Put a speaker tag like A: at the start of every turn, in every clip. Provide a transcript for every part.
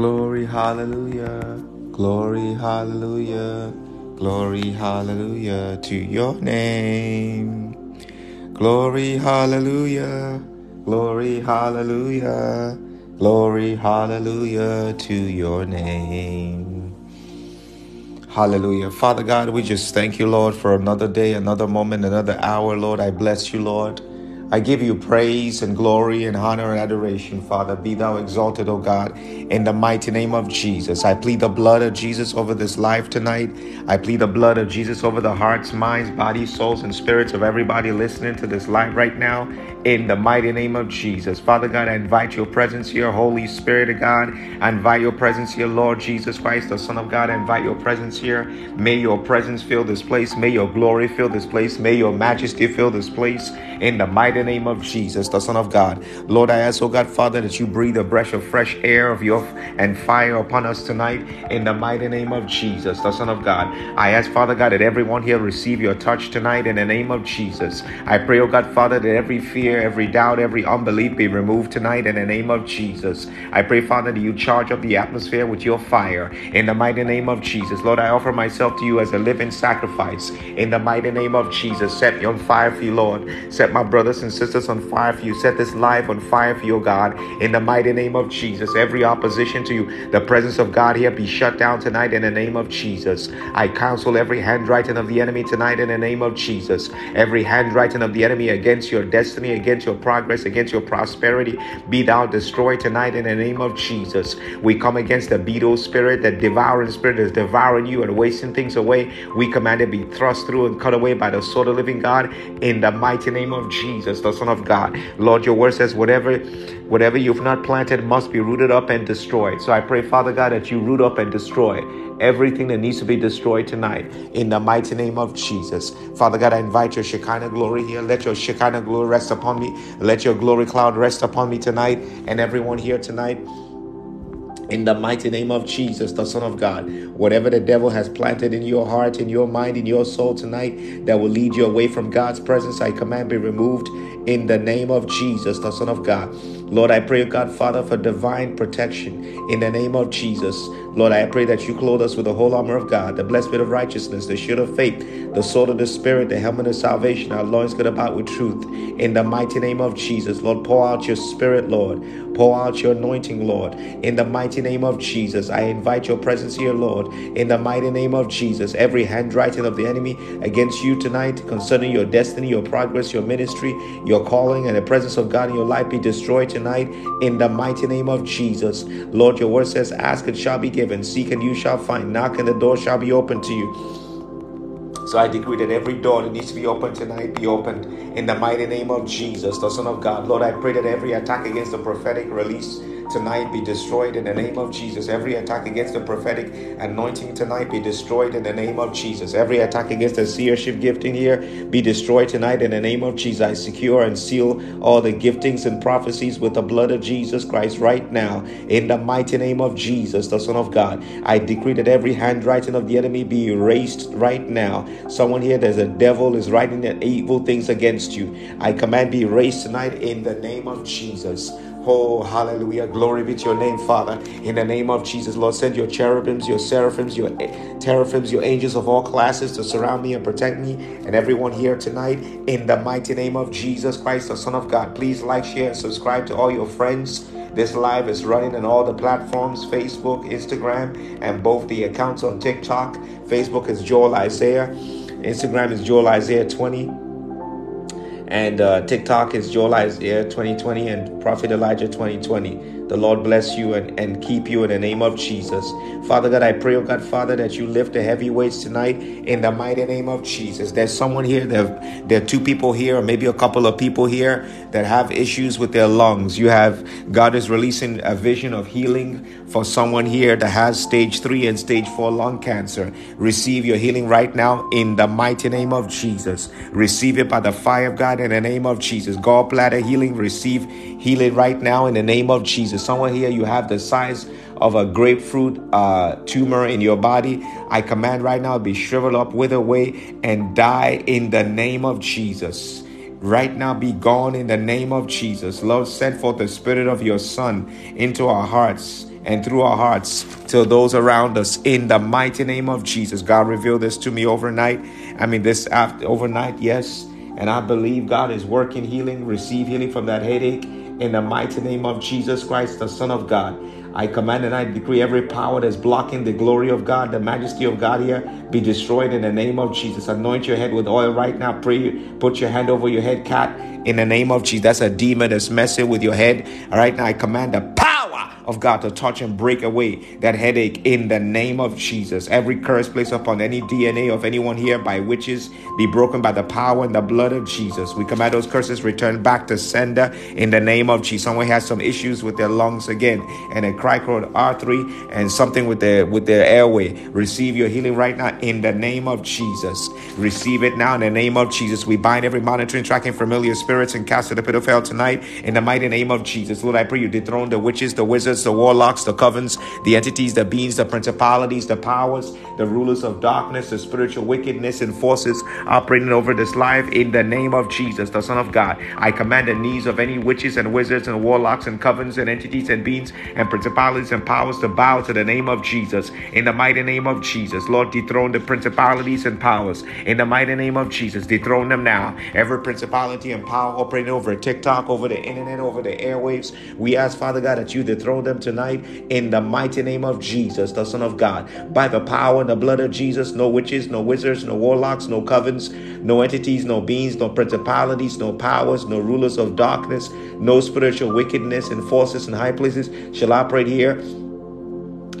A: Glory, hallelujah. Glory, hallelujah. Glory, hallelujah to your name. Glory, hallelujah. Glory, hallelujah. Glory, hallelujah to your name. Hallelujah. Father God, we just thank you, Lord, for another day, another moment, another hour, Lord. I bless you, Lord. I give you praise and glory and honor and adoration, Father. Be thou exalted, O God, in the mighty name of Jesus. I plead the blood of Jesus over this life tonight. I plead the blood of Jesus over the hearts, minds, bodies, souls, and spirits of everybody listening to this live right now in the mighty name of Jesus. Father God, I invite your presence here, Holy Spirit of God. I invite your presence here, Lord Jesus Christ, the Son of God. I invite your presence here. May your presence fill this place. May your glory fill this place. May your majesty fill this place in the mighty name of Jesus, the Son of God. Lord, I ask, oh God, Father, that you breathe a breath of fresh air of your and fire upon us tonight in the mighty name of Jesus, the Son of God. I ask, Father God, that everyone here receive your touch tonight in the name of Jesus. I pray, oh God, Father, that every fear, every doubt, every unbelief be removed tonight in the name of Jesus. I pray, Father, that you charge up the atmosphere with your fire in the mighty name of Jesus. Lord, I offer myself to you as a living sacrifice in the mighty name of Jesus. Set me on fire for you, Lord. Set my brothers and sisters on fire for you. Set this life on fire for you, God, in the mighty name of Jesus. Every opposition to you, the presence of God here be shut down tonight in the name of Jesus. I counsel every handwriting of the enemy tonight in the name of Jesus. Every handwriting of the enemy against your destiny, against your progress, against your prosperity, be thou destroyed tonight in the name of Jesus. We come against the beetle spirit, the devouring spirit is devouring you and wasting things away. We command it be thrust through and cut away by the sword of living God in the mighty name of Jesus, the Son of God. Lord, your word says, whatever whatever you've not planted must be rooted up and destroyed. So I pray, Father God, that you root up and destroy everything that needs to be destroyed tonight in the mighty name of Jesus. Father God, I invite your Shekinah glory here. Let your Shekinah glory rest upon me. Let your glory cloud rest upon me tonight and everyone here tonight in the mighty name of Jesus, the Son of God. Whatever the devil has planted in your heart, in your mind, in your soul tonight that will lead you away from God's presence, I command be removed in the name of Jesus, the Son of God. Lord, I pray, God, Father, for divine protection in the name of Jesus. Lord, I pray that you clothe us with the whole armor of God, the breastplate of righteousness, the shield of faith, the sword of the Spirit, the helmet of salvation, our loins good about with truth. In the mighty name of Jesus, Lord, pour out your spirit, Lord. Pour out your anointing, Lord. In the mighty name of Jesus, I invite your presence here, Lord. In the mighty name of Jesus, every handwriting of the enemy against you tonight concerning your destiny, your progress, your ministry, your calling, and the presence of God in your life be destroyed tonight. In the mighty name of Jesus, Lord, your word says, Ask and shall be given, seek and you shall find, knock and the door shall be opened to you. So I decree that every door that needs to be opened tonight be opened in the mighty name of Jesus, the Son of God. Lord, I pray that every attack against the prophetic release tonight be destroyed in the name of Jesus. Every attack against the prophetic anointing tonight be destroyed in the name of Jesus. Every attack against the seership gifting here be destroyed tonight in the name of Jesus. I secure and seal all the giftings and prophecies with the blood of Jesus Christ right now in the mighty name of Jesus, the Son of God. I decree that every handwriting of the enemy be erased right now. Someone here, there's a devil is writing evil things against you. I command be erased tonight in the name of Jesus. Oh, hallelujah. Glory be to your name, Father. In the name of Jesus, Lord, send your cherubims, your seraphims, your eh, teraphims, your angels of all classes to surround me and protect me and everyone here tonight. In the mighty name of Jesus Christ, the Son of God. Please like, share, and subscribe to all your friends. This live is running on all the platforms Facebook, Instagram, and both the accounts on TikTok. Facebook is Joel Isaiah, Instagram is Joel Isaiah 20. And uh, TikTok is Joel Isaiah 2020 and Prophet Elijah 2020. The Lord bless you and, and keep you in the name of Jesus. Father God, I pray, oh God, Father, that you lift the heavy weights tonight in the mighty name of Jesus. There's someone here, there, there are two people here, or maybe a couple of people here that have issues with their lungs. You have, God is releasing a vision of healing for someone here that has stage three and stage four lung cancer. Receive your healing right now in the mighty name of Jesus. Receive it by the fire of God in the name of Jesus. Gallbladder healing, receive healing right now in the name of Jesus someone here, you have the size of a grapefruit uh, tumor in your body, I command right now be shriveled up, wither away, and die in the name of Jesus. Right now, be gone in the name of Jesus. Lord, send forth the Spirit of your Son into our hearts and through our hearts to those around us in the mighty name of Jesus. God revealed this to me overnight. I mean, this after overnight, yes. And I believe God is working healing. Receive healing from that headache in the mighty name of Jesus Christ, the Son of God. I command and I decree every power that's blocking the glory of God, the majesty of God here, be destroyed in the name of Jesus. Anoint your head with oil right now. Pray, put your hand over your head, cat, in the name of Jesus. That's a demon that's messing with your head. All right, now I command the power of God to touch and break away that headache in the name of Jesus. Every curse placed upon any DNA of anyone here by witches be broken by the power and the blood of Jesus. We command those curses return back to sender in the name of Jesus. Someone has some issues with their lungs again and a cricroid artery and something with their with their airway. Receive your healing right now in the name of Jesus. Receive it now in the name of Jesus. We bind every monitoring, tracking familiar spirits and cast to the pit of hell tonight in the mighty name of Jesus. Lord, I pray you dethrone the witches, the wizards the warlocks, the covens, the entities, the beings, the principalities, the powers, the rulers of darkness, the spiritual wickedness and forces operating over this life in the name of Jesus, the Son of God. I command the knees of any witches and wizards and warlocks and covens and entities and beings and principalities and powers to bow to the name of Jesus in the mighty name of Jesus. Lord, dethrone the principalities and powers in the mighty name of Jesus. Dethrone them now. Every principality and power operating over TikTok, over the internet, over the airwaves. We ask, Father God, that you dethrone them tonight in the mighty name of Jesus, the Son of God. By the power and the blood of Jesus, no witches, no wizards, no warlocks, no covens, no entities, no beings, no principalities, no powers, no rulers of darkness, no spiritual wickedness and forces in high places shall operate here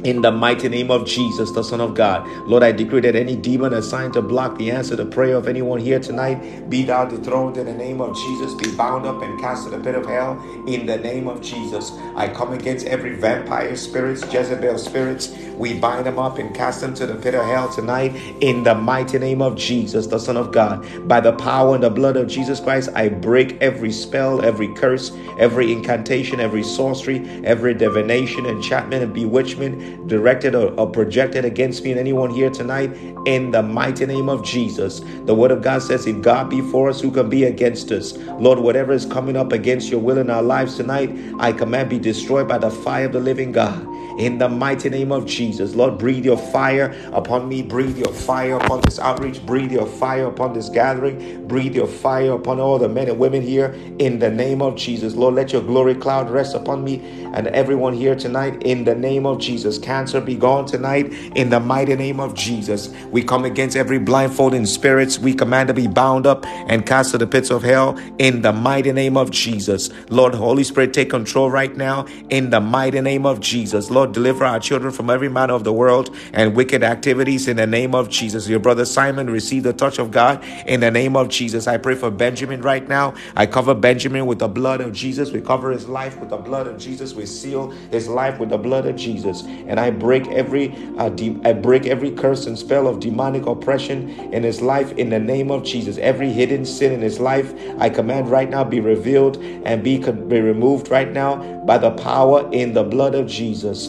A: in the mighty name of Jesus, the Son of God. Lord, I decree that any demon assigned to block the answer to prayer of anyone here tonight be thou dethroned in the name of Jesus, be bound up and cast to the pit of hell in the name of Jesus. I come against every vampire spirits, Jezebel spirits. We bind them up and cast them to the pit of hell tonight in the mighty name of Jesus, the Son of God. By the power and the blood of Jesus Christ, I break every spell, every curse, every incantation, every sorcery, every divination, enchantment, and bewitchment directed or, or projected against me and anyone here tonight in the mighty name of Jesus. The word of God says, If God be for us, who can be against us? Lord, whatever is coming up against your will in our lives tonight, I command be destroyed by the fire of the living God in the mighty name of Jesus. Lord, breathe your fire upon me, breathe your fire upon this outreach, breathe your fire upon this gathering, breathe your fire upon all the men and women here in the name of Jesus. Lord, let your glory cloud rest upon me and everyone here tonight in the name of Jesus. Cancer be gone tonight in the mighty name of Jesus. We come against every blindfolding spirits. We command to be bound up and cast to the pits of hell in the mighty name of Jesus. Lord, Holy Spirit, take control right now in the mighty name of Jesus. Lord, deliver our children from every manner of the world and wicked activities in the name of Jesus. Your brother Simon received the touch of God in the name of Jesus. I pray for Benjamin right now. I cover Benjamin with the blood of Jesus. We cover his life with the blood of Jesus. We seal his life with the blood of Jesus. And I break every uh, de- I break every curse and spell of demonic oppression in his life in the name of Jesus. Every hidden sin in his life, I command right now be revealed and be, be removed right now by the power in the blood of Jesus.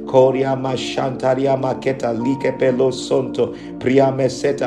A: Koriama Shantaria Maketa Like Pelo Sonto.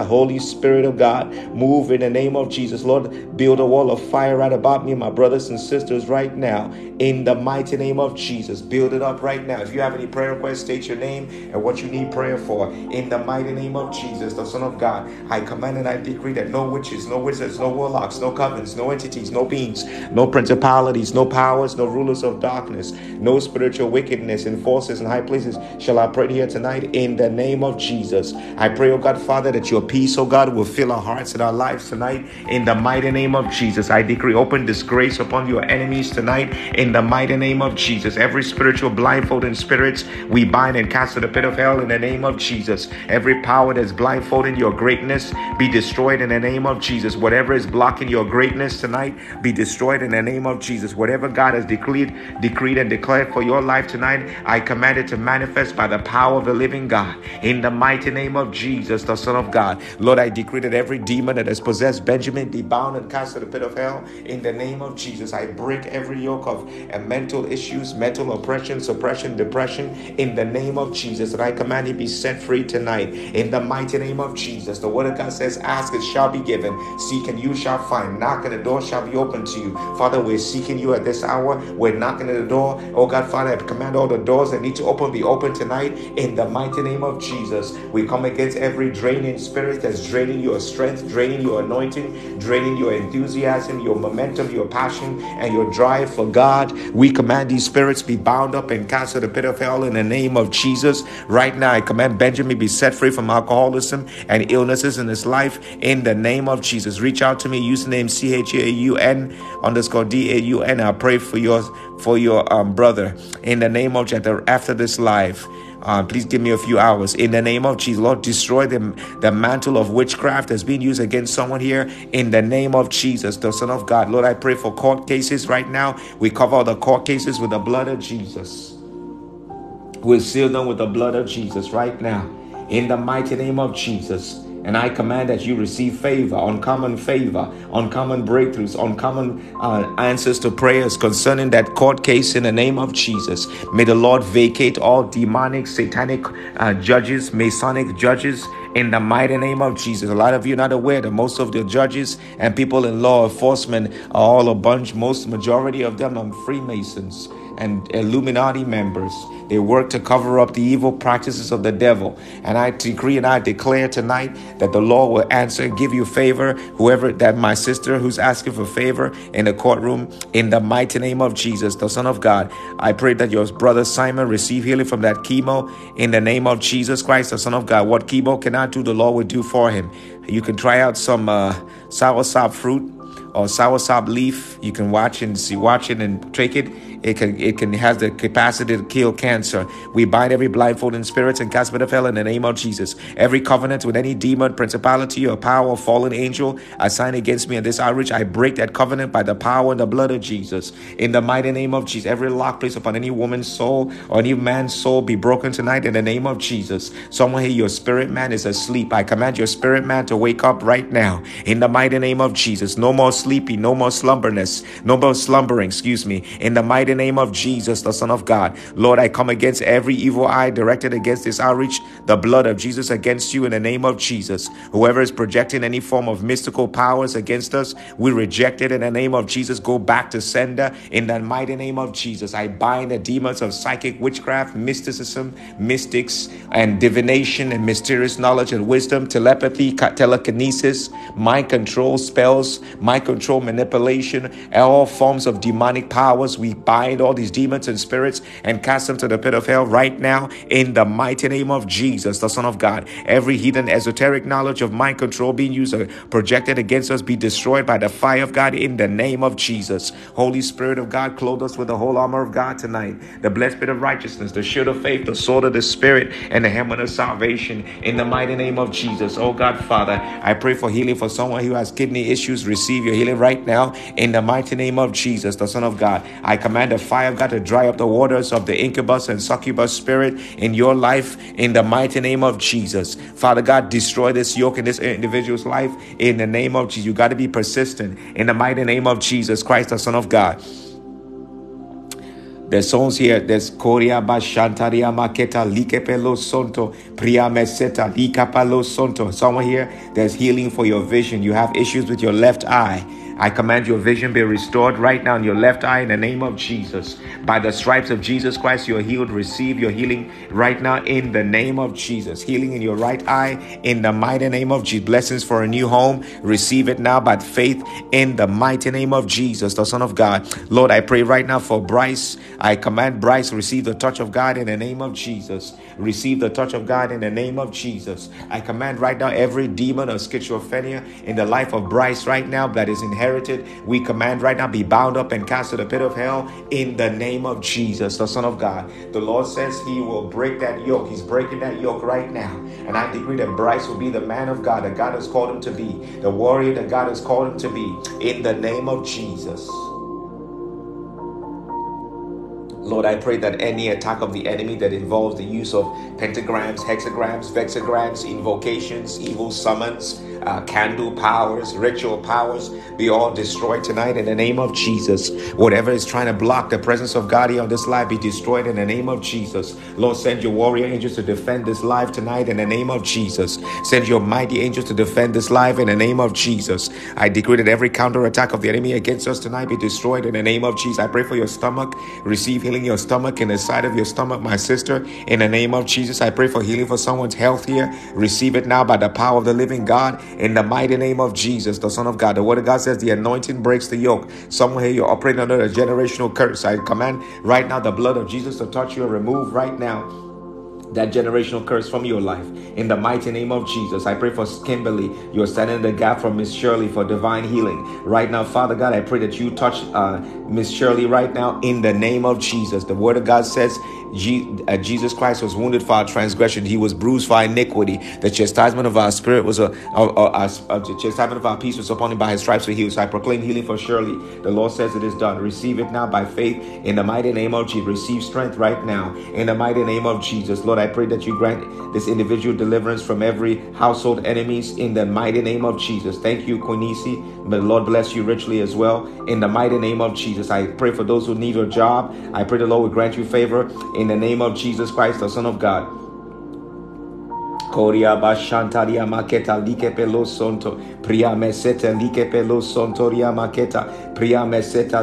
A: Holy Spirit of God move in the name of Jesus. Lord build a wall of fire right about me my brothers and sisters right now. In the mighty name of Jesus build it up right now. If you have any prayer requests state your name and what you need prayer for. In the mighty name of Jesus the Son of God I command and I decree that no witches no wizards no warlocks no covens no entities no beings no principalities no powers no rulers of darkness no spiritual wickedness and forces and high places shall I pray here tonight in the name of Jesus. I pray, oh God, Father, that your peace, oh God, will fill our hearts and our lives tonight in the mighty name of Jesus. I decree open disgrace upon your enemies tonight in the mighty name of Jesus. Every spiritual blindfolding spirits we bind and cast to the pit of hell in the name of Jesus. Every power that's blindfolding your greatness be destroyed in the name of Jesus. Whatever is blocking your greatness tonight be destroyed in the name of Jesus. Whatever God has decreed, decreed and declared for your life tonight, I command it to manifest by the power of the living God. In the mighty name of Jesus, the Son of God. Lord, I decree that every demon that has possessed Benjamin be bound and cast to the pit of hell. In the name of Jesus, I break every yoke of uh, mental issues, mental oppression, suppression, depression. In the name of Jesus, and I command you be set free tonight. In the mighty name of Jesus, the word of God says, Ask, it shall be given. Seek, and you shall find. Knock, and the door shall be open to you. Father, we're seeking you at this hour. We're knocking at the door. Oh God, Father, I command all the doors that need to open temple be open tonight in the mighty name of Jesus. We come against every draining spirit that's draining your strength, draining your anointing, draining your enthusiasm, your momentum, your passion, and your drive for God. We command these spirits be bound up and cast to the pit of hell in the name of Jesus. Right now, I command Benjamin be set free from alcoholism and illnesses in his life in the name of Jesus. Reach out to me, username C H A U N underscore D A U N. I'll pray for your for your um, brother in the name of Jesus after this life, Uh, please give me a few hours. In the name of Jesus, Lord, destroy the, the mantle of witchcraft that's being used against someone here. In the name of Jesus, the Son of God. Lord, I pray for court cases right now. We cover the court cases with the blood of Jesus. We seal them with the blood of Jesus right now. In the mighty name of Jesus. And I command that you receive favor, uncommon favor, uncommon breakthroughs, uncommon uh, answers to prayers concerning that court case in the name of Jesus. May the Lord vacate all demonic, satanic uh, judges, Masonic judges in the mighty name of Jesus. A lot of you are not aware that most of the judges and people in law enforcement are all a bunch, most majority of them are Freemasons and Illuminati members. They work to cover up the evil practices of the devil. And I decree and I declare tonight that the Lord will answer and give you favor. Whoever that my sister who's asking for favor in the courtroom, in the mighty name of Jesus, the Son of God, I pray that your brother Simon receive healing from that chemo in the name of Jesus Christ, the Son of God. What chemo cannot do, the Lord will do for him. You can try out some uh, soursop fruit or soursop leaf. You can watch and see, watch it and take it it can it can has the capacity to kill cancer. We bind every blindfolding spirits and cast it of hell in the name of Jesus. Every covenant with any demon, principality, or power or fallen angel assigned against me in this outreach, I break that covenant by the power and the blood of Jesus. In the mighty name of Jesus, every lock placed upon any woman's soul or any man's soul be broken tonight in the name of Jesus. Someone here, your spirit man is asleep. I command your spirit man to wake up right now in the mighty name of Jesus. No more sleepy, no more slumberness, no more slumbering, excuse me. In the mighty name of Jesus, the Son of God. Lord, I come against every evil eye directed against this outreach, the blood of Jesus against you in the name of Jesus. Whoever is projecting any form of mystical powers against us, we reject it in the name of Jesus. Go back to sender in the mighty name of Jesus. I bind the demons of psychic witchcraft, mysticism, mystics, and divination and mysterious knowledge and wisdom, telepathy, telekinesis, mind control spells, mind control manipulation, all forms of demonic powers. We bind bind all these demons and spirits and cast them to the pit of hell right now in the mighty name of Jesus, the Son of God. Every hidden esoteric knowledge of mind control being used or projected against us be destroyed by the fire of God in the name of Jesus. Holy Spirit of God, clothe us with the whole armor of God tonight. The breastplate of righteousness, the shield of faith, the sword of the Spirit, and the helmet of salvation in the mighty name of Jesus. Oh God, Father, I pray for healing for someone who has kidney issues. Receive your healing right now in the mighty name of Jesus, the Son of God. I command the fire of God to dry up the waters of the incubus and succubus spirit in your life in the mighty name of Jesus. Father God, destroy this yoke in this individual's life in the name of Jesus. You got to be persistent in the mighty name of Jesus Christ, the Son of God. There's songs here. There's Korea Bashantaria Maketa Likepelo Sonto Priya Meseta Likapalo Sonto. Someone here, there's healing for your vision. You have issues with your left eye. I command your vision be restored right now in your left eye in the name of Jesus. By the stripes of Jesus Christ, you're healed. Receive your healing right now in the name of Jesus. Healing in your right eye in the mighty name of Jesus. Blessings for a new home. Receive it now by faith in the mighty name of Jesus, the Son of God. Lord, I pray right now for Bryce. I command Bryce receive the touch of God in the name of Jesus. Receive the touch of God in the name of Jesus. I command right now every demon of schizophrenia in the life of Bryce right now that is in inherited. We command right now be bound up and cast to the pit of hell in the name of Jesus, the Son of God. The Lord says He will break that yoke. He's breaking that yoke right now. And I decree that Bryce will be the man of God that God has called him to be, the warrior that God has called him to be, in the name of Jesus. Lord, I pray that any attack of the enemy that involves the use of pentagrams, hexagrams, vexagrams, invocations, evil summons, uh, candle powers, ritual powers be all destroyed tonight in the name of Jesus. Whatever is trying to block the presence of God here on this life be destroyed in the name of Jesus. Lord, send your warrior angels to defend this life tonight in the name of Jesus. Send your mighty angels to defend this life in the name of Jesus. I decree that every counter attack of the enemy against us tonight be destroyed in the name of Jesus. I pray for your stomach. Receive healing healing your stomach in the side of your stomach, my sister. In the name of Jesus, I pray for healing for someone's health here. Receive it now by the power of the living God. In the mighty name of Jesus, the Son of God. The Word of God says the anointing breaks the yoke. Someone here you're operating under a generational curse. I command right now the blood of Jesus to touch you and remove right now that generational curse from your life. In the mighty name of Jesus, I pray for Kimberly. You are standing in the gap for Miss Shirley for divine healing. Right now, Father God, I pray that you touch uh, Miss Shirley right now in the name of Jesus. The Word of God says Uh, Jesus Christ was wounded for our transgression. He was bruised for our iniquity. The chastisement of our spirit was a, a, a, a, chastisement of our peace was upon him. By his stripes we healed. So I proclaim healing for Shirley. The Lord says it is done. Receive it now by faith in the mighty name of Jesus. Receive strength right now in the mighty name of Jesus. Lord, I pray that you grant this individual deliverance from every household enemies in the mighty name of Jesus. Thank you, Quinisi. May the Lord bless you richly as well in the mighty name of Jesus. I pray for those who need a job. I pray the Lord will grant you favor in the name of Jesus Christ, the Son of God. Maketa sonto. Meseta maketa. Meseta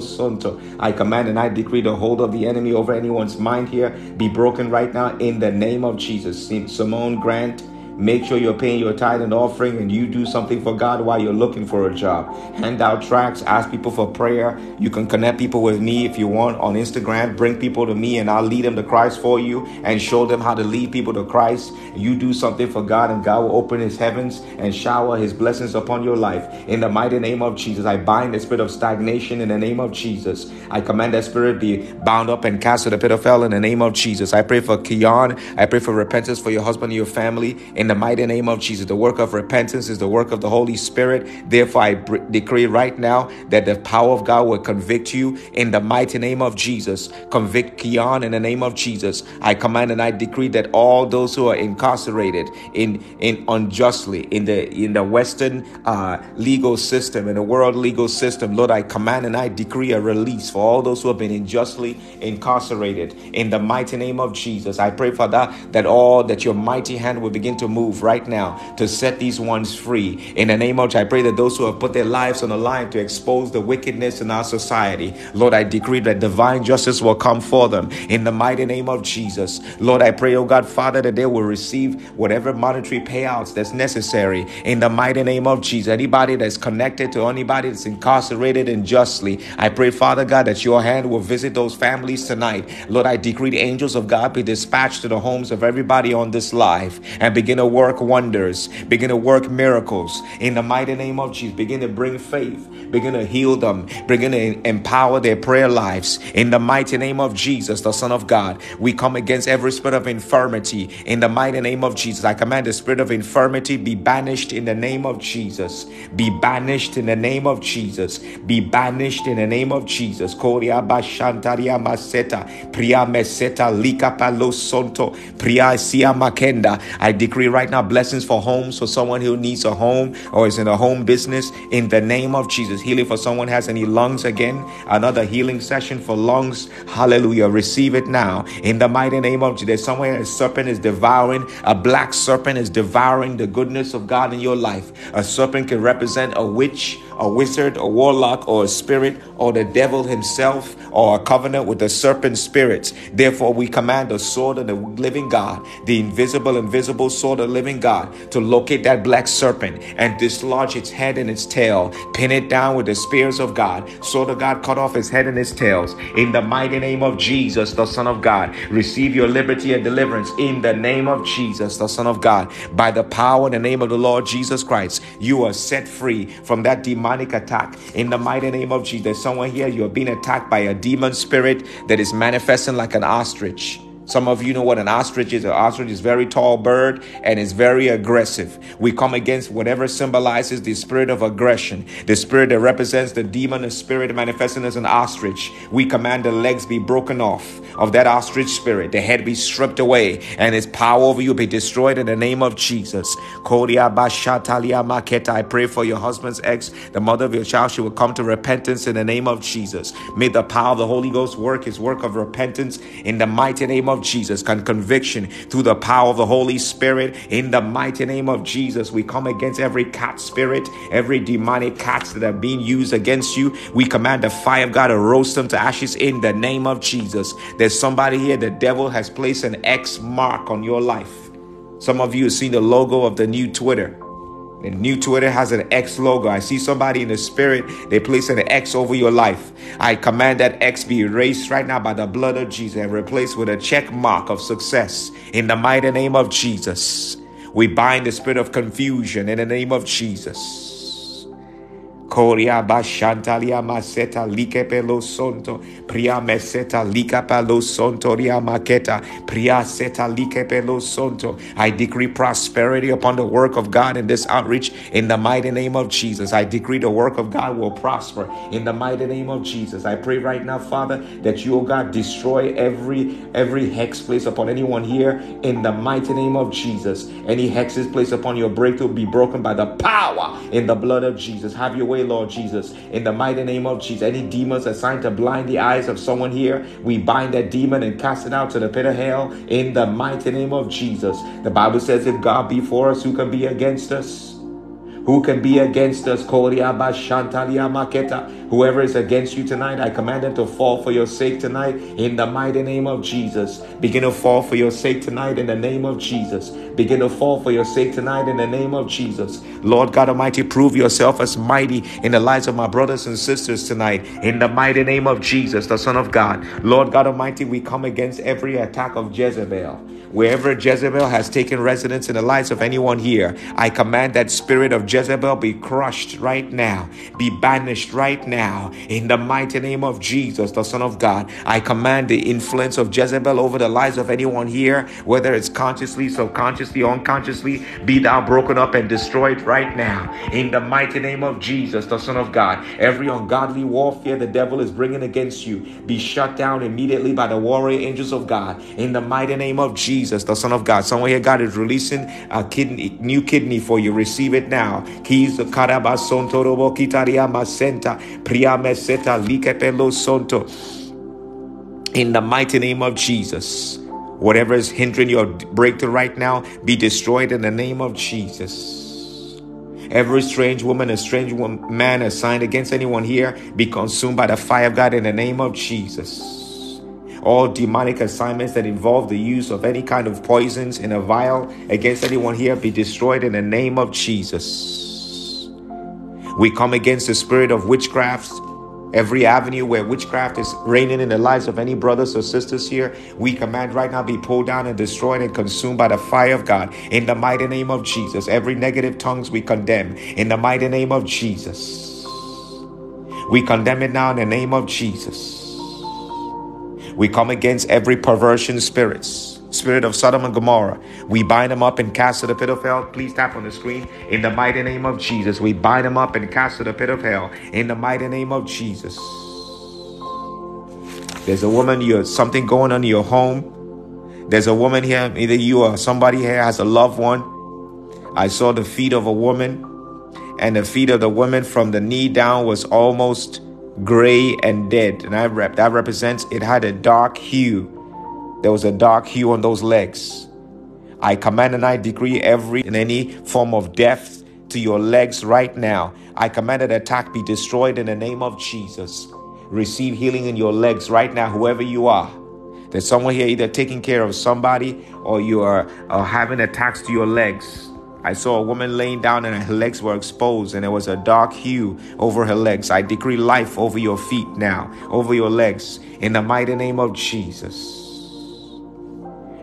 A: sonto. I command and I decree the hold of the enemy over anyone's mind here be broken right now in the name of Jesus. Simone Grant. Make sure you're paying your tithe and offering and you do something for God while you're looking for a job. Hand out tracts, ask people for prayer. You can connect people with me if you want on Instagram. Bring people to me and I'll lead them to Christ for you and show them how to lead people to Christ. You do something for God and God will open his heavens and shower his blessings upon your life. In the mighty name of Jesus, I bind the spirit of stagnation in the name of Jesus. I command that spirit be bound up and cast to the pit of hell in the name of Jesus. I pray for Kian. I pray for repentance for your husband and your family. In in the mighty name of Jesus. The work of repentance is the work of the Holy Spirit. Therefore, I decree right now that the power of God will convict you in the mighty name of Jesus. Convict Keon in the name of Jesus. I command and I decree that all those who are incarcerated in in unjustly in the in the Western uh, legal system in the world legal system, Lord, I command and I decree a release for all those who have been unjustly incarcerated in the mighty name of Jesus. I pray for that that all that your mighty hand will begin to move right now to set these ones free. In the name of Jesus, I pray that those who have put their lives on the line to expose the wickedness in our society, Lord, I decree that divine justice will come for them. In the mighty name of Jesus, Lord, I pray, oh God, Father, that they will receive whatever monetary payouts that's necessary. In the mighty name of Jesus, anybody that's connected to anybody that's incarcerated unjustly, I pray, Father God, that your hand will visit those families tonight. Lord, I decree the angels of God be dispatched to the homes of everybody on this live and begin to to work wonders, begin to work miracles in the mighty name of Jesus. Begin to bring faith, begin to heal them, begin to empower their prayer lives in the mighty name of Jesus, the Son of God. We come against every spirit of infirmity in the mighty name of Jesus. I command the spirit of infirmity be banished in the name of Jesus. Be banished in the name of Jesus. Be banished in the name of Jesus. Koria bashantaria maseta, priya meseta lika palo sonto, priya sia makenda. I decree right now blessings for homes for someone who needs a home or is in a home business in the name of Jesus. Healing for someone has any lungs again. Another healing session for lungs. Hallelujah. Receive it now in the mighty name of Jesus. Somewhere a serpent is devouring, a black serpent is devouring the goodness of God in your life. A serpent can represent a witch, a wizard, a warlock, or a spirit, or the devil himself, or a covenant with the serpent spirits. Therefore, we command the sword of the living God, the invisible and visible sword the living God, to locate that black serpent and dislodge its head and its tail, pin it down with the spears of God. So of God, cut off its head and its tails. In the mighty name of Jesus, the Son of God, receive your liberty and deliverance. In the name of Jesus, the Son of God, by the power and the name of the Lord Jesus Christ, you are set free from that demonic attack in the mighty name of Jesus. Someone here, you're being attacked by a demon spirit that is manifesting like an ostrich. Some of you know what an ostrich is. An ostrich is a very tall bird and is very aggressive. We come against whatever symbolizes the spirit of aggression, the spirit that represents the demon, spirit manifesting as an ostrich. We command the legs be broken off of that ostrich spirit, the head be stripped away, and its power over you be destroyed in the name of Jesus. I pray for your husband's ex, the mother of your child, she will come to repentance in the name of Jesus. May the power of the Holy Ghost work his work of repentance in the mighty name of of Jesus. Can conviction through the power of the Holy Spirit. In the mighty name of Jesus, we come against every cat spirit, every demonic cats that are being used against you. We command the fire of God to roast them to ashes in the name of Jesus. There's somebody here, the devil has placed an X mark on your life. Some of you have seen the logo of the new Twitter. The new Twitter has an X logo. I see somebody in the spirit, they place an X over your life. I command that X be erased right now by the blood of Jesus and replaced with a check mark of success in the mighty name of Jesus. We bind the spirit of confusion in the name of Jesus. Koria bashantalia maseta like pelo sonto pria meseta lika pelo sonto ria maketa pria seta like pelo sonto. I decree prosperity upon the work of God in this outreach in the mighty name of Jesus. I decree the work of God will prosper in the mighty name of Jesus. I pray right now, Father, that you, oh God, destroy every every hex placed upon anyone here in the mighty name of Jesus. Any hexes placed upon your breakthrough be broken by the power in the blood of Jesus. Have your way Lord Jesus. In the mighty name of Jesus, any demons assigned to blind the eyes of someone here, we bind that demon and cast it out to the pit of hell in the mighty name of Jesus. The Bible says, if God be for us, who can be against us? Who can be against us? Whoever is against you tonight, I command them to fall for your sake tonight in the mighty name of Jesus. Begin to fall for your sake tonight in the name of Jesus. Begin to fall for your sake tonight in the name of Jesus. Lord God Almighty, prove yourself as mighty in the lives of my brothers and sisters tonight in the mighty name of Jesus, the Son of God. Lord God Almighty, we come against every attack of Jezebel. Wherever Jezebel has taken residence in the lives of anyone here, I command that spirit of Jezebel be crushed right now, be banished right now. In the mighty name of Jesus, the Son of God, I command the influence of Jezebel over the lives of anyone here, whether it's consciously, subconsciously, unconsciously, be thou broken up and destroyed right now. In the mighty name of Jesus, the Son of God, every ungodly warfare the devil is bringing against you be shut down immediately by the warrior angels of God. In the mighty name of Jesus. The Son of God. Somewhere here, God is releasing a kidney, new kidney for you. Receive it now. Keys karabasonto kitaria masenta priameseta likepelo sonto. In the mighty name of Jesus. Whatever is hindering your breakthrough right now, be destroyed in the name of Jesus. Every strange woman, a strange man assigned against anyone here, be consumed by the fire of God in the name of Jesus. All demonic assignments that involve the use of any kind of poisons in a vial against anyone here be destroyed in the name of Jesus. We come against the spirit of witchcraft. Every avenue where witchcraft is reigning in the lives of any brothers or sisters here, we command right now be pulled down and destroyed and consumed by the fire of God. In the mighty name of Jesus, every negative tongues we condemn. In the mighty name of Jesus, we condemn it now in the name of Jesus. We come against every perversion spirits, spirit of Sodom and Gomorrah. We bind them up and cast to the pit of hell. Please tap on the screen. In the mighty name of Jesus, we bind them up and cast to the pit of hell. In the mighty name of Jesus. There's a woman, you something going on in your home. There's a woman here, either you or somebody here has a loved one. I saw the feet of a woman, and the feet of the woman from the knee down was almost gray and dead. And I rep that represents it had a dark hue. There was a dark hue on those legs. I command and I decree every and any form of death to your legs right now. I command that attack be destroyed in the name of Jesus. Receive healing in your legs right now, whoever you are. There's someone here either taking care of somebody or you are, are having attacks to your legs. I saw a woman laying down and her legs were exposed and there was a dark hue over her legs. I decree life over your feet now, over your legs, in the mighty name of Jesus.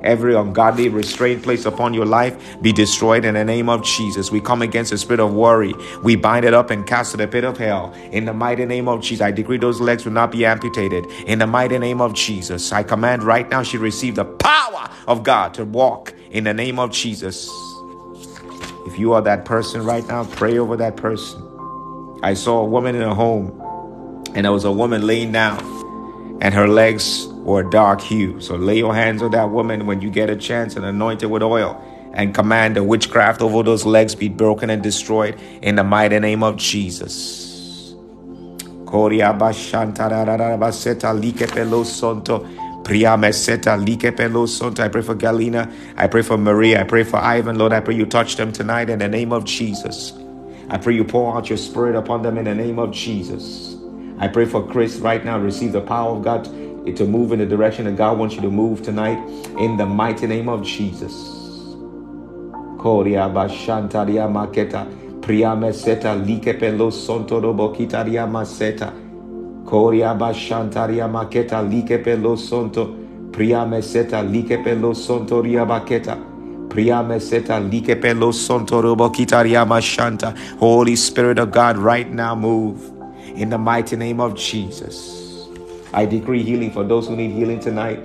A: Every ungodly restraint placed upon your life be destroyed in the name of Jesus. We come against the spirit of worry. We bind it up and cast it to the pit of hell. In the mighty name of Jesus, I decree those legs will not be amputated. In the mighty name of Jesus, I command right now she receive the power of God to walk in the name of Jesus. If you are that person right now, pray over that person. I saw a woman in a home, and there was a woman laying down, and her legs were dark hue. So lay your hands on that woman when you get a chance and anoint it with oil and command the witchcraft over those legs be broken and destroyed in the mighty name of Jesus. Sonta. I pray for Galina. I pray for Maria. I pray for Ivan. Lord, I pray you touch them tonight in the name of Jesus. I pray you pour out your spirit upon them in the name of Jesus. I pray for Chris right now. Receive the power of God to move in the direction that God wants you to move tonight in the mighty name of Jesus. Koria bashantaria maketa priya meseta likepelo sontoro bokitaria maseta bashantaria maketa likepelo sonto priya meseta likepelo sontoria baketa priya meseta likepelo sontoro bokitaria mashanta Holy Spirit of God right now move in the mighty name of Jesus. I decree healing for those who need healing tonight.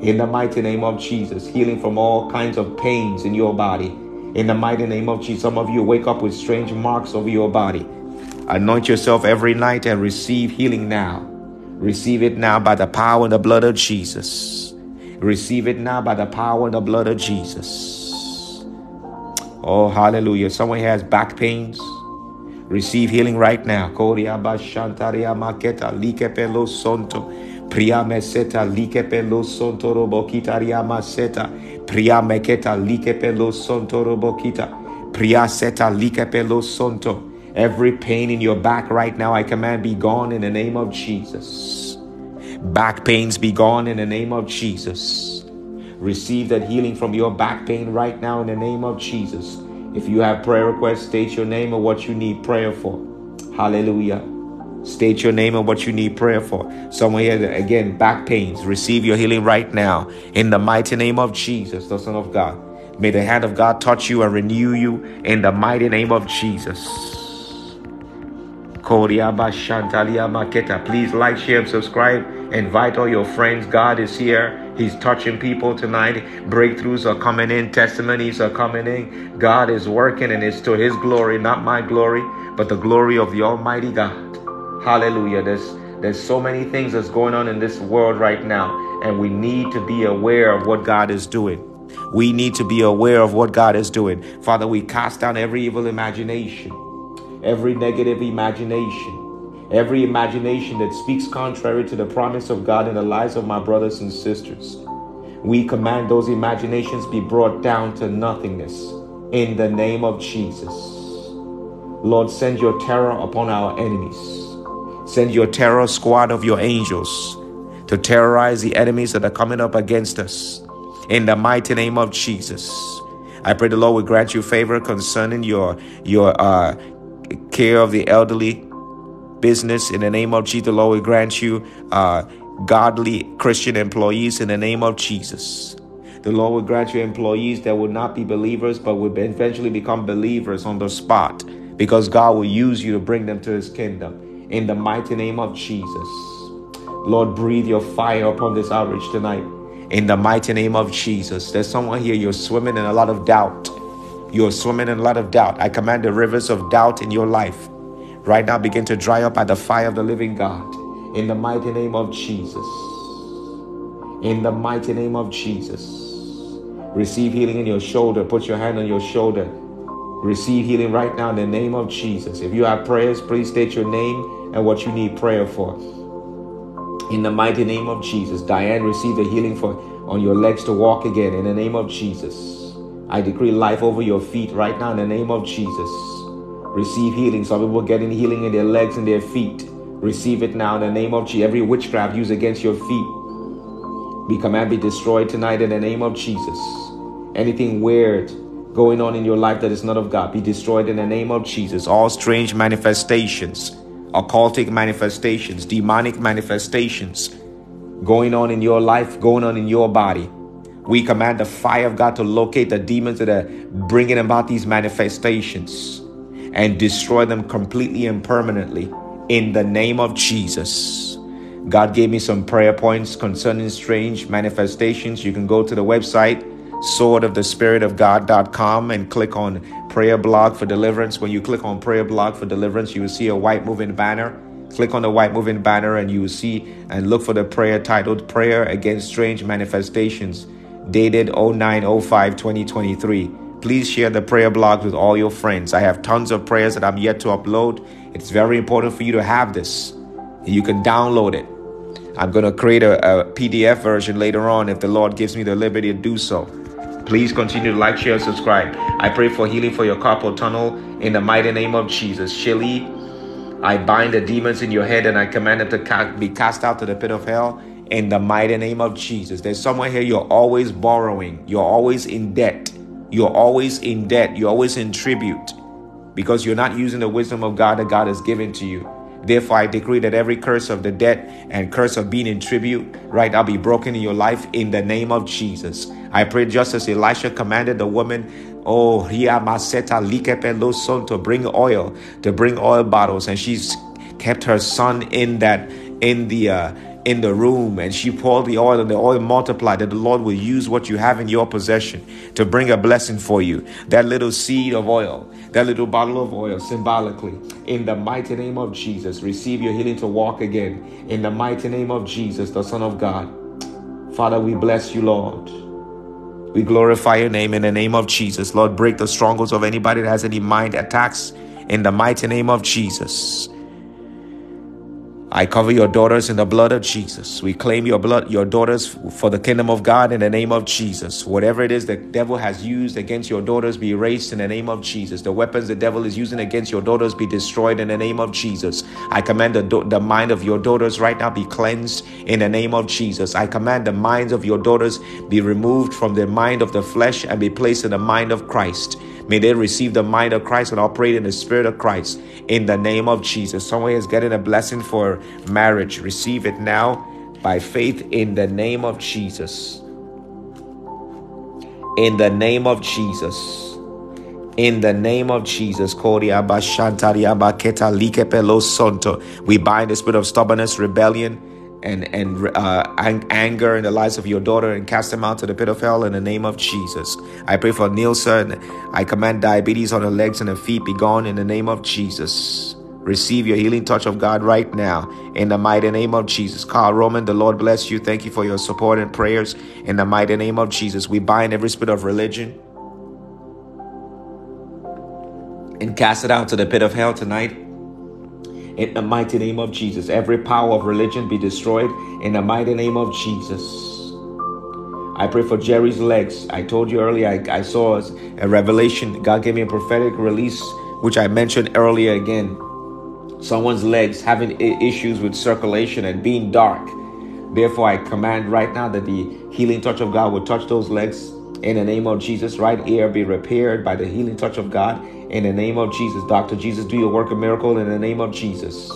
A: In the mighty name of Jesus, healing from all kinds of pains in your body. In the mighty name of Jesus, some of you wake up with strange marks over your body. Anoint yourself every night and receive healing now. Receive it now by the power and the blood of Jesus. Receive it now by the power and the blood of Jesus. Oh, hallelujah. Someone has back pains. Receive healing right now. Bashantaria maketa likepelo sonto. Priya meseta likepelo sonto robokitaria maseta. Priya meketa likepelo sonto robokita. Priya seta likepelo sonto. Every pain in your back right now, I command be gone in the name of Jesus. Back pains be gone in the name of Jesus. Receive that healing from your back pain right now in the name of Jesus. If you have prayer requests, state your name and what you need prayer for. Hallelujah. State your name and what you need prayer for. Someone here, again, back pains. Receive your healing right now in the mighty name of Jesus, the Son of God. May the hand of God touch you and renew you in the mighty name of Jesus. Please like, share, and subscribe. Invite all your friends. God is here. He's touching people tonight. Breakthroughs are coming in, testimonies are coming in. God is working, and it's to His glory, not my glory, but the glory of the Almighty God. Hallelujah. There's there's so many things that's going on in this world right now, and we need to be aware of what God is doing. We need to be aware of what God is doing. Father, we cast down every evil imagination, every negative imagination, every imagination that speaks contrary to the promise of God in the lives of my brothers and sisters. We command those imaginations be brought down to nothingness in the name of Jesus. Lord, send your terror upon our enemies. Send your terror squad of your angels to terrorize the enemies that are coming up against us. In the mighty name of Jesus. I pray the Lord will grant you favor concerning your your uh, care of the elderly business. In the name of Jesus, the Lord will grant you uh, godly Christian employees. In the name of Jesus, the Lord will grant you employees that will not be believers, but will eventually become believers on the spot, because God will use you to bring them to His kingdom in the mighty name of Jesus. Lord, breathe your fire upon this outreach tonight in the mighty name of Jesus. There's someone here, you're swimming in a lot of doubt. You're swimming in a lot of doubt. I command the rivers of doubt in your life right now begin to dry up by the fire of the living God in the mighty name of Jesus. In the mighty name of Jesus. Receive healing in your shoulder. Put your hand on your shoulder. Receive healing right now in the name of Jesus. If you have prayers, please state your name and what you need prayer for. In the mighty name of Jesus, Diane, receive the healing for on your legs to walk again. In the name of Jesus, I decree life over your feet right now. In the name of Jesus, receive healing. Some people getting healing in their legs and their feet. Receive it now in the name of Jesus. Every witchcraft used against your feet, be command be destroyed tonight in the name of Jesus. Anything weird going on in your life that is not of God, be destroyed in the name of Jesus. All strange manifestations occultic manifestations, demonic manifestations going on in your life, going on in your body. We command the fire of God to locate the demons that are bringing about these manifestations and destroy them completely and permanently in the name of Jesus. God gave me some prayer points concerning strange manifestations. You can go to the website swordofthespiritofgod.com and click on prayer blog for deliverance. When you click on prayer blog for deliverance, you will see a white moving banner. Click on the white moving banner and you will see and look for the prayer titled Prayer Against Strange Manifestations, dated 0905 2023. Please share the prayer blog with all your friends. I have tons of prayers that I'm yet to upload. It's very important for you to have this. You can download it. I'm going to create a, a PDF version later on if the Lord gives me the liberty to do so. Please continue to like, share, and subscribe. I pray for healing for your carpal tunnel in the mighty name of Jesus. Shelly, I bind the demons in your head and I command them to be cast out to the pit of hell in the mighty name of Jesus. There's someone here, you're always borrowing, you're always in debt, you're always in debt, you're always in tribute because you're not using the wisdom of God that God has given to you. Therefore, I decree that every curse of the debt and curse of being in tribute, right, I'll be broken in your life in the name of Jesus. I pray just as Elisha commanded the woman, oh, Ria Maseta Likepelo son to bring oil, to bring oil bottles, and she's kept her son in that in the uh, in the room and she poured the oil and the oil multiplied that the Lord will use what you have in your possession to bring a blessing for you. That little seed of oil, that little bottle of oil symbolically in the mighty name of Jesus. Receive your healing to walk again in the mighty name of Jesus, the Son of God. Father, we bless you, Lord. We glorify your name in the name of Jesus. Lord, break the strongholds of anybody that has any mind attacks in the mighty name of Jesus. I cover your daughters in the blood of Jesus. We claim your blood, your daughters for the kingdom of God in the name of Jesus. Whatever it is the devil has used against your daughters be erased in the name of Jesus. The weapons the devil is using against your daughters be destroyed in the name of Jesus. I command the, the mind of your daughters right now be cleansed in the name of Jesus. I command the minds of your daughters be removed from the mind of the flesh and be placed in the mind of Christ. May they receive the mind of Christ and operate in the spirit of Christ in the name of Jesus. Someone is getting a blessing for marriage. Receive it now by faith in the name of Jesus. In the name of Jesus. In the name of Jesus, we bind the spirit of stubbornness, rebellion, and and uh, anger in the lives of your daughter and cast them out to the pit of hell in the name of Jesus. I pray for Nielsen. I command diabetes on her legs and her feet be gone in the name of Jesus. Receive your healing touch of God right now in the mighty name of Jesus. Carl Roman, the Lord bless you. Thank you for your support and prayers in the mighty name of Jesus. We bind every spirit of religion and cast it out to the pit of hell tonight in the mighty name of Jesus. Every power of religion be destroyed in the mighty name of Jesus. I pray for Jerry's legs. I told you earlier, I, I saw a revelation. God gave me a prophetic release, which I mentioned earlier again. Someone's legs having issues with circulation and being dark. Therefore, I command right now that the healing touch of God will touch those legs in the name of Jesus. Right ear be repaired by the healing touch of God in the name of Jesus. Dr. Jesus, do your work of miracle in the name of Jesus.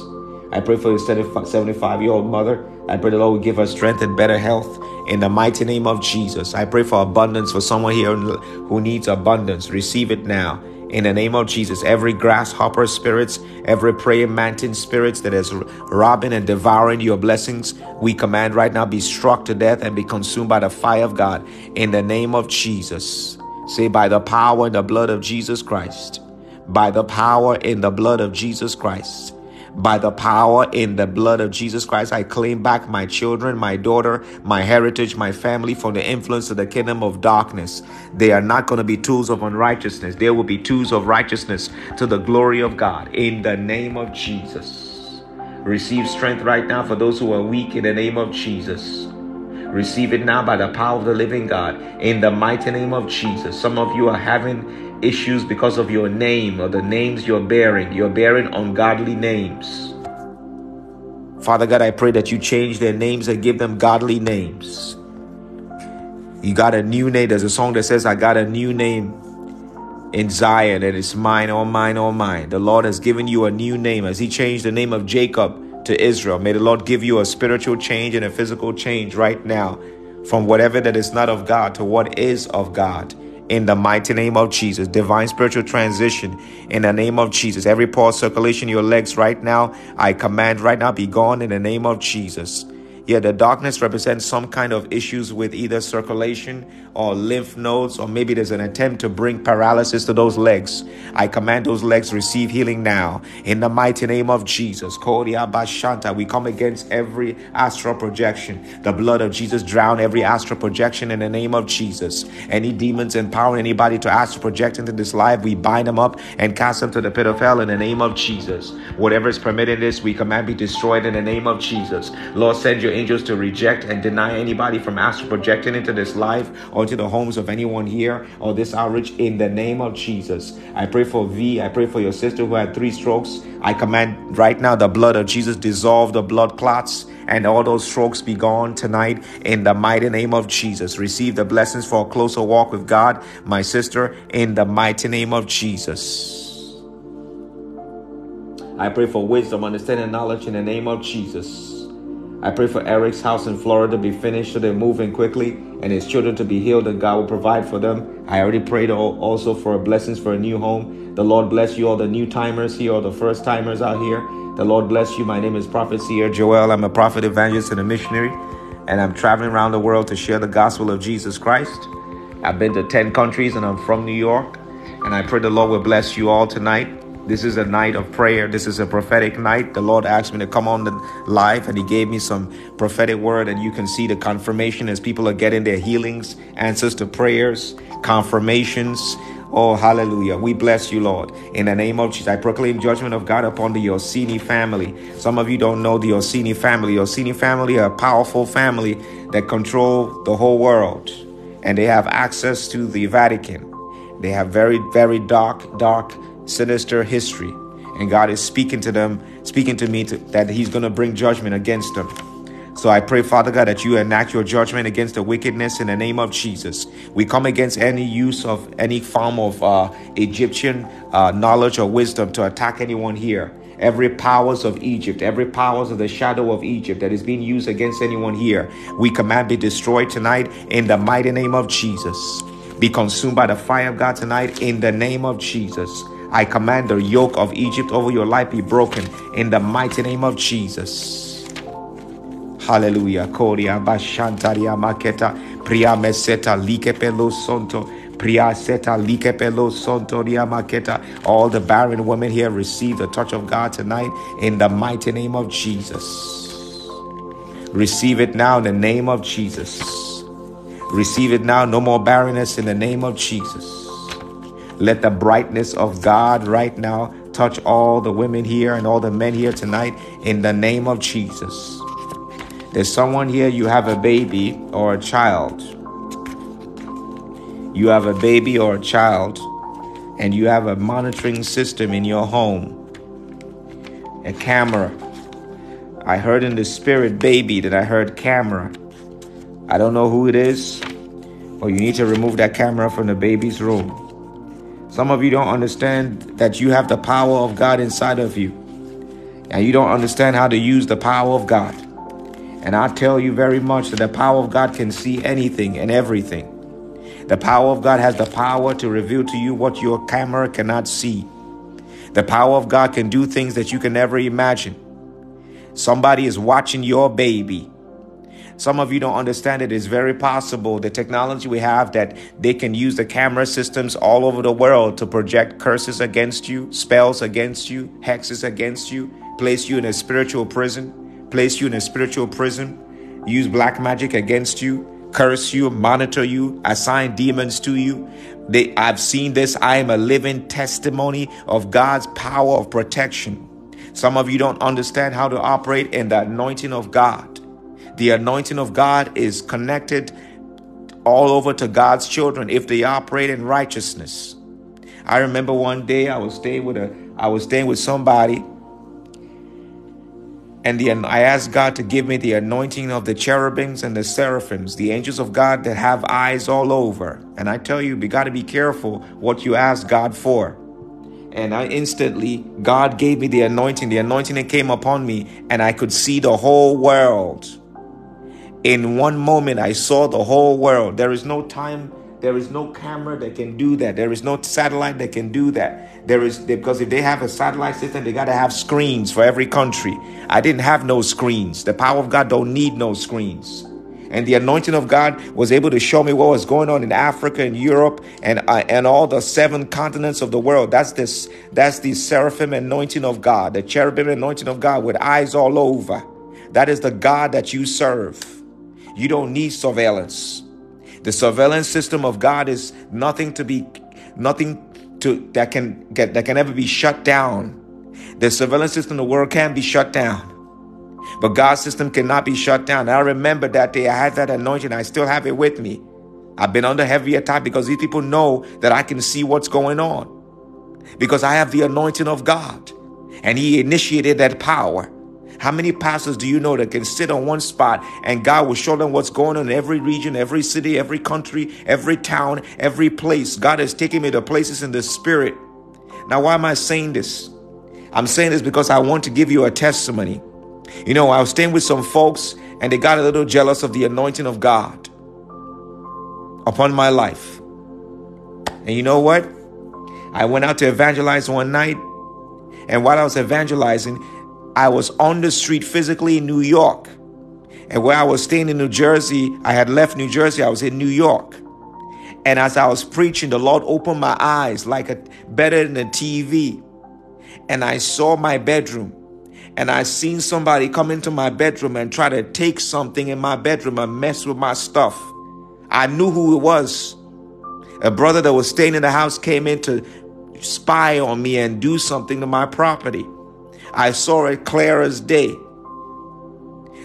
A: I pray for your 75 year old mother. I pray the Lord will give her strength and better health in the mighty name of Jesus. I pray for abundance for someone here who needs abundance. Receive it now in the name of Jesus. Every grasshopper spirits, every praying mantis spirits that is robbing and devouring your blessings, we command right now be struck to death and be consumed by the fire of God in the name of Jesus. Say, by the power in the blood of Jesus Christ, by the power in the blood of Jesus Christ. By the power in the blood of Jesus Christ, I claim back my children, my daughter, my heritage, my family from the influence of the kingdom of darkness. They are not going to be tools of unrighteousness. They will be tools of righteousness to the glory of God. In the name of Jesus. Receive strength right now for those who are weak in the name of Jesus. Receive it now by the power of the living God in the mighty name of Jesus. Some of you are having issues because of your name or the names you're bearing. You're bearing ungodly names. Father God, I pray that you change their names and give them godly names. You got a new name. There's a song that says, I got a new name in Zion, and it's mine, all mine, all mine. The Lord has given you a new name as He changed the name of Jacob to Israel. May the Lord give you a spiritual change and a physical change right now from whatever that is not of God to what is of God. In the mighty name of Jesus, divine spiritual transition in the name of Jesus. Every pulse circulation your legs right now, I command right now be gone in the name of Jesus. Yeah, the darkness represents some kind of issues with either circulation or lymph nodes, or maybe there's an attempt to bring paralysis to those legs. I command those legs receive healing now in the mighty name of Jesus. We come against every astral projection. The blood of Jesus drown every astral projection in the name of Jesus. Any demons empowering anybody to astral project into this life, we bind them up and cast them to the pit of hell in the name of Jesus. Whatever is permitted this, we command be destroyed in the name of Jesus. Lord, send your your angels to reject and deny anybody from astral projecting into this life or into the homes of anyone here or this outreach in the name of Jesus. I pray for V. I pray for your sister who had three strokes. I command right now the blood of Jesus dissolve the blood clots and all those strokes be gone tonight in the mighty name of Jesus. Receive the blessings for a closer walk with God, my sister, in the mighty name of Jesus. I pray for wisdom, understanding, knowledge in the name of Jesus. I pray for Eric's house in Florida to be finished so they're moving quickly and his children to be healed and God will provide for them. I already prayed also for blessings for a new home. The Lord bless you, all the new timers here, all the first timers out here. The Lord bless you. My name is Prophet Seer Joel. I'm a prophet, evangelist, and a missionary, and I'm traveling around the world to share the gospel of Jesus Christ. I've been to 10 countries and I'm from New York, and I pray the Lord will bless you all tonight. This is a night of prayer. This is a prophetic night. The Lord asked me to come on the live and He gave me some prophetic word, and you can see the confirmation as people are getting their healings, answers to prayers, confirmations. Oh, hallelujah. We bless you, Lord. In the name of Jesus, I proclaim judgment of God upon the Orsini family. Some of you don't know the Orsini family. Orsini family are a powerful family that control the whole world, and they have access to the Vatican. They have very, very dark, dark sinister history. And God is speaking to them, speaking to me to, that He's going to bring judgment against them. So I pray, Father God, that you enact your judgment against the wickedness in the name of Jesus. We come against any use of any form of uh, Egyptian uh, knowledge or wisdom to attack anyone here. Every powers of Egypt, every powers of the shadow of Egypt that is being used against anyone here, we command be destroyed tonight in the mighty name of Jesus. Be consumed by the fire of God tonight in the name of Jesus. I command the yoke of Egypt over your life be broken in the mighty name of Jesus. Hallelujah. Koria bashantaria maketa priya meseta likepelo sonto. All the barren women here receive the touch of God tonight in the mighty name of Jesus. Receive it now in the name of Jesus. Receive it now. No more barrenness in the name of Jesus. Let the brightness of God right now touch all the women here and all the men here tonight in the name of Jesus. There's someone here, you have a baby or a child. You have a baby or a child, and you have a monitoring system in your home, a camera. I heard in the spirit baby that I heard camera. I don't know who it is, but you need to remove that camera from the baby's room. Some of you don't understand that you have the power of God inside of you. And you don't understand how to use the power of God. And I tell you very much that the power of God can see anything and everything. The power of God has the power to reveal to you what your camera cannot see. The power of God can do things that you can never imagine. Somebody is watching your baby some of you don't understand it. It's very possible the technology we have that they can use the camera systems all over the world to project curses against you, spells against you, hexes against you, place you in a spiritual prison, place you in a spiritual prison, use black magic against you, curse you, monitor you, assign demons to you. They, I've seen this. I am a living testimony of God's power of protection. Some of you don't understand how to operate in the anointing of God. The anointing of God is connected all over to God's children if they operate in righteousness. I remember one day I was staying with a I was staying with somebody and the, I asked God to give me the anointing of the cherubims and the seraphims, the angels of God that have eyes all over. And I tell you, you got to be careful what you ask God for. And I instantly, God gave me the anointing. The anointing that came upon me, and I could see the whole world. In one moment, I saw the whole world. There is no time, there is no camera that can do that. There is no satellite that can do that. There is because if they have a satellite system, they got to have screens for every country. I didn't have no screens. The power of God don't need no screens. And the anointing of God was able to show me what was going on in Africa and Europe and uh, and all the seven continents of the world. That's this. That's the seraphim anointing of God, the cherubim anointing of God with eyes all over. That is the God that you serve. You don't need surveillance. The surveillance system of God is nothing to be nothing to that can get that can ever be shut down. The surveillance system of the world can be shut down. But God's system cannot be shut down. I remember that day I had that anointing. I still have it with me. I've been under heavy attack because these people know that I can see what's going on. Because I have the anointing of God. And He initiated that power. How many pastors do you know that can sit on one spot and God will show them what's going on in every region, every city, every country, every town, every place? God has taken me to places in the spirit. Now, why am I saying this? I'm saying this because I want to give you a testimony. You know, I was staying with some folks and they got a little jealous of the anointing of God upon my life. And you know what? I went out to evangelize one night. And while I was evangelizing, I was on the street physically in New York. And where I was staying in New Jersey, I had left New Jersey, I was in New York. And as I was preaching, the Lord opened my eyes like a better than a TV. And I saw my bedroom. And I seen somebody come into my bedroom and try to take something in my bedroom and mess with my stuff. I knew who it was. A brother that was staying in the house came in to spy on me and do something to my property. I saw it clear as day.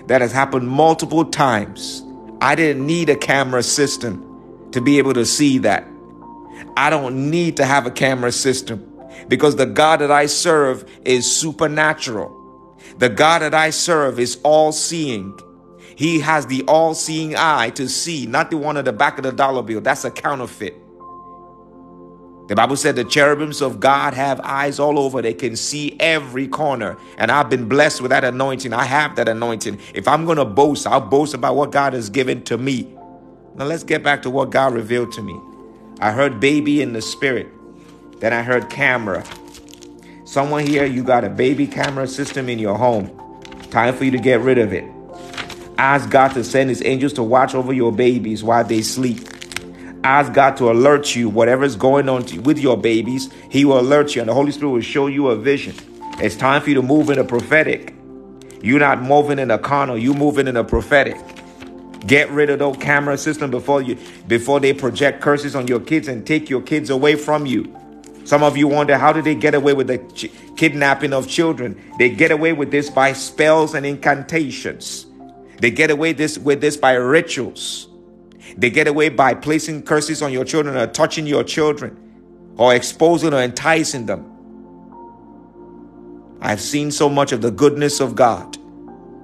A: That has happened multiple times. I didn't need a camera system to be able to see that. I don't need to have a camera system because the God that I serve is supernatural. The God that I serve is all seeing. He has the all seeing eye to see, not the one at the back of the dollar bill. That's a counterfeit. The Bible said the cherubims of God have eyes all over. They can see every corner. And I've been blessed with that anointing. I have that anointing. If I'm going to boast, I'll boast about what God has given to me. Now let's get back to what God revealed to me. I heard baby in the spirit. Then I heard camera. Someone here, you got a baby camera system in your home. Time for you to get rid of it. Ask God to send his angels to watch over your babies while they sleep. Ask God to alert you, whatever's going on with your babies, He will alert you, and the Holy Spirit will show you a vision. It's time for you to move in the prophetic. You're not moving in the carnal, you're moving in the prophetic. Get rid of those camera system before you before they project curses on your kids and take your kids away from you. Some of you wonder how did they get away with the ch- kidnapping of children? They get away with this by spells and incantations. They get away this with this by rituals. They get away by placing curses on your children or touching your children or exposing or enticing them. I've seen so much of the goodness of God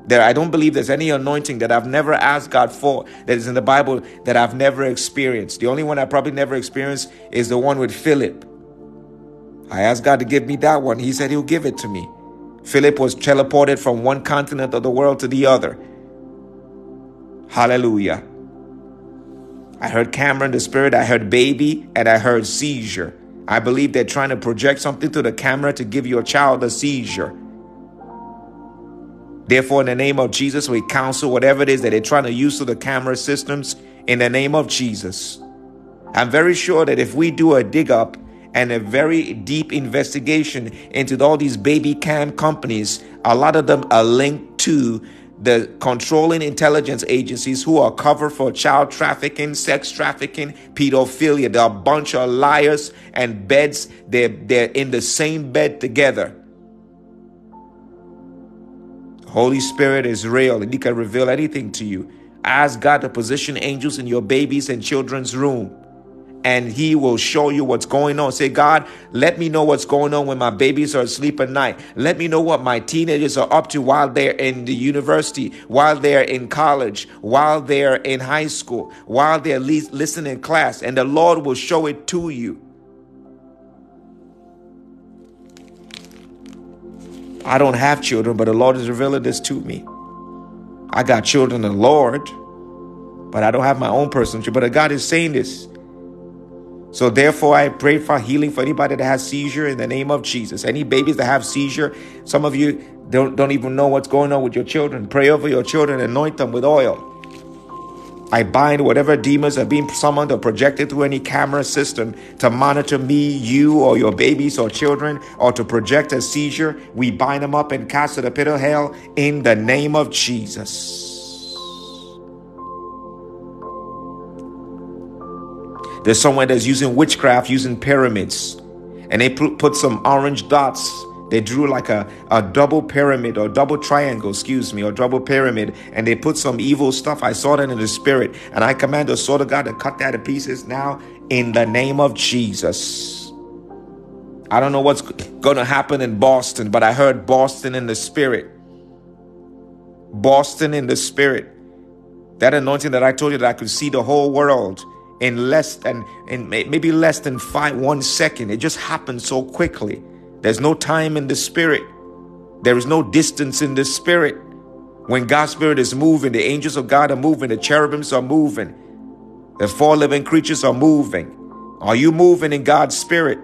A: that I don't believe there's any anointing that I've never asked God for that is in the Bible that I've never experienced. The only one I probably never experienced is the one with Philip. I asked God to give me that one. He said he'll give it to me. Philip was teleported from one continent of the world to the other. Hallelujah. I heard camera in the spirit, I heard baby, and I heard seizure. I believe they're trying to project something to the camera to give your child a seizure. Therefore, in the name of Jesus, we counsel whatever it is that they're trying to use to the camera systems in the name of Jesus. I'm very sure that if we do a dig up and a very deep investigation into all these baby cam companies, a lot of them are linked to the controlling intelligence agencies who are covered for child trafficking, sex trafficking, pedophilia. They're a bunch of liars and beds. They're, they're in the same bed together. Holy Spirit is real and He can reveal anything to you. Ask God to position angels in your babies and children's room and he will show you what's going on. Say, God, let me know what's going on when my babies are asleep at night. Let me know what my teenagers are up to while they're in the university, while they're in college, while they're in high school, while they're listening class, and the Lord will show it to you. I don't have children, but the Lord is revealing this to me. I got children in the Lord, but I don't have my own personal children. But God is saying this. So therefore, I pray for healing for anybody that has seizure in the name of Jesus. Any babies that have seizure, some of you don't, don't even know what's going on with your children. Pray over your children, anoint them with oil. I bind whatever demons are being summoned or projected through any camera system to monitor me, you, or your babies or children, or to project a seizure. We bind them up and cast to the pit of hell in the name of Jesus. There's someone that's using witchcraft, using pyramids, and they put some orange dots They drew like a, a double pyramid or double triangle, excuse me, or double pyramid, and they put some evil stuff. I saw that in the spirit, and I command the sword of God to cut that to pieces now in the name of Jesus. I don't know what's going to happen in Boston, but I heard Boston in the spirit. Boston in the spirit. That anointing that I told you that I could see the whole world in less than in maybe less than five one second. It just happened so quickly. There's no time in the spirit. There is no distance in the spirit. When God's spirit is moving, the angels of God are moving, the cherubims are moving, the four living creatures are moving. Are you moving in God's spirit?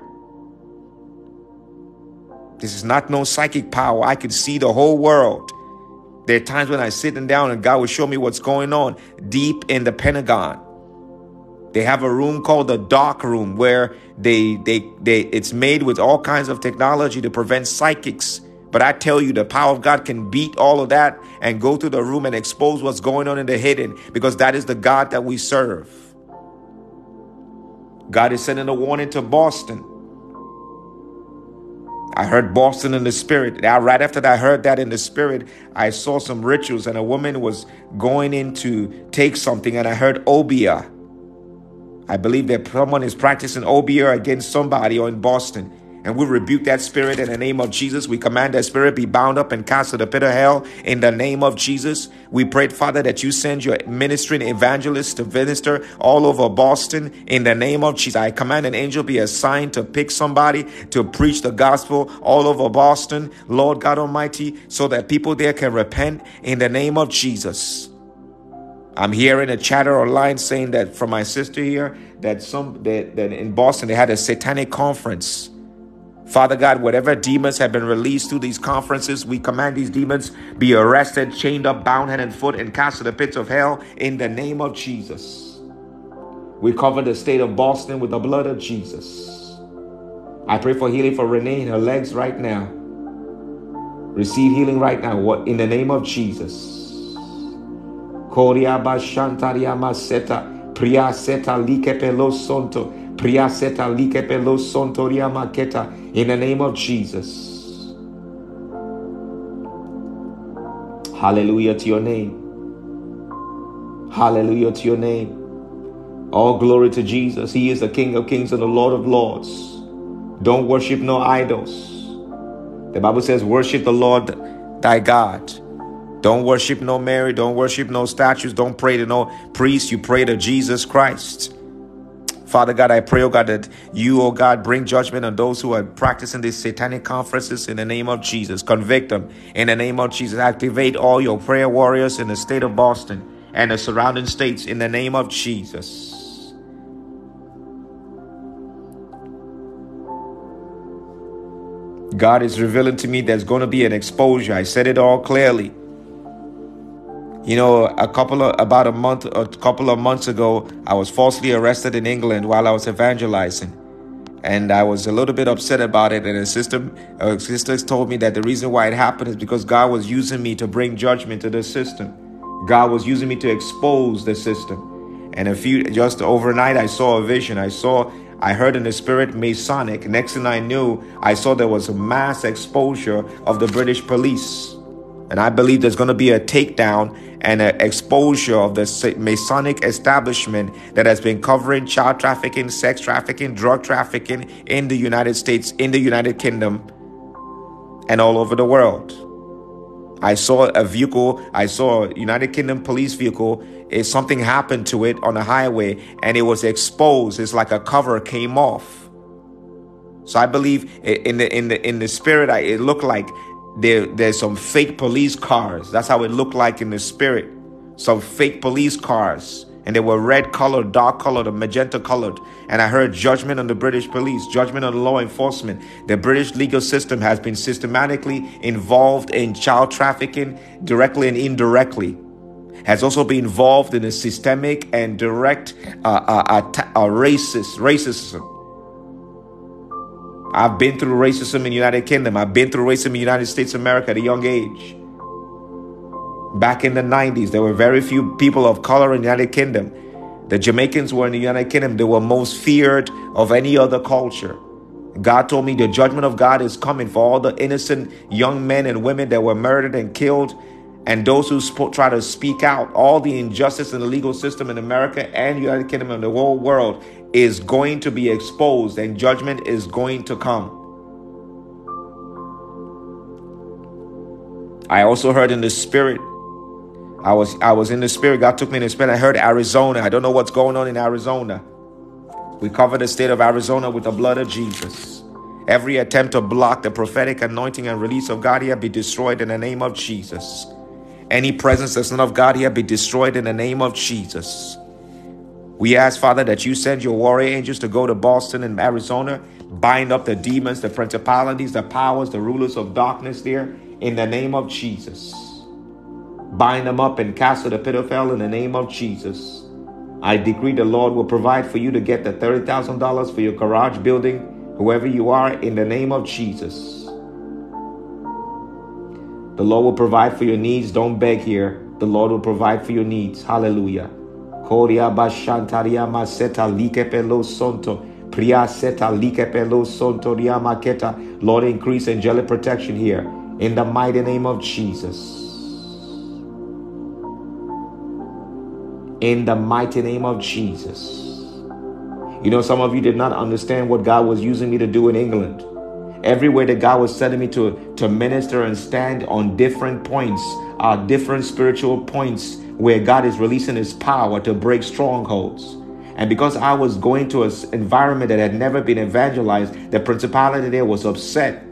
A: This is not no psychic power. I can see the whole world. There are times when i'm sitting down and God will show me what's going on deep in the Pentagon. They have a room called the dark room where they they they it's made with all kinds of technology to prevent psychics. But I tell you, the power of God can beat all of that and go to the room and expose what's going on in the hidden because that is the God that we serve. God is sending a warning to Boston. I heard Boston in the spirit. Now, right after I heard that in the spirit, I saw some rituals, and a woman was going in to take something, and I heard Obeah. I believe that someone is practicing Obeah against somebody or in Boston. And we rebuke that spirit in the name of Jesus. We command that spirit be bound up and cast to the pit of hell in the name of Jesus. We pray, Father, that you send your ministering evangelists to minister all over Boston in the name of Jesus. I command an angel be assigned to pick somebody to preach the gospel all over Boston, Lord God Almighty, so that people there can repent in the name of Jesus. I'm hearing a chatter online saying that from my sister here that some that, that in Boston they had a satanic conference Father God, whatever demons have been released through these conferences, we command these demons be arrested, chained up, bound hand and foot, and cast to the pits of hell in the name of Jesus. We cover the state of Boston with the blood of Jesus. I pray for healing for Renee in her legs right now. Receive healing right now in the name of Jesus. Priya seta sonto. Priaseta likepelo sontoria maketa in the name of Jesus. Hallelujah to your name. Hallelujah to your name. All glory to Jesus. He is the King of kings and the Lord of lords. Don't worship no idols. The Bible says, worship the Lord thy God. Don't worship no Mary. Don't worship no statues. Don't pray to no priest. You pray to Jesus Christ. Father God, I pray, oh God, that you, oh God, bring judgment on those who are practicing these satanic conferences in the name of Jesus. Convict them in the name of Jesus. Activate all your prayer warriors in the state of Boston and the surrounding states in the name of Jesus. God is revealing to me there's going to be an exposure. I said it all clearly. You know, a couple of about a month, a couple of months ago, I was falsely arrested in England while I was evangelizing, and I was a little bit upset about it. And a sister, a sister told me that the reason why it happened is because God was using me to bring judgment to the system. God was using me to expose the system. And a few, just overnight, I saw a vision. I saw I heard in the spirit Masonic. Next thing I knew, I saw there was a mass exposure of the British police. And I believe there's going to be a takedown and an exposure of the Masonic establishment that has been covering child trafficking, sex trafficking, drug trafficking in the United States, in the United Kingdom, and all over the world. I saw a vehicle, I saw a United Kingdom police vehicle. If something happened to it on the highway and it was exposed, it's like a cover came off. So I believe in the in the in the spirit, it looked like there, there's some fake police cars. That's how it looked like in the spirit. Some fake police cars. And they were red colored, dark colored, or magenta colored. And I heard judgment on the British police, judgment on law enforcement. The British legal system has been systematically involved in child trafficking, directly and indirectly. Has also been involved in a systemic and direct uh, uh, uh, racist racism I've been through racism in the United Kingdom. I've been through racism in the United States of America at a young age. Back in the 90s, there were very few people of color in the United Kingdom. The Jamaicans were in the United Kingdom. They were most feared of any other culture. God told me the judgment of God is coming for all the innocent young men and women that were murdered and killed, and those who sp- try to speak out. All the injustice in the legal system in America and United Kingdom and the whole world is going to be exposed, and judgment is going to come. I also heard in the spirit. I was I was in the spirit. God took me in the spirit. I heard Arizona. I don't know what's going on in Arizona. We cover the state of Arizona with the blood of Jesus. Every attempt to block the prophetic anointing and release of God here be destroyed in the name of Jesus. Any presence that's not of God here be destroyed in the name of Jesus. We ask, Father, that you send your warrior angels to go to Boston and Arizona, bind up the demons, the principalities, the powers, the rulers of darkness there in the name of Jesus. Bind them up and cast the pit of hell in the name of Jesus. I decree the Lord will provide for you to get the $30,000 for your garage building, whoever you are, in the name of Jesus. The Lord will provide for your needs. Don't beg here. The Lord will provide for your needs. Hallelujah. Koria bashantaria maseta likepelo sonto. Priya seta likepelo sonto riamaketa. Lord, increase angelic protection here. In the mighty name of Jesus. in the mighty name of Jesus. You know, some of you did not understand what God was using me to do in England. Everywhere that God was sending me to, to minister and stand on different points, uh, different spiritual points where God is releasing His power to break strongholds. And because I was going to an environment that had never been evangelized, the principality there was upset.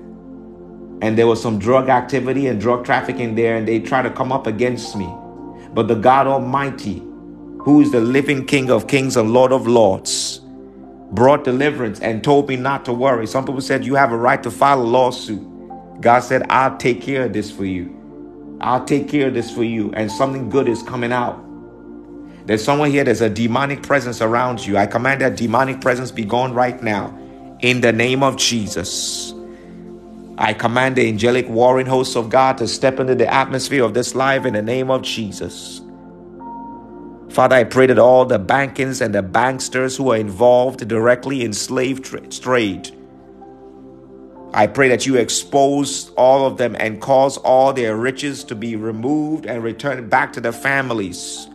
A: And there was some drug activity and drug trafficking there, and they tried to come up against me. But the God Almighty, who is the living King of kings and Lord of lords, brought deliverance and told me not to worry. Some people said, You have a right to file a lawsuit. God said, I'll take care of this for you. I'll take care of this for you. And something good is coming out. There's someone here, there's a demonic presence around you. I command that demonic presence be gone right now. In the name of Jesus. I command the angelic warring hosts of God to step into the atmosphere of this life in the name of Jesus. Father, I pray that all the bankings and the banksters who are involved directly in slave trade, I pray that you expose all of them and cause all their riches to be removed and returned back to the families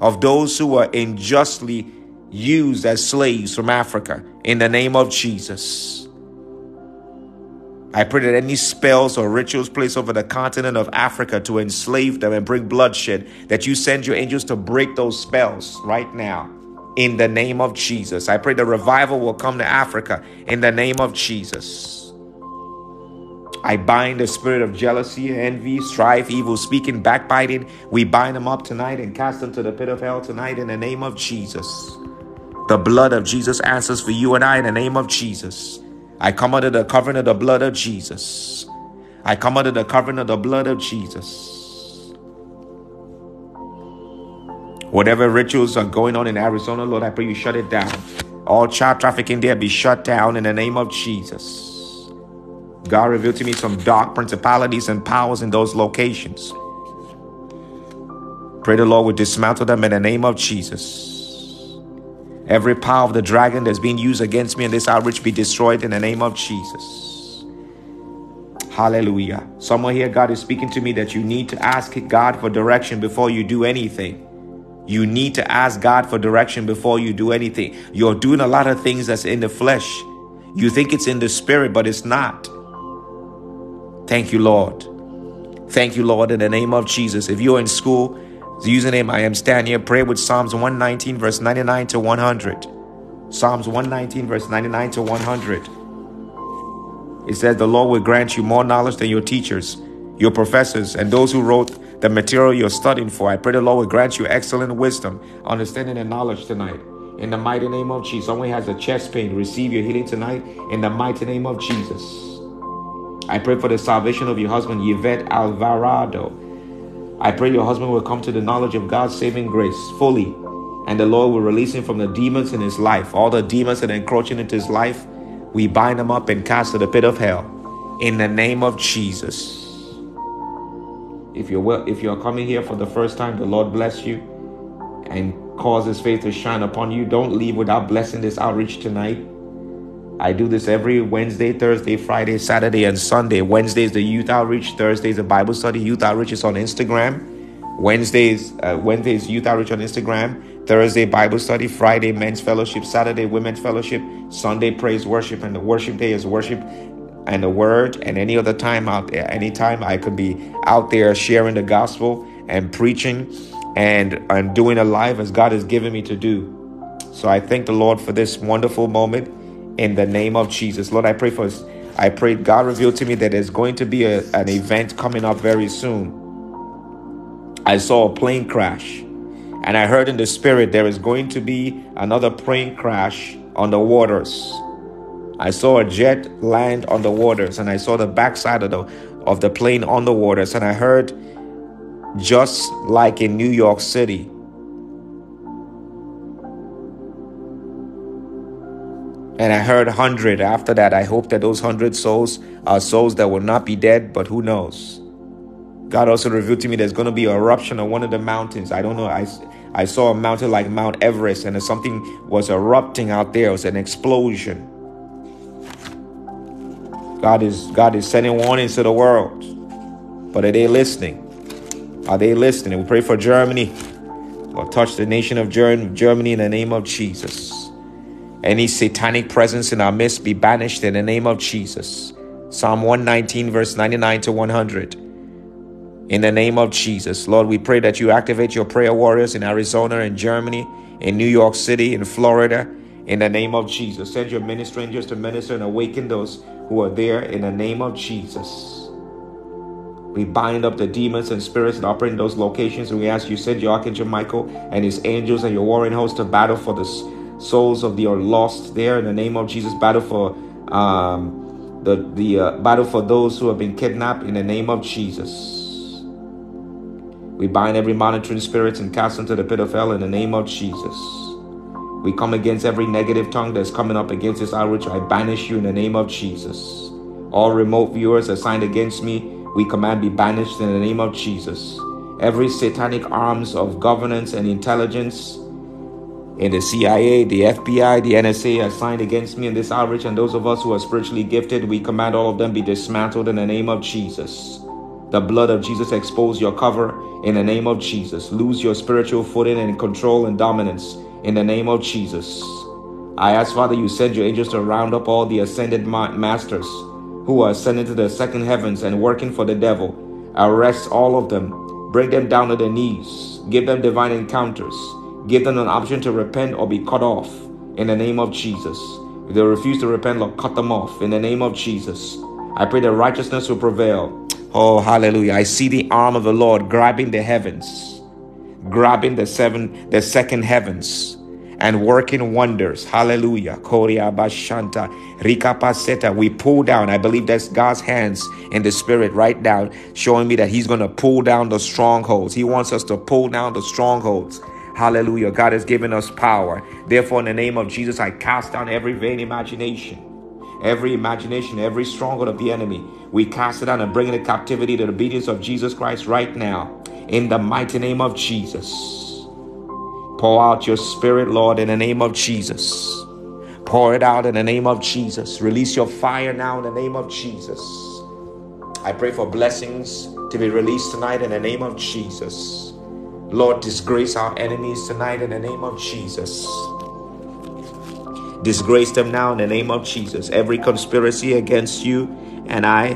A: of those who were unjustly used as slaves from Africa in the name of Jesus. I pray that any spells or rituals placed over the continent of Africa to enslave them and bring bloodshed, that you send your angels to break those spells right now. In the name of Jesus. I pray the revival will come to Africa in the name of Jesus. I bind the spirit of jealousy, envy, strife, evil speaking, backbiting. We bind them up tonight and cast them to the pit of hell tonight in the name of Jesus. The blood of Jesus answers for you and I in the name of Jesus. I come under the covering of the blood of Jesus. I come under the covering of the blood of Jesus. Whatever rituals are going on in Arizona, Lord, I pray you shut it down. All child trafficking there be shut down in the name of Jesus. God revealed to me some dark principalities and powers in those locations. Pray the Lord would dismantle them in the name of Jesus. Every power of the dragon that's being used against me in this outreach be destroyed in the name of Jesus. Hallelujah. Someone here, God is speaking to me that you need to ask God for direction before you do anything. You need to ask God for direction before you do anything. You're doing a lot of things that's in the flesh. You think it's in the spirit, but it's not. Thank you, Lord. Thank you, Lord, in the name of Jesus. If you're in school, the username I am standing here. Pray with Psalms 119, verse 99 to 100. Psalms 119, verse 99 to 100. It says, The Lord will grant you more knowledge than your teachers, your professors, and those who wrote the material you're studying for. I pray the Lord will grant you excellent wisdom, understanding, and knowledge tonight. In the mighty name of Jesus. Someone has a chest pain. Receive your healing tonight in the mighty name of Jesus. I pray for the salvation of your husband, Yvette Alvarado. I pray your husband will come to the knowledge of God's saving grace fully, and the Lord will release him from the demons in his life. All the demons that are encroaching into his life, we bind them up and cast to the pit of hell. In the name of Jesus. If you're well, if you're coming here for the first time, the Lord bless you and cause his faith to shine upon you. Don't leave without blessing this outreach tonight. I do this every Wednesday, Thursday, Friday, Saturday, and Sunday. Wednesday is the youth outreach. Thursday is the Bible study. Youth outreach is on Instagram. Wednesdays, uh, Wednesdays youth outreach on Instagram. Thursday Bible study. Friday men's fellowship. Saturday women's fellowship. Sunday praise worship, and the worship day is worship and the word. And any other time out there, anytime I could be out there sharing the gospel and preaching and and doing a live as God has given me to do. So I thank the Lord for this wonderful moment in the name of Jesus. Lord, I pray for us. I pray God revealed to me that there's going to be a, an event coming up very soon. I saw a plane crash and I heard in the spirit there is going to be another plane crash on the waters. I saw a jet land on the waters and I saw the backside of the of the plane on the waters and I heard just like in New York City And I heard 100 after that. I hope that those 100 souls are souls that will not be dead, but who knows? God also revealed to me there's going to be an eruption on one of the mountains. I don't know. I, I saw a mountain like Mount Everest, and something was erupting out there. It was an explosion. God is God is sending warnings to the world. But are they listening? Are they listening? We pray for Germany. Lord, touch the nation of Germany in the name of Jesus. Any satanic presence in our midst be banished in the name of Jesus. Psalm 119, verse 99 to 100. In the name of Jesus, Lord, we pray that you activate your prayer warriors in Arizona, in Germany, in New York City, in Florida. In the name of Jesus, send your minister angels to minister and awaken those who are there in the name of Jesus. We bind up the demons and spirits that operate in those locations, and we ask you send your archangel Michael and his angels and your warring host to battle for this souls of the lost there in the name of Jesus. Battle for um, the the uh, battle for those who have been kidnapped in the name of Jesus. We bind every monitoring spirit and cast into the pit of hell in the name of Jesus. We come against every negative tongue that's coming up against this outreach. I banish you in the name of Jesus. All remote viewers assigned against me, we command be banished in the name of Jesus. Every satanic arms of governance and intelligence in the CIA, the FBI, the NSA assigned against me in this outreach, and those of us who are spiritually gifted, we command all of them be dismantled in the name of Jesus. The blood of Jesus expose your cover in the name of Jesus. Lose your spiritual footing and control and dominance in the name of Jesus. I ask, Father, you send your angels to round up all the ascended masters who are ascending to the second heavens and working for the devil. Arrest all of them, bring them down to their knees, give them divine encounters Give them an option to repent or be cut off in the name of Jesus. If they refuse to repent, Lord, cut them off in the name of Jesus. I pray that righteousness will prevail. Oh, hallelujah. I see the arm of the Lord grabbing the heavens, grabbing the seven, the second heavens, and working wonders. Hallelujah. Korea Bashanta. Rika We pull down. I believe that's God's hands in the spirit right now, showing me that He's going to pull down the strongholds. He wants us to pull down the strongholds. Hallelujah. God has given us power. Therefore, in the name of Jesus, I cast down every vain imagination, every imagination, every stronghold of the enemy. We cast it down and bring it in captivity to the obedience of Jesus Christ right now. In the mighty name of Jesus. Pour out your spirit, Lord, in the name of Jesus. Pour it out in the name of Jesus. Release your fire now in the name of Jesus. I pray for blessings to be released tonight in the name of Jesus. Lord, disgrace our enemies tonight in the name of Jesus. Disgrace them now in the name of Jesus. Every conspiracy against you and I,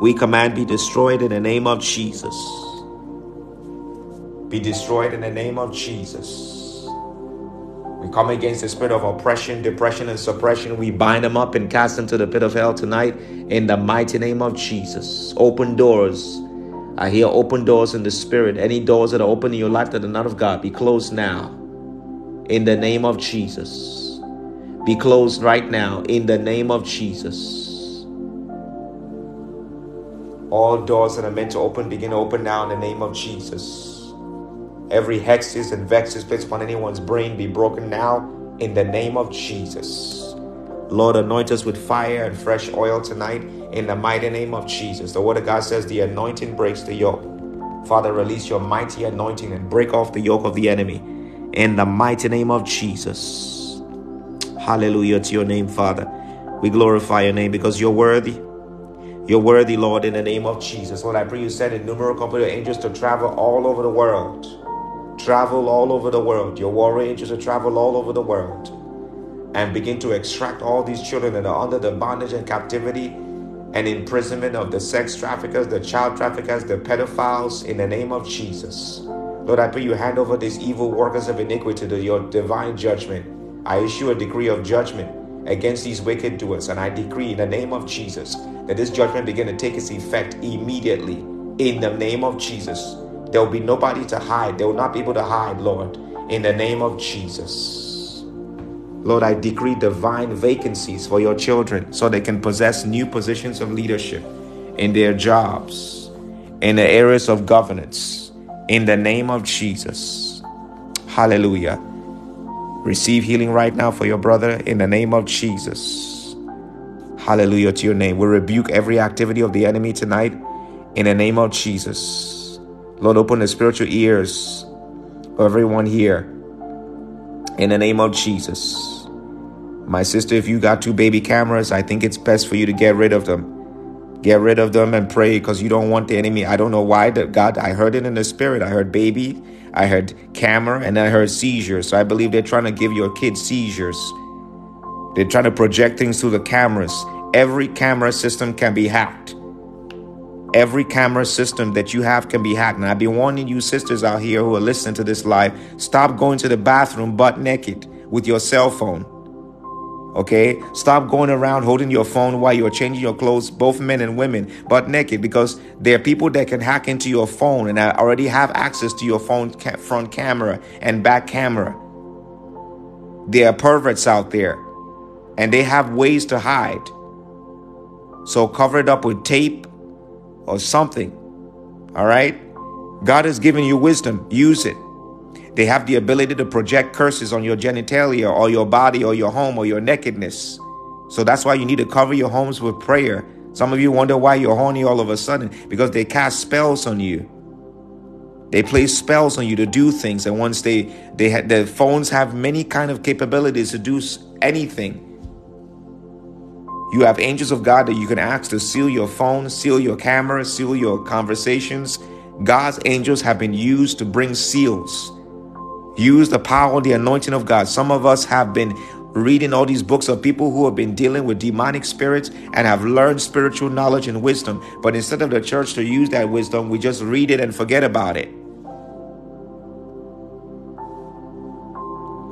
A: we command be destroyed in the name of Jesus. Be destroyed in the name of Jesus. We come against the spirit of oppression, depression, and suppression. We bind them up and cast them to the pit of hell tonight in the mighty name of Jesus. Open doors I hear open doors in the spirit. Any doors that are open in your life that are not of God, be closed now. In the name of Jesus. Be closed right now. In the name of Jesus. All doors that are meant to open begin to open now in the name of Jesus. Every hexes and vexes placed upon anyone's brain be broken now in the name of Jesus. Lord, anoint us with fire and fresh oil tonight in the mighty name of Jesus. The word of God says the anointing breaks the yoke. Father, release your mighty anointing and break off the yoke of the enemy in the mighty name of Jesus. Hallelujah to your name, Father. We glorify your name because you're worthy. You're worthy, Lord, in the name of Jesus. Lord, I pray you send innumerable company of angels to travel all over the world. Travel all over the world. Your warrior angels to travel all over the world and begin to extract all these children that are under the bondage and captivity and imprisonment of the sex traffickers, the child traffickers, the pedophiles in the name of Jesus. Lord, I pray you hand over these evil workers of iniquity to your divine judgment. I issue a decree of judgment against these wicked doers, and I decree in the name of Jesus that this judgment begin to take its effect immediately in the name of Jesus. There will be nobody to hide. They will not be able to hide, Lord, in the name of Jesus. Lord, I decree divine vacancies for your children so they can possess new positions of leadership in their jobs, in the areas of governance, in the name of Jesus. Hallelujah. Receive healing right now for your brother in the name of Jesus. Hallelujah to your name. We rebuke every activity of the enemy tonight in the name of Jesus. Lord, open the spiritual ears of everyone here in the name of Jesus. My sister, if you got two baby cameras, I think it's best for you to get rid of them. Get rid of them and pray because you don't want the enemy. I don't know why that God, I heard it in the spirit. I heard baby, I heard camera, and I heard seizures. So I believe they're trying to give your kids seizures. They're trying to project things through the cameras every camera system can be hacked. Every camera system that you have can be hacked. And I've been warning you, sisters out here who are listening to this live, stop going to the bathroom butt naked with your cell phone. Okay? Stop going around holding your phone while you're changing your clothes, both men and women, butt naked, because there are people that can hack into your phone and already have access to your phone front camera and back camera. There are perverts out there, and they have ways to hide. So cover it up with tape or something. All right? God has given you wisdom. Use it. They have the ability to project curses on your genitalia or your body or your home or your nakedness. So that's why you need to cover your homes with prayer. Some of you wonder why you're horny all of a sudden because they cast spells on you. They place spells on you to do things, and once they they had the phones have many kind of capabilities to do anything. You have angels of God that you can ask to seal your phone, seal your camera, seal your conversations. God's angels have been used to bring seals. Use the power, the anointing of God. Some of us have been reading all these books of people who have been dealing with demonic spirits and have learned spiritual knowledge and wisdom. But instead of the church to use that wisdom, we just read it and forget about it.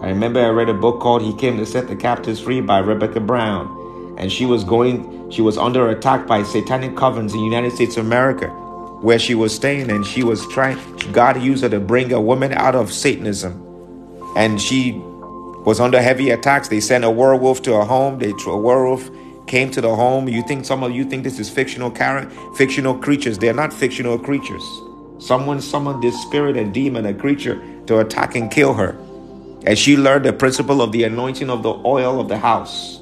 A: I remember I read a book called He Came to Set the Captives Free by Rebecca Brown and she was going she was under attack by satanic covens in the united states of america where she was staying and she was trying god used her to bring a woman out of satanism. And she was under heavy attacks. They sent a werewolf to her home. They a werewolf came to the home. You think some of you think this is fictional character fictional creatures. They're not fictional creatures. Someone summoned this spirit and demon a creature to attack and kill her. And she learned the principle of the anointing of the oil of the house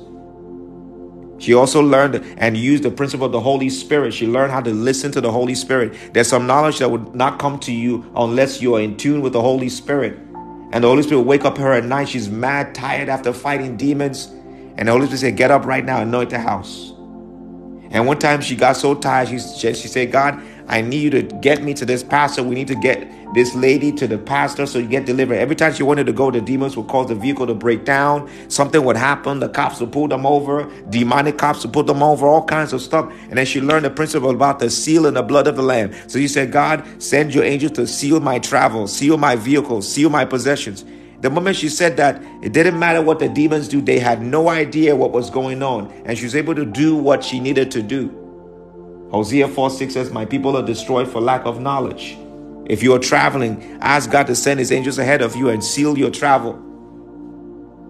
A: she also learned and used the principle of the Holy Spirit. She learned how to listen to the Holy Spirit. There's some knowledge that would not come to you unless you are in tune with the Holy Spirit. And the Holy Spirit wake up her at night. She's mad, tired after fighting demons. And the Holy Spirit said, Get up right now, anoint the house. And one time she got so tired, she, she said, God, I need you to get me to this pastor. We need to get this lady to the pastor so you get delivered. Every time she wanted to go, the demons would cause the vehicle to break down. Something would happen. The cops would pull them over. Demonic cops would put them over. All kinds of stuff. And then she learned the principle about the seal and the blood of the Lamb. So you said, God, send your angels to seal my travel, seal my vehicle, seal my possessions. The moment she said that, it didn't matter what the demons do. They had no idea what was going on. And she was able to do what she needed to do. Hosea 4 6 says, My people are destroyed for lack of knowledge. If you are traveling, ask God to send his angels ahead of you and seal your travel.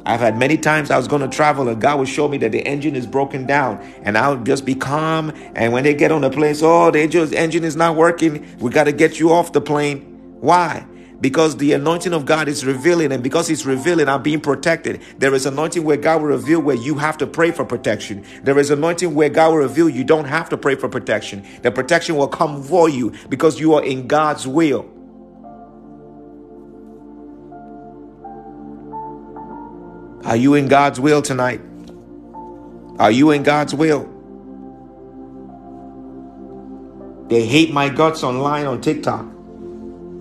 A: I've had many times I was going to travel and God would show me that the engine is broken down and I'll just be calm. And when they get on the plane, oh, the engine is not working. We got to get you off the plane. Why? Because the anointing of God is revealing, and because He's revealing, I'm being protected. There is anointing where God will reveal where you have to pray for protection. There is anointing where God will reveal you don't have to pray for protection. The protection will come for you because you are in God's will. Are you in God's will tonight? Are you in God's will? They hate my guts online on TikTok.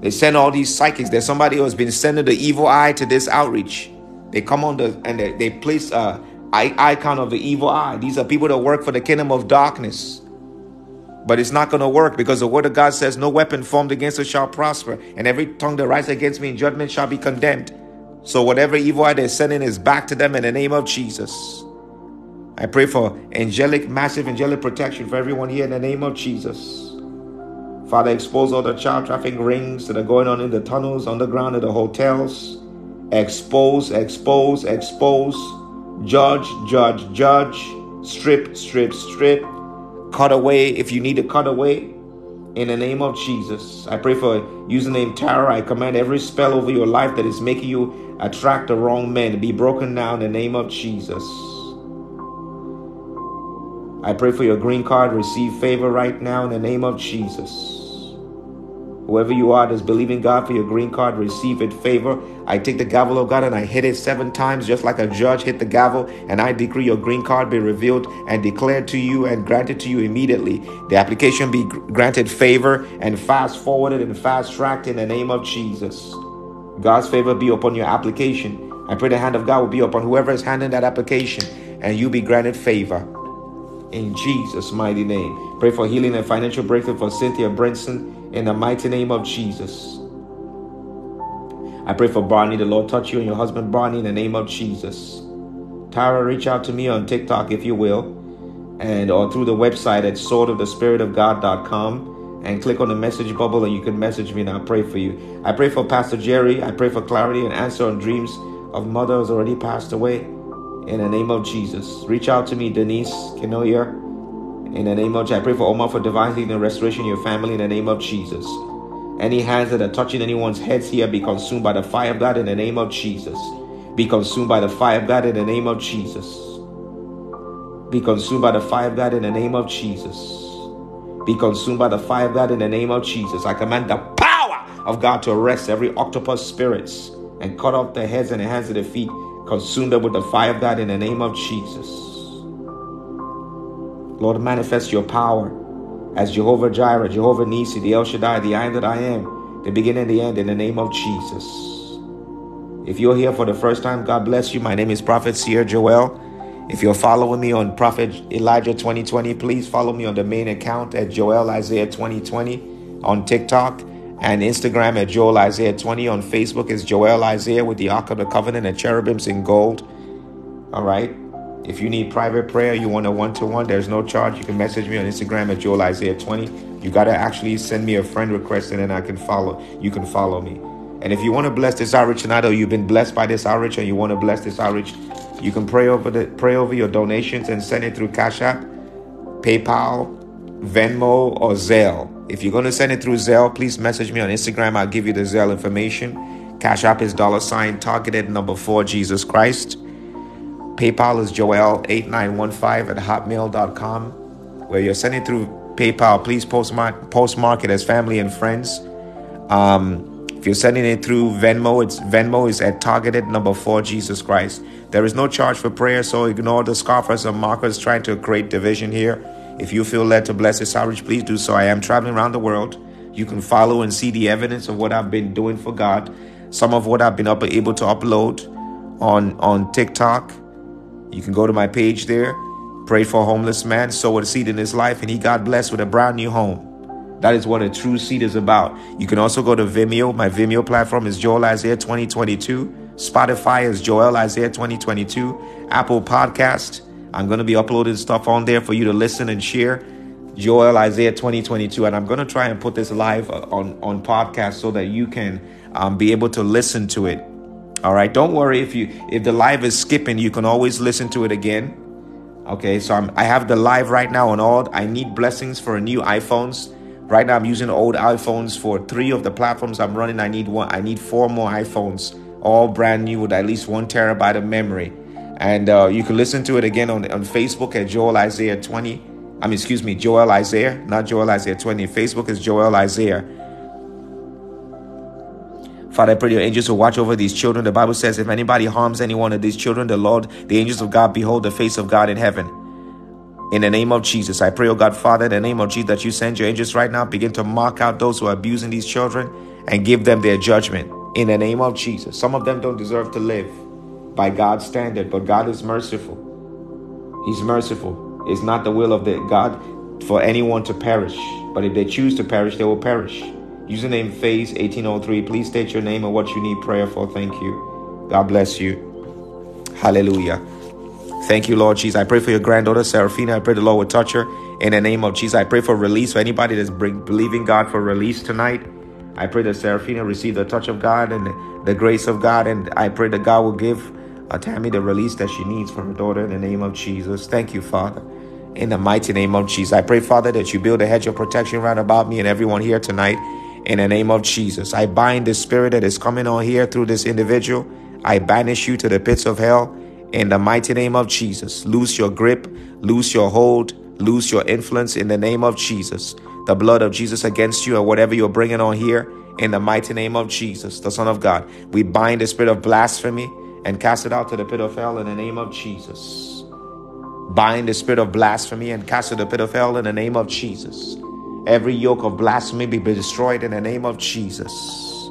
A: They send all these psychics. There's somebody who has been sending the evil eye to this outreach. They come on the and they, they place a icon of the evil eye. These are people that work for the kingdom of darkness. But it's not going to work because the word of God says, No weapon formed against us shall prosper, and every tongue that rises against me in judgment shall be condemned. So whatever evil eye they're sending is back to them in the name of Jesus. I pray for angelic, massive angelic protection for everyone here in the name of Jesus. Father, expose all the child trafficking rings that are going on in the tunnels, underground, in the hotels. Expose, expose, expose. Judge, judge, judge. Strip, strip, strip. Cut away if you need to cut away. In the name of Jesus, I pray for username Tara. I command every spell over your life that is making you attract the wrong men be broken now in the name of Jesus. I pray for your green card. Receive favor right now in the name of Jesus. Whoever you are that's believing God for your green card, receive it favor. I take the gavel of God and I hit it seven times, just like a judge hit the gavel, and I decree your green card be revealed and declared to you and granted to you immediately. The application be granted favor and fast forwarded and fast tracked in the name of Jesus. God's favor be upon your application. I pray the hand of God will be upon whoever is handling that application and you be granted favor. In Jesus' mighty name. Pray for healing and financial breakthrough for Cynthia Brinson in the mighty name of Jesus. I pray for Barney. The Lord touch you and your husband Barney in the name of Jesus. Tara, reach out to me on TikTok if you will, and or through the website at swordofthespiritofgod.com and click on the message bubble and you can message me and I'll pray for you. I pray for Pastor Jerry. I pray for clarity and answer on dreams of mothers already passed away. In the name of Jesus. Reach out to me, Denise Kenoyer in the name of Jesus, I pray for Omar for divine healing and restoration in your family in the name of Jesus. Any hands that are touching anyone's heads here be consumed by the fire of God in the name of Jesus. Be consumed by the fire of God in the name of Jesus. Be consumed by the fire of God in the name of Jesus. Be consumed by the fire of God in the name of Jesus. I command the power of God to arrest every octopus spirits and cut off the heads and the hands of the feet. Consume them with the fire of God in the name of Jesus. Lord, manifest your power as Jehovah Jireh, Jehovah Nissi, the El Shaddai, the I that I am, the beginning and the end, in the name of Jesus. If you're here for the first time, God bless you. My name is Prophet Seer Joel. If you're following me on Prophet Elijah 2020, please follow me on the main account at Joel Isaiah 2020 on TikTok and Instagram at Joel Isaiah 20. On Facebook is Joel Isaiah with the Ark of the Covenant and cherubims in gold. All right. If you need private prayer, you want a one to one, there's no charge. You can message me on Instagram at Joel Isaiah 20. You got to actually send me a friend request and then I can follow. You can follow me. And if you want to bless this outreach tonight or you've been blessed by this outreach and you want to bless this outreach, you can pray over the pray over your donations and send it through Cash App, PayPal, Venmo, or Zelle. If you're going to send it through Zelle, please message me on Instagram. I'll give you the Zelle information. Cash App is dollar sign targeted number four Jesus Christ. PayPal is joel8915 at hotmail.com. Where you're sending through PayPal, please postmark, postmark it as family and friends. Um, if you're sending it through Venmo, it's Venmo is at targeted number four Jesus Christ. There is no charge for prayer, so ignore the scoffers and markers trying to create division here. If you feel led to bless this outreach, please do so. I am traveling around the world. You can follow and see the evidence of what I've been doing for God. Some of what I've been able to upload on on TikTok, you can go to my page there, pray for a homeless man, sow a seed in his life, and he got blessed with a brand new home. That is what a true seed is about. You can also go to Vimeo. My Vimeo platform is Joel Isaiah 2022. Spotify is Joel Isaiah 2022. Apple Podcast. I'm going to be uploading stuff on there for you to listen and share. Joel Isaiah 2022. And I'm going to try and put this live on, on podcast so that you can um, be able to listen to it all right, don't worry if you if the live is skipping, you can always listen to it again. Okay, so I'm, I have the live right now on all. I need blessings for new iPhones. Right now, I'm using old iPhones for three of the platforms I'm running. I need one. I need four more iPhones, all brand new with at least one terabyte of memory. And uh, you can listen to it again on on Facebook at Joel Isaiah 20. I mean, excuse me, Joel Isaiah, not Joel Isaiah 20. Facebook is Joel Isaiah. Father, I pray your angels will watch over these children. The Bible says, if anybody harms any one of these children, the Lord, the angels of God, behold the face of God in heaven. In the name of Jesus, I pray, oh God, Father, in the name of Jesus, that you send your angels right now, begin to mark out those who are abusing these children and give them their judgment. In the name of Jesus. Some of them don't deserve to live by God's standard, but God is merciful. He's merciful. It's not the will of the God for anyone to perish, but if they choose to perish, they will perish. Username Phase 1803. Please state your name and what you need prayer for. Thank you. God bless you. Hallelujah. Thank you, Lord Jesus. I pray for your granddaughter, Seraphina. I pray the Lord will touch her in the name of Jesus. I pray for release for anybody that's believing God for release tonight. I pray that Seraphina receive the touch of God and the grace of God. And I pray that God will give uh, Tammy the release that she needs for her daughter in the name of Jesus. Thank you, Father. In the mighty name of Jesus. I pray, Father, that you build a hedge of protection round about me and everyone here tonight in the name of Jesus. I bind the spirit that is coming on here through this individual. I banish you to the pits of hell in the mighty name of Jesus. Loose your grip, loose your hold, loose your influence in the name of Jesus. The blood of Jesus against you and whatever you're bringing on here in the mighty name of Jesus, the Son of God. We bind the spirit of blasphemy and cast it out to the pit of hell in the name of Jesus. Bind the spirit of blasphemy and cast it to the pit of hell in the name of Jesus. Every yoke of blasphemy be destroyed in the name of Jesus.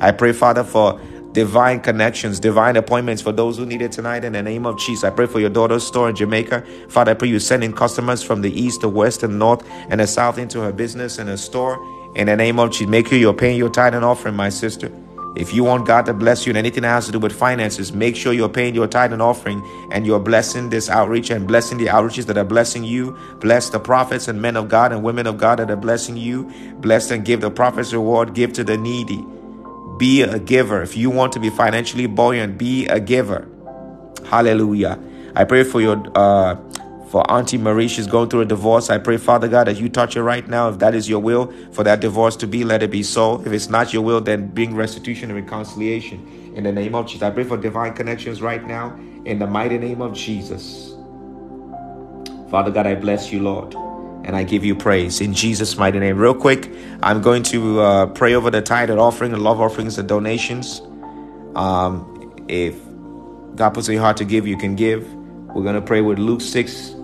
A: I pray, Father, for divine connections, divine appointments for those who need it tonight in the name of Jesus. I pray for your daughter's store in Jamaica. Father, I pray you send in customers from the east, the west, and north, and the south into her business and her store in the name of Jesus. Make sure you're paying your tithe and offering, my sister. If you want God to bless you in anything that has to do with finances, make sure you're paying your tithe and offering and you're blessing this outreach and blessing the outreaches that are blessing you. Bless the prophets and men of God and women of God that are blessing you. Bless and give the prophets reward. Give to the needy. Be a giver. If you want to be financially buoyant, be a giver. Hallelujah. I pray for your uh, for Auntie Marie, she's going through a divorce. I pray, Father God, that you touch her right now. If that is your will for that divorce to be, let it be so. If it's not your will, then bring restitution and reconciliation in the name of Jesus. I pray for divine connections right now in the mighty name of Jesus. Father God, I bless you, Lord, and I give you praise in Jesus' mighty name. Real quick, I'm going to uh, pray over the tithe and offering, the love offerings, and donations. Um, if God puts in your heart to give, you can give. We're going to pray with Luke 6,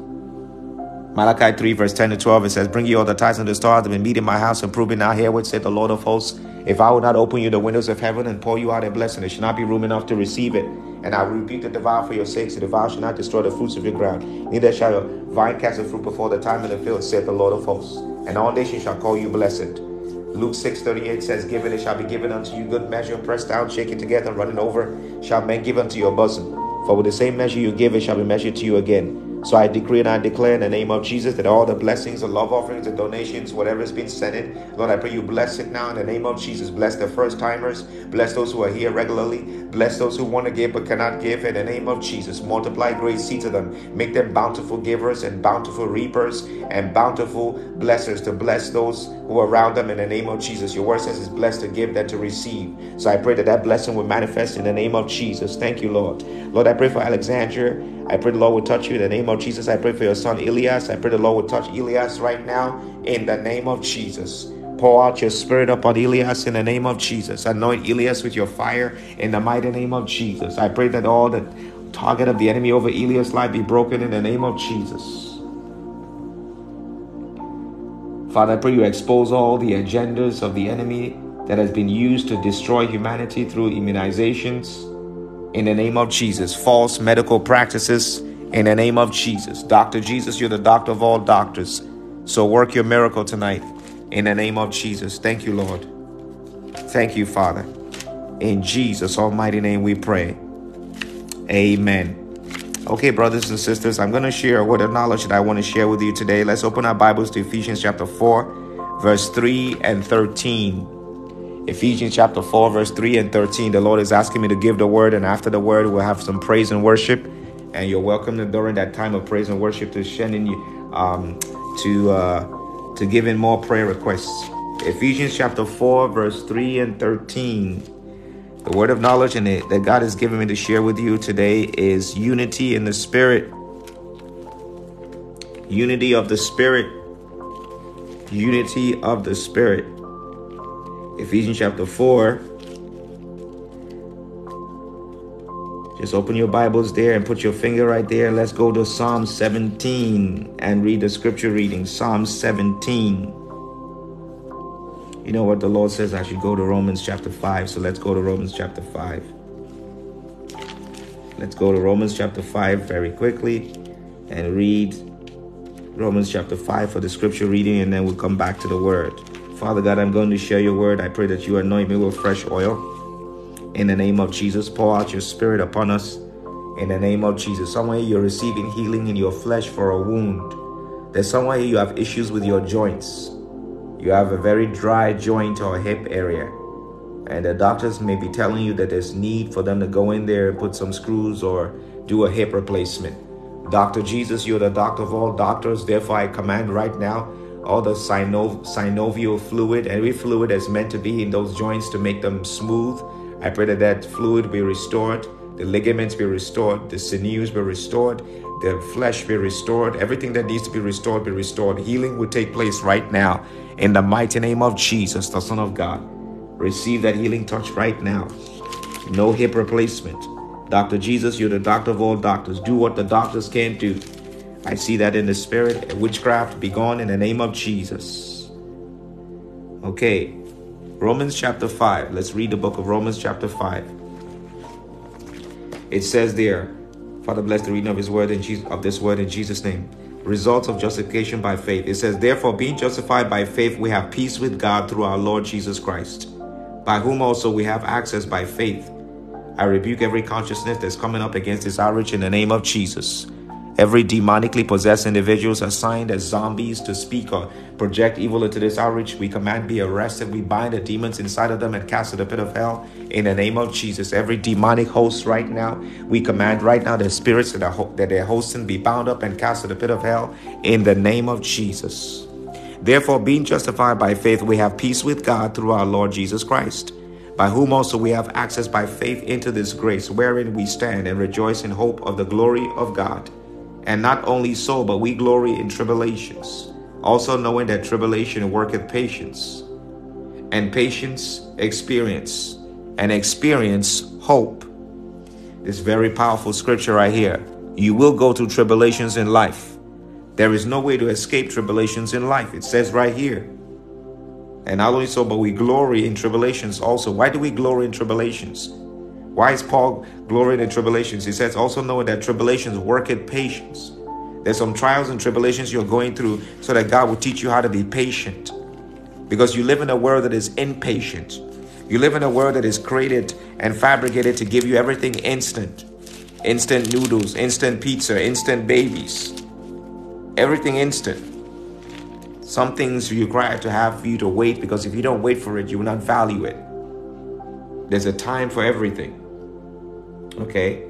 A: Malachi 3, verse 10 to 12, it says, Bring ye all the tithes and the stars and meet in my house and prove it now herewith, said the Lord of hosts. If I will not open you the windows of heaven and pour you out a blessing, there shall not be room enough to receive it. And I will rebuke the devourer for your sakes. The devourer shall not destroy the fruits of your ground. Neither shall your vine cast a fruit before the time in the field, said the Lord of hosts. And all nations shall call you blessed. Luke 6 38 says, Given it shall be given unto you, good measure, pressed down, shaken together, running over, shall men give unto your bosom. For with the same measure you give, it shall be measured to you again. So I decree and I declare in the name of Jesus that all the blessings, the love offerings, and donations, whatever has been sent in, Lord, I pray you bless it now in the name of Jesus. Bless the first timers, bless those who are here regularly, bless those who want to give but cannot give in the name of Jesus. Multiply grace seed to them, make them bountiful givers and bountiful reapers and bountiful blessers to bless those who are around them in the name of Jesus. Your word says it's blessed to give than to receive. So I pray that that blessing will manifest in the name of Jesus. Thank you, Lord. Lord, I pray for Alexandria. I pray the Lord will touch you in the name of Jesus. I pray for your son Elias. I pray the Lord will touch Elias right now in the name of Jesus. Pour out your spirit upon Elias in the name of Jesus. Anoint Elias with your fire in the mighty name of Jesus. I pray that all the target of the enemy over Elias' life be broken in the name of Jesus. Father, I pray you expose all the agendas of the enemy that has been used to destroy humanity through immunizations in the name of Jesus. False medical practices in the name of Jesus. Dr. Jesus, you're the doctor of all doctors. So work your miracle tonight in the name of Jesus. Thank you, Lord. Thank you, Father. In Jesus' almighty name we pray. Amen. Okay, brothers and sisters, I'm going to share what the knowledge that I want to share with you today. Let's open our Bibles to Ephesians chapter 4, verse 3 and 13. Ephesians chapter 4, verse 3 and 13. The Lord is asking me to give the word, and after the word, we'll have some praise and worship. And you're welcome to, during that time of praise and worship to send in um, to uh, to give in more prayer requests. Ephesians chapter 4, verse 3 and 13. The word of knowledge and that God has given me to share with you today is unity in the spirit. Unity of the spirit. Unity of the spirit. Ephesians chapter 4, Just open your Bibles there and put your finger right there. Let's go to Psalm 17 and read the scripture reading. Psalm 17. You know what the Lord says? I should go to Romans chapter 5. So let's go to Romans chapter 5. Let's go to Romans chapter 5 very quickly and read Romans chapter 5 for the scripture reading, and then we'll come back to the word. Father God, I'm going to share your word. I pray that you anoint me with fresh oil. In the name of Jesus, pour out your spirit upon us. In the name of Jesus. Somewhere you're receiving healing in your flesh for a wound. There's somewhere you have issues with your joints. You have a very dry joint or hip area. And the doctors may be telling you that there's need for them to go in there and put some screws or do a hip replacement. Dr. Jesus, you're the doctor of all doctors. Therefore, I command right now all the synovial fluid, every fluid that's meant to be in those joints to make them smooth, I pray that that fluid be restored, the ligaments be restored, the sinews be restored, the flesh be restored, everything that needs to be restored be restored. Healing will take place right now in the mighty name of Jesus, the Son of God. Receive that healing touch right now. No hip replacement. Dr. Jesus, you're the doctor of all doctors. Do what the doctors can't do. I see that in the spirit. Witchcraft be gone in the name of Jesus. Okay, Romans chapter 5. Let's read the book of Romans chapter 5. It says there, Father bless the reading of his word in Jesus, of this word in Jesus' name. Results of justification by faith. It says, Therefore, being justified by faith, we have peace with God through our Lord Jesus Christ, by whom also we have access by faith. I rebuke every consciousness that's coming up against this outreach in the name of Jesus. Every demonically possessed individuals assigned as zombies to speak or project evil into this outreach, we command be arrested. We bind the demons inside of them and cast to the pit of hell in the name of Jesus. Every demonic host right now, we command right now the spirits that are that they're hosting be bound up and cast to the pit of hell in the name of Jesus. Therefore, being justified by faith, we have peace with God through our Lord Jesus Christ by whom also we have access by faith into this grace, wherein we stand and rejoice in hope of the glory of God. And not only so, but we glory in tribulations, also knowing that tribulation worketh patience, and patience experience, and experience hope. This very powerful scripture right here. You will go through tribulations in life. There is no way to escape tribulations in life. It says right here. And not only so, but we glory in tribulations also. Why do we glory in tribulations? Why is Paul glorying in tribulations? He says, also knowing that tribulations work in patience. There's some trials and tribulations you're going through so that God will teach you how to be patient. Because you live in a world that is impatient. You live in a world that is created and fabricated to give you everything instant. Instant noodles, instant pizza, instant babies. Everything instant. Some things you require to have for you to wait because if you don't wait for it, you will not value it. There's a time for everything. Okay?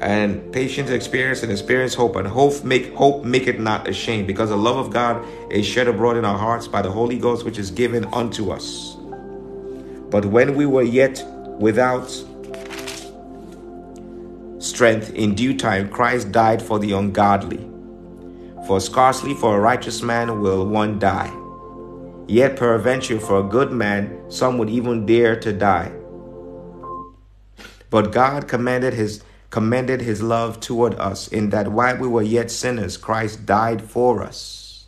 A: And patience, experience, and experience hope, and hope make hope make it not ashamed, because the love of God is shed abroad in our hearts by the Holy Ghost, which is given unto us. But when we were yet without strength, in due time Christ died for the ungodly. For scarcely for a righteous man will one die. Yet peradventure for a good man some would even dare to die. But God commanded his commended his love toward us in that while we were yet sinners, Christ died for us.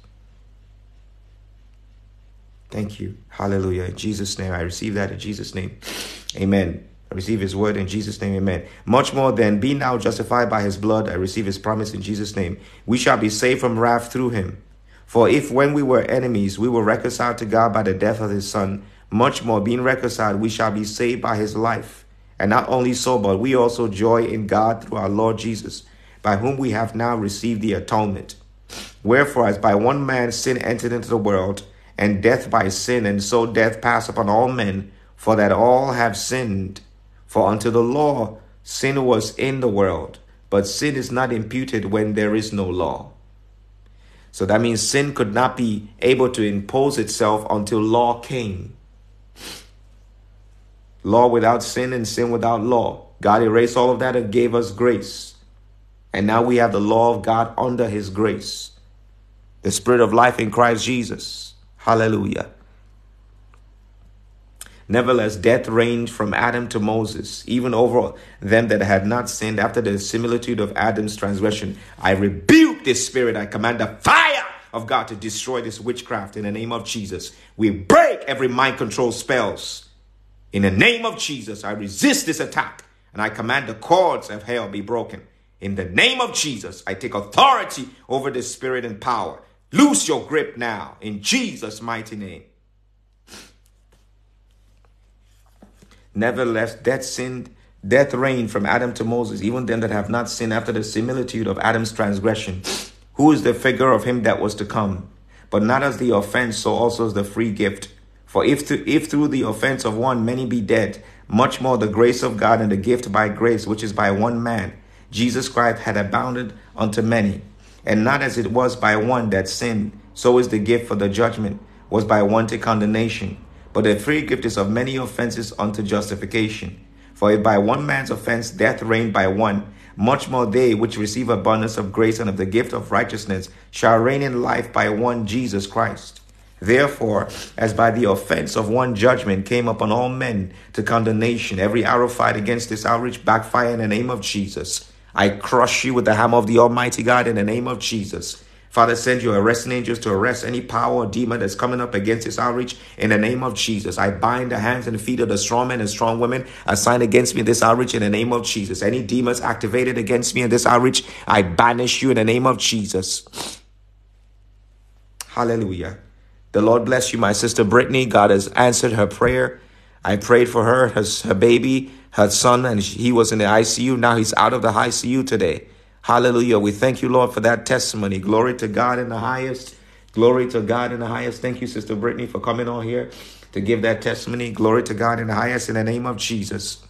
A: Thank you. Hallelujah. In Jesus' name, I receive that in Jesus' name. Amen. I receive his word in Jesus' name. Amen. Much more than be now justified by his blood, I receive his promise in Jesus' name. We shall be saved from wrath through him. For if when we were enemies, we were reconciled to God by the death of his son, much more being reconciled, we shall be saved by his life. And not only so, but we also joy in God through our Lord Jesus, by whom we have now received the atonement. Wherefore, as by one man sin entered into the world, and death by sin, and so death passed upon all men, for that all have sinned. For unto the law sin was in the world, but sin is not imputed when there is no law. So that means sin could not be able to impose itself until law came. Law without sin and sin without law. God erased all of that and gave us grace. And now we have the law of God under his grace. The spirit of life in Christ Jesus. Hallelujah. Nevertheless, death reigned from Adam to Moses, even over them that had not sinned after the similitude of Adam's transgression. I rebuke this spirit. I command the fire of God to destroy this witchcraft in the name of Jesus. We break every mind control spells. In the name of Jesus, I resist this attack and I command the cords of hell be broken. In the name of Jesus, I take authority over this spirit and power. Loose your grip now in Jesus' mighty name. Nevertheless, death sinned, death reigned from Adam to Moses, even them that have not sinned after the similitude of Adam's transgression, who is the figure of him that was to come. But not as the offense, so also as the free gift. For if, to, if through the offense of one many be dead, much more the grace of God and the gift by grace, which is by one man, Jesus Christ, had abounded unto many. And not as it was by one that sinned, so is the gift for the judgment, was by one to condemnation. But the free gift is of many offenses unto justification. For if by one man's offense death reigned by one, much more they which receive abundance of grace and of the gift of righteousness shall reign in life by one Jesus Christ. Therefore, as by the offense of one judgment came upon all men to condemnation, every arrow fired against this outreach backfire in the name of Jesus. I crush you with the hammer of the Almighty God in the name of Jesus. Father, send your arresting angels to arrest any power or demon that's coming up against this outreach in the name of Jesus. I bind the hands and feet of the strong men and strong women assigned against me in this outreach in the name of Jesus. Any demons activated against me in this outreach, I banish you in the name of Jesus. Hallelujah. The Lord bless you, my sister Brittany. God has answered her prayer. I prayed for her, her, her baby, her son, and he was in the ICU. Now he's out of the ICU today. Hallelujah. We thank you, Lord, for that testimony. Glory to God in the highest. Glory to God in the highest. Thank you, Sister Brittany, for coming on here to give that testimony. Glory to God in the highest in the name of Jesus.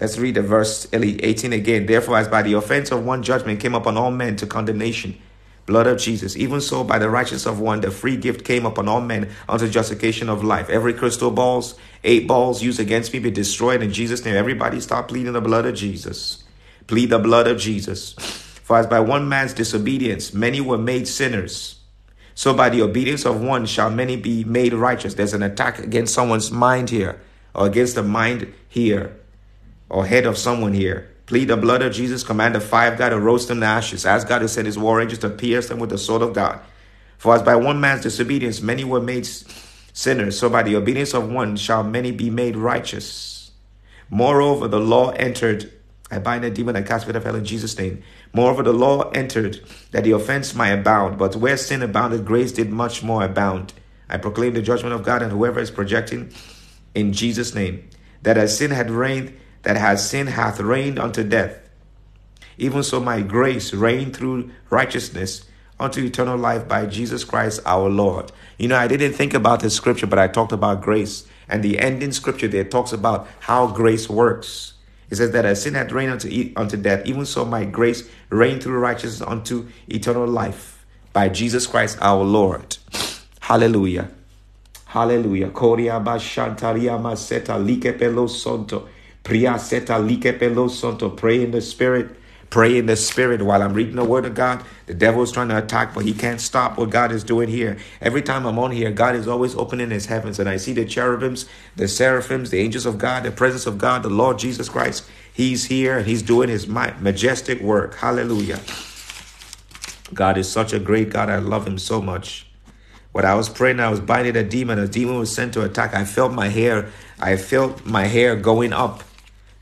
A: Let's read the verse 18 again. Therefore, as by the offense of one judgment came upon all men to condemnation, blood of Jesus, even so by the righteousness of one, the free gift came upon all men unto justification of life. Every crystal balls, eight balls used against me be destroyed in Jesus' name. Everybody stop pleading the blood of Jesus. Plead the blood of Jesus. For as by one man's disobedience many were made sinners, so by the obedience of one shall many be made righteous. There's an attack against someone's mind here, or against the mind here, or head of someone here. Plead the blood of Jesus, command the fire of God to roast them to ashes. Ask God to send his war angels to pierce them with the sword of God. For as by one man's disobedience many were made sinners, so by the obedience of one shall many be made righteous. Moreover, the law entered I bind a demon and cast it of hell in Jesus' name. Moreover, the law entered that the offense might abound, but where sin abounded, grace did much more abound. I proclaim the judgment of God and whoever is projecting in Jesus' name, that as sin had reigned, that has sin hath reigned unto death. Even so, my grace reigned through righteousness unto eternal life by Jesus Christ our Lord. You know, I didn't think about this scripture, but I talked about grace. And the ending scripture there talks about how grace works. It says that as sin had reigned unto, unto death, even so my grace reign through righteousness unto eternal life by Jesus Christ our Lord. Hallelujah. Hallelujah. Priya seta like sonto. Pray in the spirit Pray in the spirit while I'm reading the word of God. The devil is trying to attack, but he can't stop what God is doing here. Every time I'm on here, God is always opening his heavens, and I see the cherubims, the seraphims, the angels of God, the presence of God, the Lord Jesus Christ. He's here and he's doing his majestic work. Hallelujah. God is such a great God. I love him so much. When I was praying, I was binding a demon. A demon was sent to attack. I felt my hair. I felt my hair going up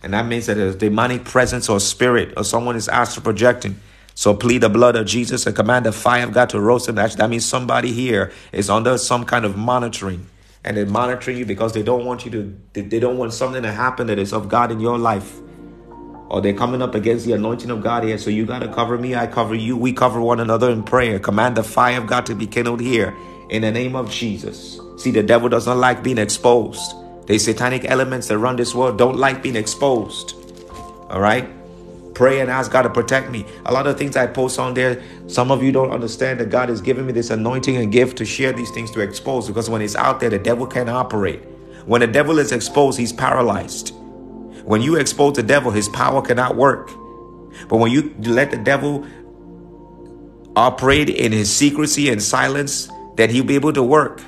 A: and that means that there's demonic presence or spirit or someone is astral projecting. So plead the blood of Jesus and command the fire of God to roast them. That means somebody here is under some kind of monitoring. And they're monitoring you because they don't want you to, they don't want something to happen that is of God in your life. Or they're coming up against the anointing of God here. So you got to cover me, I cover you. We cover one another in prayer. Command the fire of God to be kindled here in the name of Jesus. See, the devil doesn't like being exposed. The satanic elements that run this world don't like being exposed. All right? Pray and ask God to protect me. A lot of things I post on there, some of you don't understand that God has given me this anointing and gift to share these things to expose because when it's out there, the devil can't operate. When the devil is exposed, he's paralyzed. When you expose the devil, his power cannot work. But when you let the devil operate in his secrecy and silence, then he'll be able to work.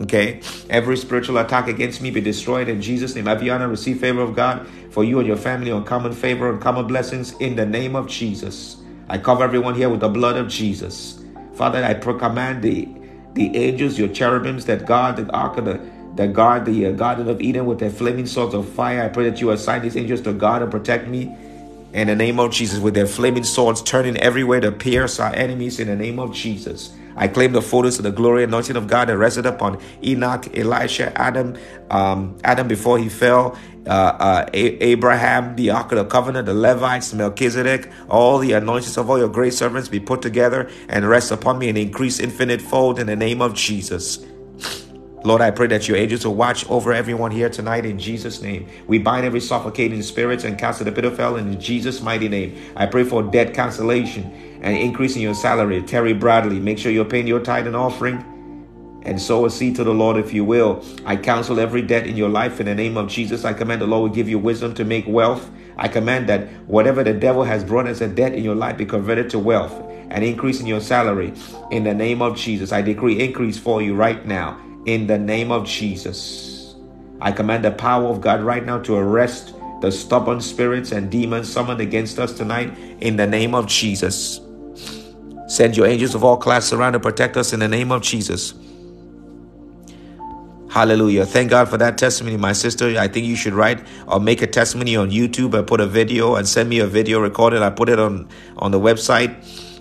A: Okay, every spiritual attack against me be destroyed in Jesus' name. Aviana, receive favor of God for you and your family on common favor and common blessings in the name of Jesus. I cover everyone here with the blood of Jesus. Father, I command the the angels, your cherubims that guard the ark of the that guard the uh, Garden of Eden with their flaming swords of fire. I pray that you assign these angels to guard and protect me in the name of Jesus with their flaming swords turning everywhere to pierce our enemies in the name of Jesus. I claim the fullness of the glory anointing of God that rested upon Enoch, Elisha, Adam, um, Adam before he fell, uh, uh, A- Abraham, the Ark of the Covenant, the Levites, Melchizedek, all the anointings of all your great servants be put together and rest upon me and increase infinite fold in the name of Jesus. Lord, I pray that your angels will watch over everyone here tonight in Jesus' name. We bind every suffocating spirit and cast the pit of hell in Jesus' mighty name. I pray for dead cancellation and increase in your salary. Terry Bradley, make sure you're paying your tithe and offering and sow a seed to the Lord if you will. I counsel every debt in your life in the name of Jesus. I command the Lord will give you wisdom to make wealth. I command that whatever the devil has brought as a debt in your life be converted to wealth and increase in your salary in the name of Jesus. I decree increase for you right now in the name of Jesus. I command the power of God right now to arrest the stubborn spirits and demons summoned against us tonight in the name of Jesus. Send your angels of all class around to protect us in the name of Jesus. Hallelujah. Thank God for that testimony, my sister. I think you should write or make a testimony on YouTube and put a video and send me a video recorded. I put it on, on the website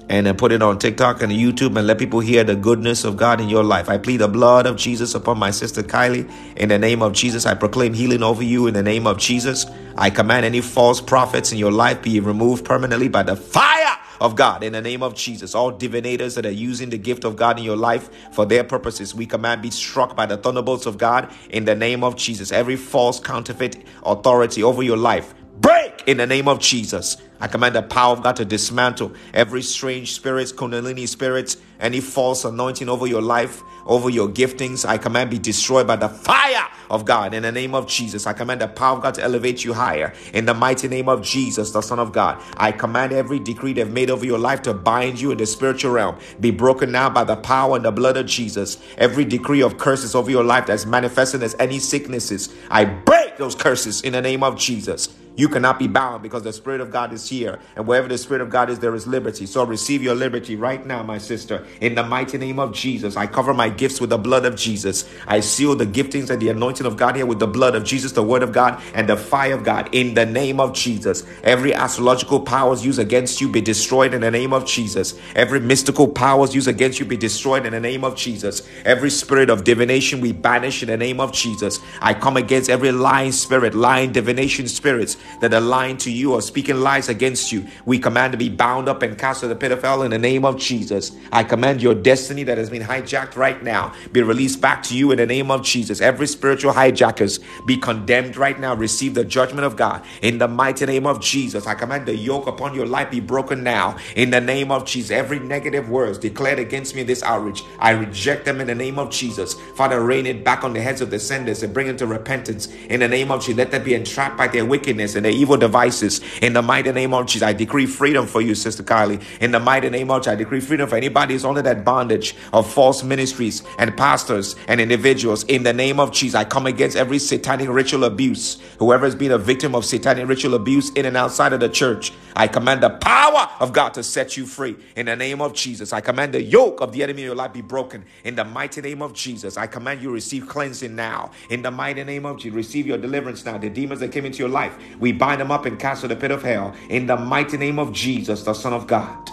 A: and then put it on TikTok and YouTube and let people hear the goodness of God in your life. I plead the blood of Jesus upon my sister Kylie. In the name of Jesus, I proclaim healing over you in the name of Jesus. I command any false prophets in your life be removed permanently by the fire of God in the name of Jesus. All divinators that are using the gift of God in your life for their purposes, we command be struck by the thunderbolts of God in the name of Jesus. Every false counterfeit authority over your life break in the name of Jesus. I command the power of God to dismantle every strange spirits, Kundalini spirits, any false anointing over your life, over your giftings. I command be destroyed by the fire of God in the name of Jesus. I command the power of God to elevate you higher in the mighty name of Jesus, the Son of God. I command every decree they've made over your life to bind you in the spiritual realm be broken now by the power and the blood of Jesus. Every decree of curses over your life that's manifesting as any sicknesses, I break those curses in the name of Jesus. You cannot be bound because the Spirit of God is here. And wherever the Spirit of God is, there is liberty. So receive your liberty right now, my sister. In the mighty name of Jesus, I cover my gifts with the blood of Jesus. I seal the giftings and the anointing of God here with the blood of Jesus, the Word of God, and the fire of God. In the name of Jesus, every astrological powers used against you be destroyed in the name of Jesus. Every mystical powers used against you be destroyed in the name of Jesus. Every spirit of divination we banish in the name of Jesus. I come against every lying spirit, lying divination spirits that are lying to you or speaking lies against you. We command to be bound up and cast to the pit of hell in the name of Jesus. I command your destiny that has been hijacked right now be released back to you in the name of Jesus. Every spiritual hijackers be condemned right now. Receive the judgment of God in the mighty name of Jesus. I command the yoke upon your life be broken now in the name of Jesus. Every negative words declared against me in this outreach, I reject them in the name of Jesus. Father, rain it back on the heads of the senders and bring them to repentance in the name of Jesus. Let them be entrapped by their wickedness and their evil devices in the mighty name of Jesus. I decree freedom for you, Sister Kylie. In the mighty name of Jesus, I decree freedom for anybody who's under that bondage of false ministries and pastors and individuals. In the name of Jesus, I come against every satanic ritual abuse. Whoever has been a victim of satanic ritual abuse in and outside of the church, I command the power of God to set you free. In the name of Jesus, I command the yoke of the enemy in your life be broken. In the mighty name of Jesus, I command you receive cleansing now. In the mighty name of Jesus, receive your deliverance now. The demons that came into your life, we bind them up and cast to the pit of hell. In the mighty name of Jesus, the Son of God,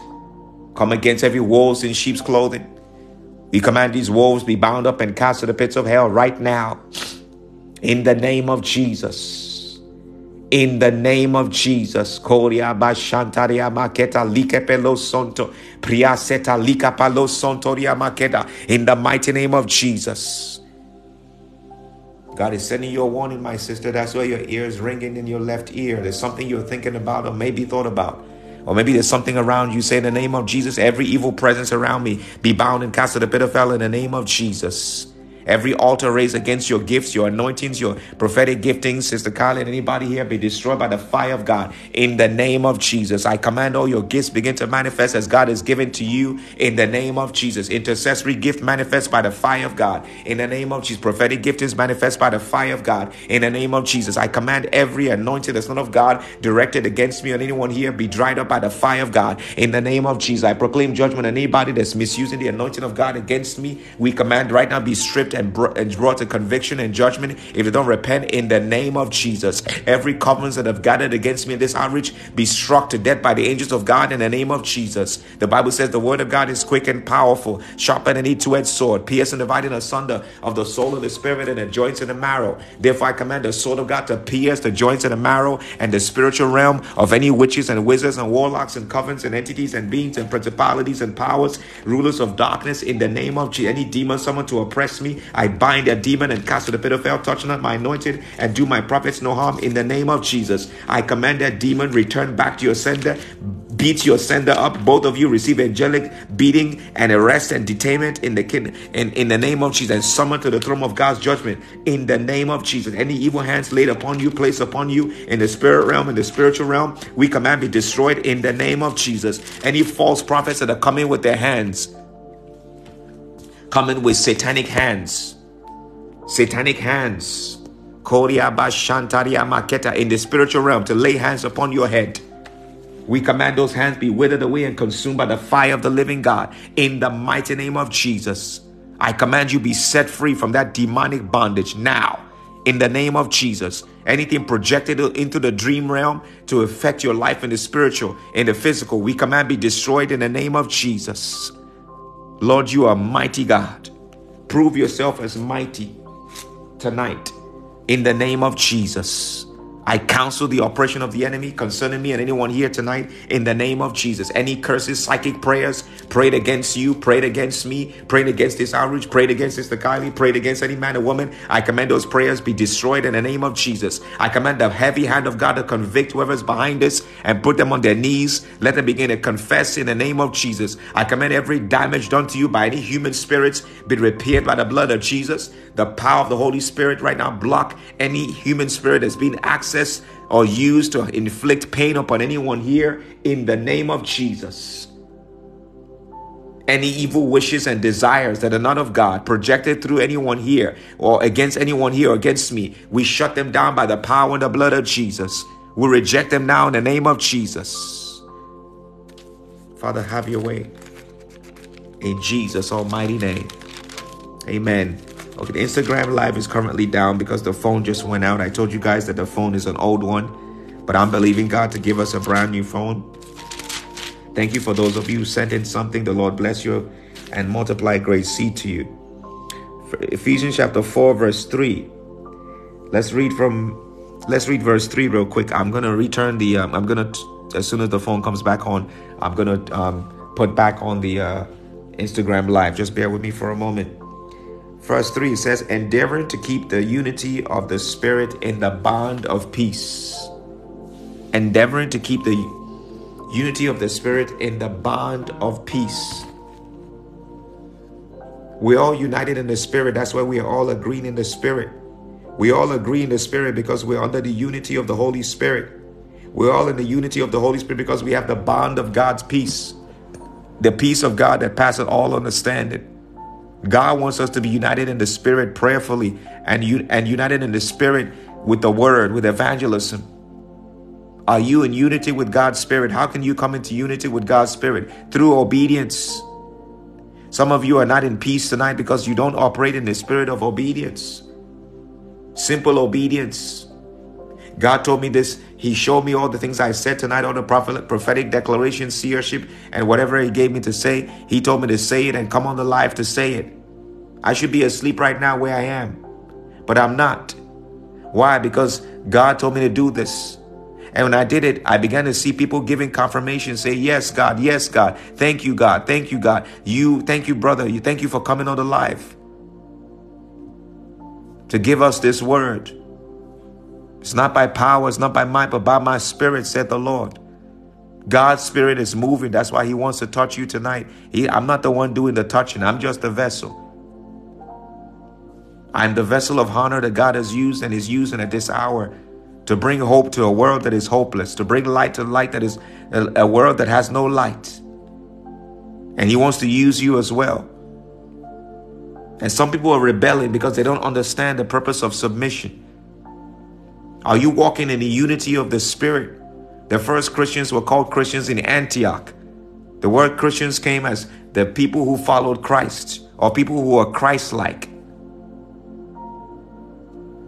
A: come against every wolves in sheep's clothing. We command these wolves be bound up and cast to the pits of hell right now. In the name of Jesus in the name of Jesus. In the mighty name of Jesus. God is sending you a warning, my sister. That's why your ear is ringing in your left ear. There's something you're thinking about or maybe thought about. Or maybe there's something around you. Say in the name of Jesus, every evil presence around me be bound and cast to the pit of hell in the name of Jesus. Every altar raised against your gifts, your anointings, your prophetic giftings, Sister Carla, and anybody here be destroyed by the fire of God. In the name of Jesus, I command all your gifts begin to manifest as God has given to you. In the name of Jesus, intercessory gift manifests by the fire of God. In the name of Jesus, prophetic giftings manifest by the fire of God. In the name of Jesus, I command every anointing that's not of God directed against me or anyone here be dried up by the fire of God. In the name of Jesus, I proclaim judgment on anybody that's misusing the anointing of God against me. We command right now be stripped and, br- and brought to conviction and judgment if they don't repent in the name of Jesus. Every covenant that have gathered against me in this outreach be struck to death by the angels of God in the name of Jesus. The Bible says the word of God is quick and powerful, sharper than any two-edged sword, piercing dividing asunder of the soul and the spirit and the joints and the marrow. Therefore, I command the sword of God to pierce the joints and the marrow and the spiritual realm of any witches and wizards and warlocks and covens and entities and beings and principalities and powers, rulers of darkness in the name of Jesus. Any demon summoned to oppress me, I bind a demon and cast to the hell, touch not my anointed, and do my prophets no harm in the name of Jesus. I command that demon return back to your sender, beat your sender up. Both of you receive angelic beating and arrest and detainment in the kin- in, in the name of Jesus, and summon to the throne of God's judgment in the name of Jesus. Any evil hands laid upon you, placed upon you in the spirit realm, in the spiritual realm, we command be destroyed in the name of Jesus. Any false prophets that are coming with their hands, coming with satanic hands satanic hands maketa in the spiritual realm to lay hands upon your head. We command those hands be withered away and consumed by the fire of the living God in the mighty name of Jesus. I command you be set free from that demonic bondage now in the name of Jesus. Anything projected into the dream realm to affect your life in the spiritual, in the physical, we command be destroyed in the name of Jesus. Lord, you are mighty God. Prove yourself as mighty tonight in the name of Jesus. I counsel the oppression of the enemy concerning me and anyone here tonight in the name of Jesus. Any curses, psychic prayers prayed against you, prayed against me, prayed against this outreach, prayed against Sister Kylie, prayed against any man or woman. I command those prayers be destroyed in the name of Jesus. I command the heavy hand of God to convict whoever's behind this and put them on their knees. Let them begin to confess in the name of Jesus. I command every damage done to you by any human spirits be repaired by the blood of Jesus. The power of the Holy Spirit right now block any human spirit that's being accessed or used to inflict pain upon anyone here in the name of Jesus. Any evil wishes and desires that are not of God projected through anyone here or against anyone here or against me, we shut them down by the power and the blood of Jesus. We reject them now in the name of Jesus. Father, have your way. In Jesus' almighty name. Amen. Okay, the Instagram live is currently down because the phone just went out. I told you guys that the phone is an old one, but I'm believing God to give us a brand new phone. Thank you for those of you who sent in something. The Lord bless you and multiply great seed to you. Ephesians chapter 4, verse 3. Let's read from let's read verse 3 real quick. I'm gonna return the um, I'm gonna as soon as the phone comes back on, I'm gonna um, put back on the uh, Instagram live. Just bear with me for a moment. Verse 3 says, endeavoring to keep the unity of the Spirit in the bond of peace. Endeavoring to keep the unity of the Spirit in the bond of peace. We're all united in the Spirit. That's why we are all agreeing in the Spirit. We all agree in the Spirit because we're under the unity of the Holy Spirit. We're all in the unity of the Holy Spirit because we have the bond of God's peace, the peace of God that passes all understanding. God wants us to be united in the spirit prayerfully and, you, and united in the spirit with the word, with evangelism. Are you in unity with God's spirit? How can you come into unity with God's spirit? Through obedience. Some of you are not in peace tonight because you don't operate in the spirit of obedience. Simple obedience. God told me this. He showed me all the things I said tonight, all the prophet, prophetic declaration, seership, and whatever He gave me to say. He told me to say it and come on the live to say it. I should be asleep right now where I am, but I'm not. Why? Because God told me to do this. And when I did it, I began to see people giving confirmation, say, Yes, God, yes, God. Thank you, God. Thank you, God. You, thank you, brother. You thank you for coming on the live to give us this word. It's not by power, it's not by might, but by my spirit, said the Lord. God's spirit is moving. That's why He wants to touch you tonight. He, I'm not the one doing the touching, I'm just the vessel. I'm the vessel of honor that God has used and is using at this hour to bring hope to a world that is hopeless, to bring light to light that is a, a world that has no light. And He wants to use you as well. And some people are rebelling because they don't understand the purpose of submission. Are you walking in the unity of the Spirit? The first Christians were called Christians in Antioch. The word Christians came as the people who followed Christ or people who are Christ like.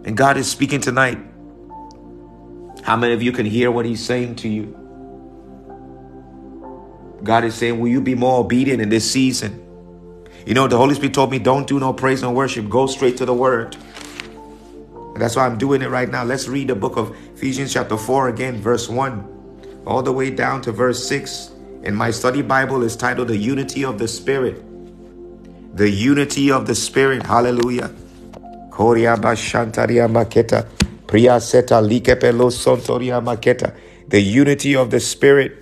A: And God is speaking tonight. How many of you can hear what He's saying to you? God is saying, Will you be more obedient in this season? You know, the Holy Spirit told me, Don't do no praise and worship, go straight to the Word. And that's why I'm doing it right now. Let's read the book of Ephesians, chapter 4, again, verse 1, all the way down to verse 6. In my study Bible is titled The Unity of the Spirit. The Unity of the Spirit. Hallelujah. The unity of the Spirit.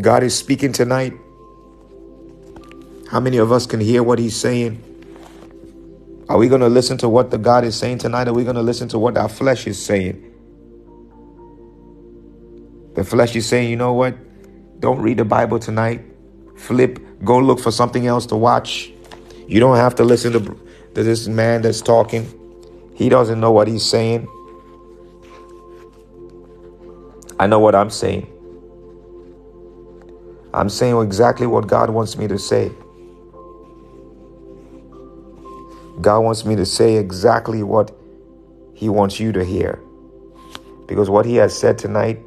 A: God is speaking tonight. How many of us can hear what He's saying? Are we going to listen to what the God is saying tonight? Are we going to listen to what our flesh is saying? The flesh is saying, you know what? Don't read the Bible tonight. Flip, go look for something else to watch. You don't have to listen to to this man that's talking. He doesn't know what he's saying. I know what I'm saying. I'm saying exactly what God wants me to say. God wants me to say exactly what He wants you to hear. Because what He has said tonight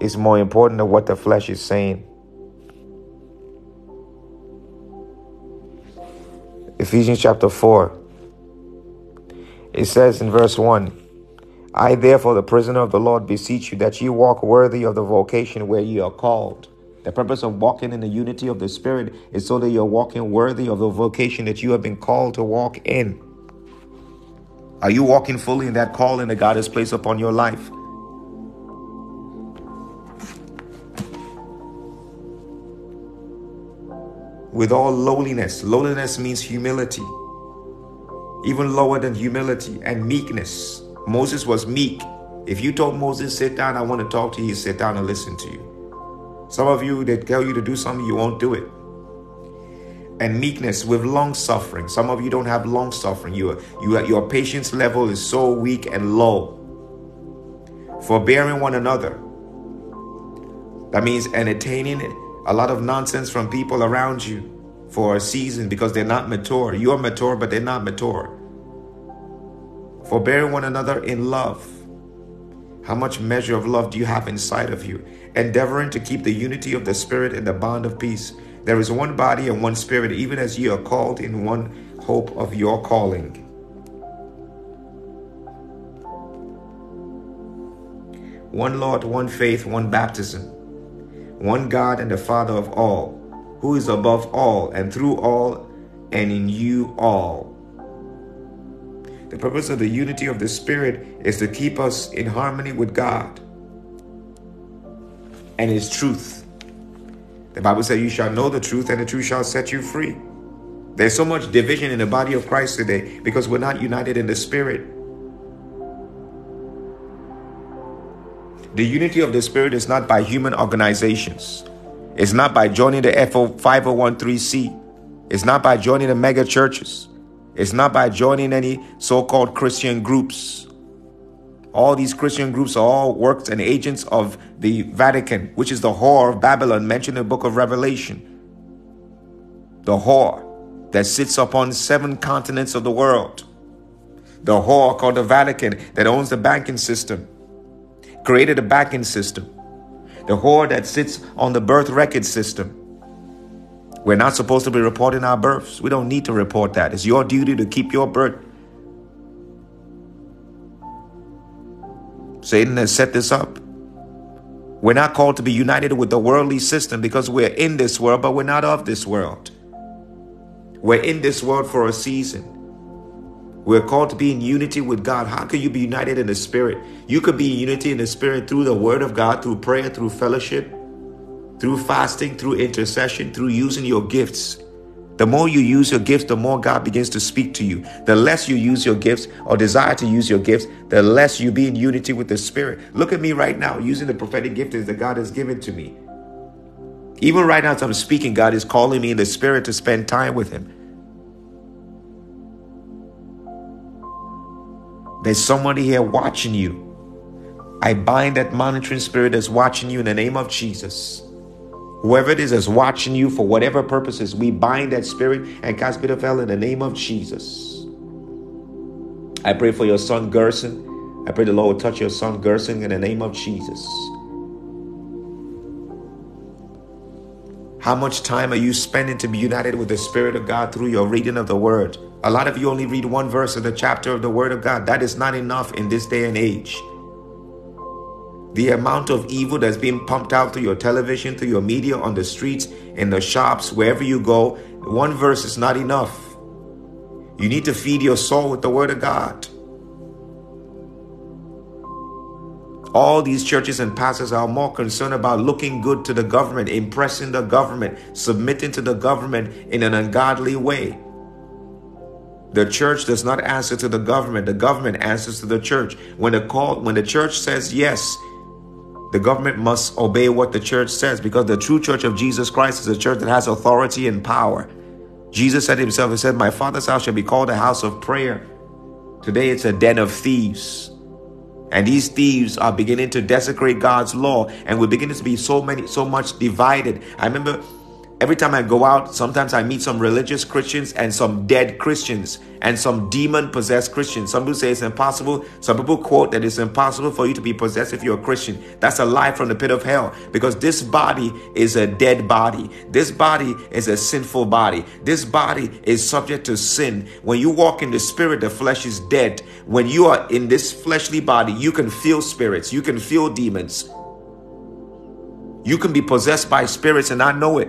A: is more important than what the flesh is saying. Ephesians chapter 4. It says in verse 1 I, therefore, the prisoner of the Lord, beseech you that you walk worthy of the vocation where you are called. The purpose of walking in the unity of the Spirit is so that you're walking worthy of the vocation that you have been called to walk in. Are you walking fully in that calling that God has placed upon your life? with all lowliness. Lowliness means humility, even lower than humility, and meekness. Moses was meek. If you told Moses, sit down, I want to talk to you, sit down and listen to you. Some of you, they tell you to do something, you won't do it. And meekness with long suffering. Some of you don't have long suffering. You, you, your patience level is so weak and low. Forbearing one another. That means entertaining a lot of nonsense from people around you for a season because they're not mature. You're mature, but they're not mature. Forbearing one another in love. How much measure of love do you have inside of you? Endeavoring to keep the unity of the Spirit in the bond of peace. There is one body and one Spirit, even as ye are called in one hope of your calling. One Lord, one faith, one baptism one God and the Father of all, who is above all and through all and in you all. The purpose of the unity of the Spirit is to keep us in harmony with God and His truth. The Bible says, You shall know the truth, and the truth shall set you free. There's so much division in the body of Christ today because we're not united in the Spirit. The unity of the Spirit is not by human organizations. It's not by joining the FO 5013C. It's not by joining the mega churches. It's not by joining any so called Christian groups. All these Christian groups are all works and agents of the Vatican, which is the whore of Babylon mentioned in the book of Revelation. The whore that sits upon seven continents of the world. The whore called the Vatican that owns the banking system created a banking system. The whore that sits on the birth record system. We're not supposed to be reporting our births. We don't need to report that. It's your duty to keep your birth. Satan has set this up. We're not called to be united with the worldly system because we're in this world, but we're not of this world. We're in this world for a season. We're called to be in unity with God. How can you be united in the Spirit? You could be in unity in the Spirit through the Word of God, through prayer, through fellowship, through fasting, through intercession, through using your gifts. The more you use your gifts, the more God begins to speak to you. The less you use your gifts or desire to use your gifts, the less you be in unity with the Spirit. Look at me right now, using the prophetic giftings that God has given to me. Even right now, as I'm speaking, God is calling me in the Spirit to spend time with Him. There's somebody here watching you. I bind that monitoring spirit that's watching you in the name of Jesus. Whoever it is that's watching you for whatever purposes, we bind that spirit and cast it of hell in the name of Jesus. I pray for your son Gerson. I pray the Lord will touch your son Gerson in the name of Jesus. How much time are you spending to be united with the Spirit of God through your reading of the Word? A lot of you only read one verse of the chapter of the Word of God. That is not enough in this day and age. The amount of evil that's being pumped out through your television, through your media, on the streets, in the shops, wherever you go, one verse is not enough. You need to feed your soul with the Word of God. All these churches and pastors are more concerned about looking good to the government, impressing the government, submitting to the government in an ungodly way. The church does not answer to the government. The government answers to the church. When the call, when the church says yes, the government must obey what the church says because the true church of Jesus Christ is a church that has authority and power. Jesus said himself, He said, My Father's house shall be called a house of prayer. Today it's a den of thieves. And these thieves are beginning to desecrate God's law, and we're beginning to be so many, so much divided. I remember Every time I go out, sometimes I meet some religious Christians and some dead Christians and some demon possessed Christians. Some people say it's impossible. Some people quote that it's impossible for you to be possessed if you're a Christian. That's a lie from the pit of hell because this body is a dead body. This body is a sinful body. This body is subject to sin. When you walk in the spirit, the flesh is dead. When you are in this fleshly body, you can feel spirits, you can feel demons. You can be possessed by spirits and not know it.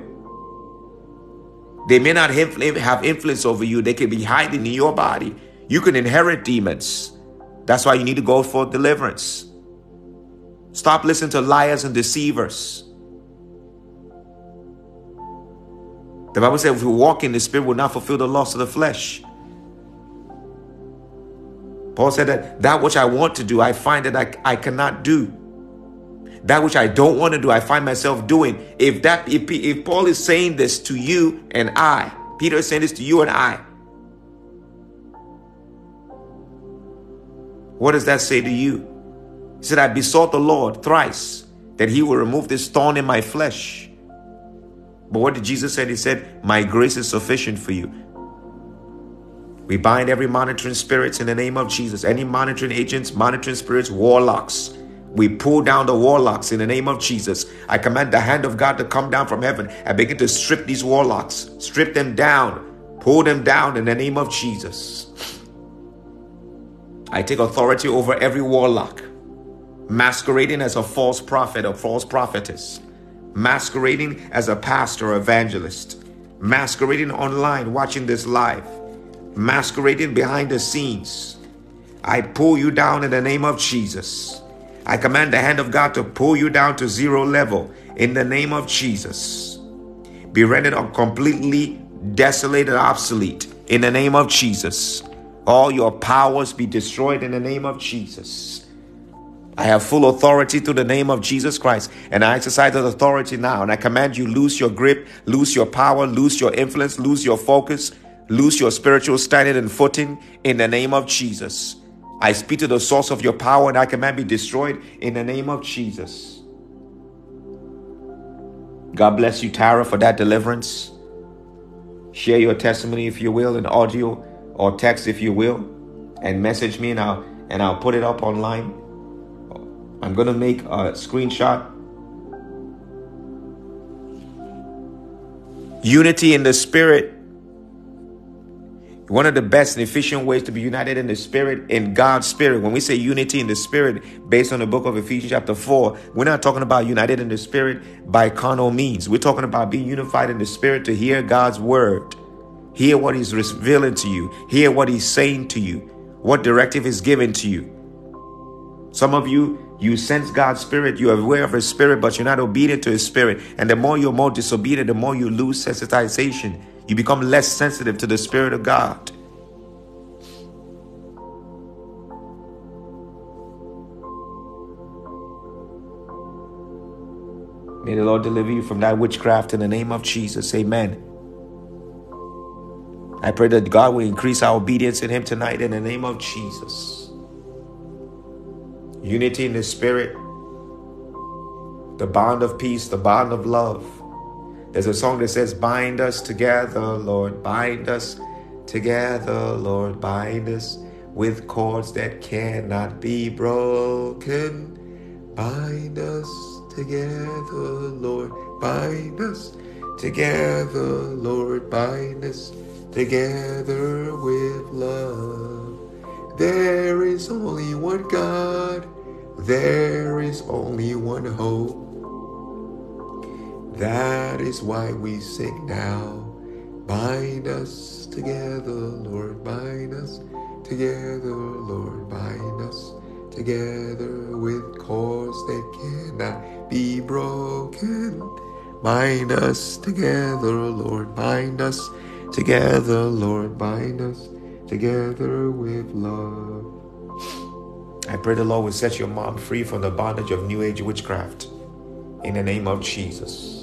A: They may not have influence over you, they can be hiding in your body. You can inherit demons. That's why you need to go for deliverance. Stop listening to liars and deceivers. The Bible says if we walk in the spirit, we'll not fulfill the lust of the flesh. Paul said that that which I want to do, I find that I, I cannot do. That which I don't want to do, I find myself doing. If that if, if Paul is saying this to you and I, Peter is saying this to you and I. What does that say to you? He said, I besought the Lord thrice that he will remove this thorn in my flesh. But what did Jesus say? He said, My grace is sufficient for you. We bind every monitoring spirits in the name of Jesus. Any monitoring agents, monitoring spirits, warlocks, we pull down the warlocks in the name of Jesus. I command the hand of God to come down from heaven and begin to strip these warlocks, strip them down, pull them down in the name of Jesus. I take authority over every warlock, masquerading as a false prophet or false prophetess, masquerading as a pastor or evangelist, masquerading online, watching this live, masquerading behind the scenes. I pull you down in the name of Jesus. I command the hand of God to pull you down to zero level in the name of Jesus. Be rendered completely desolate and obsolete in the name of Jesus. All your powers be destroyed in the name of Jesus. I have full authority through the name of Jesus Christ, and I exercise that authority now. And I command you lose your grip, lose your power, lose your influence, lose your focus, lose your spiritual standing and footing in the name of Jesus. I speak to the source of your power and I command be destroyed in the name of Jesus. God bless you, Tara, for that deliverance. Share your testimony if you will in audio or text if you will, and message me and I'll and I'll put it up online. I'm gonna make a screenshot. Unity in the spirit one of the best and efficient ways to be united in the spirit, in God's spirit. When we say unity in the spirit, based on the book of Ephesians chapter 4, we're not talking about united in the spirit by carnal means. We're talking about being unified in the spirit to hear God's word, hear what He's revealing to you, hear what He's saying to you, what directive is given to you. Some of you, you sense God's spirit, you're aware of His spirit, but you're not obedient to His spirit. And the more you're more disobedient, the more you lose sensitization You become less sensitive to the Spirit of God. May the Lord deliver you from that witchcraft in the name of Jesus. Amen. I pray that God will increase our obedience in Him tonight in the name of Jesus. Unity in the Spirit, the bond of peace, the bond of love. There's a song that says, Bind us together, Lord, bind us together, Lord, bind us with cords that cannot be broken. Bind us together, Lord, bind us together, Lord, bind us together with love. There is only one God, there is only one hope. That is why we sing now. Bind us together, Lord, bind us together, Lord, bind us together with cords that cannot be broken. Bind us together, Lord, bind us together, Lord, bind us together with love. I pray the Lord will set your mom free from the bondage of New Age witchcraft. In the name of Jesus.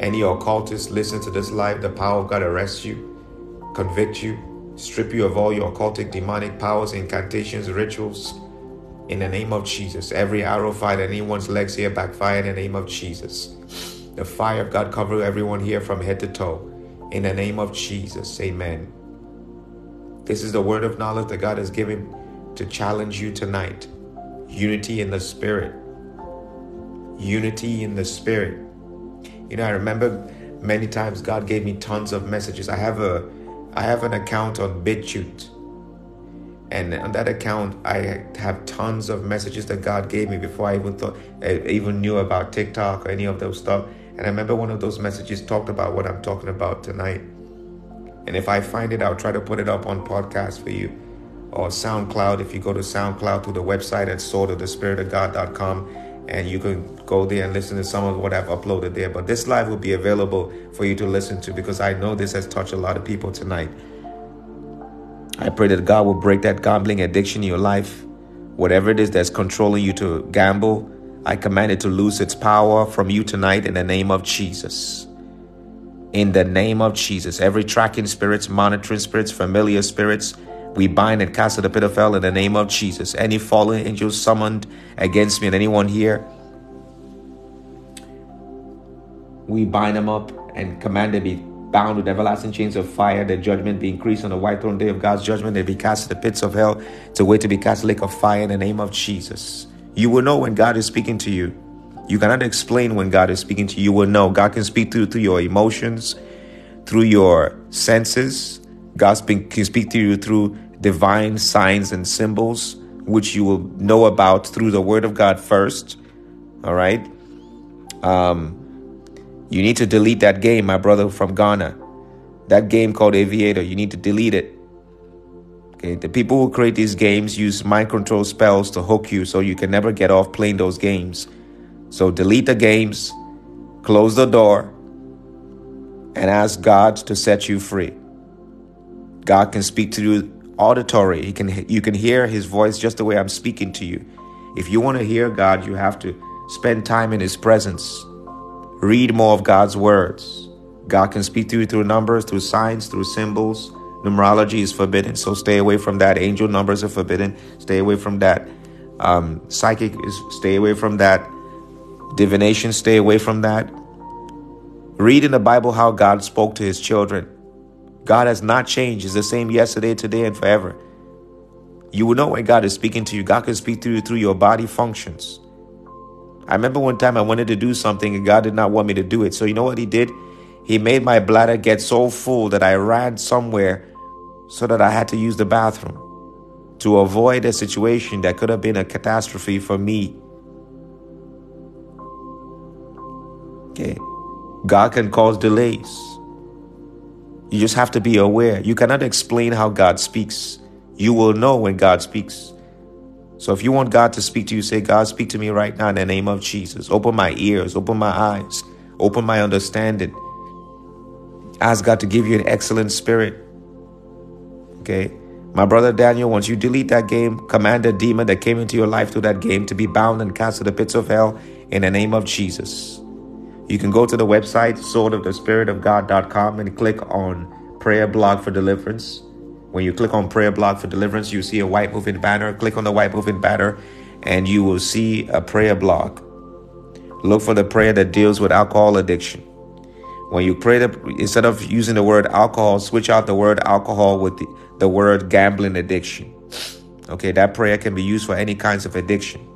A: Any occultist listen to this live, the power of God arrest you, convict you, strip you of all your occultic demonic powers, incantations, rituals. In the name of Jesus. Every arrow fired anyone's legs here backfire in the name of Jesus. The fire of God cover everyone here from head to toe. In the name of Jesus, amen. This is the word of knowledge that God has given to challenge you tonight. Unity in the Spirit. Unity in the Spirit. You know, I remember many times God gave me tons of messages. I have a I have an account on BitChute. And on that account, I have tons of messages that God gave me before I even thought, I even knew about TikTok or any of those stuff. And I remember one of those messages talked about what I'm talking about tonight. And if I find it, I'll try to put it up on podcast for you or SoundCloud. If you go to SoundCloud to the website at swordofthespiritofgod.com and you can go there and listen to some of what I've uploaded there. But this live will be available for you to listen to because I know this has touched a lot of people tonight. I pray that God will break that gambling addiction in your life. Whatever it is that's controlling you to gamble, I command it to lose its power from you tonight in the name of Jesus. In the name of Jesus, every tracking spirits, monitoring spirits, familiar spirits, we bind and cast to the pit of hell in the name of Jesus. Any fallen angels summoned against me and anyone here, we bind them up and command them be bound with everlasting chains of fire, their judgment be increased on the white throne day of God's judgment, they be cast to the pits of hell, to wait to be cast lake of fire in the name of Jesus. You will know when God is speaking to you. You cannot explain when God is speaking to you. You will know. God can speak through through your emotions, through your senses. God can speak to you through divine signs and symbols, which you will know about through the Word of God first. All right. Um, you need to delete that game, my brother from Ghana. That game called Aviator. You need to delete it. Okay, the people who create these games use mind control spells to hook you so you can never get off playing those games. So delete the games, close the door, and ask God to set you free. God can speak to you auditory. He can you can hear his voice just the way I'm speaking to you. If you want to hear God, you have to spend time in his presence. Read more of God's words. God can speak to you through numbers, through signs, through symbols, Numerology is forbidden, so stay away from that. Angel numbers are forbidden. Stay away from that. Um, psychic is stay away from that. Divination, stay away from that. Read in the Bible how God spoke to his children. God has not changed. He's the same yesterday, today, and forever. You will know when God is speaking to you. God can speak to you through your body functions. I remember one time I wanted to do something and God did not want me to do it. So you know what he did? He made my bladder get so full that I ran somewhere so that I had to use the bathroom to avoid a situation that could have been a catastrophe for me. Okay. God can cause delays. You just have to be aware. You cannot explain how God speaks. You will know when God speaks. So if you want God to speak to you, say, God, speak to me right now in the name of Jesus. Open my ears, open my eyes, open my understanding. Ask God to give you an excellent spirit. Okay? My brother Daniel, once you delete that game, command a demon that came into your life through that game to be bound and cast to the pits of hell in the name of Jesus. You can go to the website, swordofthespiritofgod.com, and click on prayer blog for deliverance. When you click on prayer blog for deliverance, you see a white moving banner. Click on the white moving banner, and you will see a prayer blog. Look for the prayer that deals with alcohol addiction. When you pray, the, instead of using the word alcohol, switch out the word alcohol with the, the word gambling addiction. Okay, that prayer can be used for any kinds of addiction.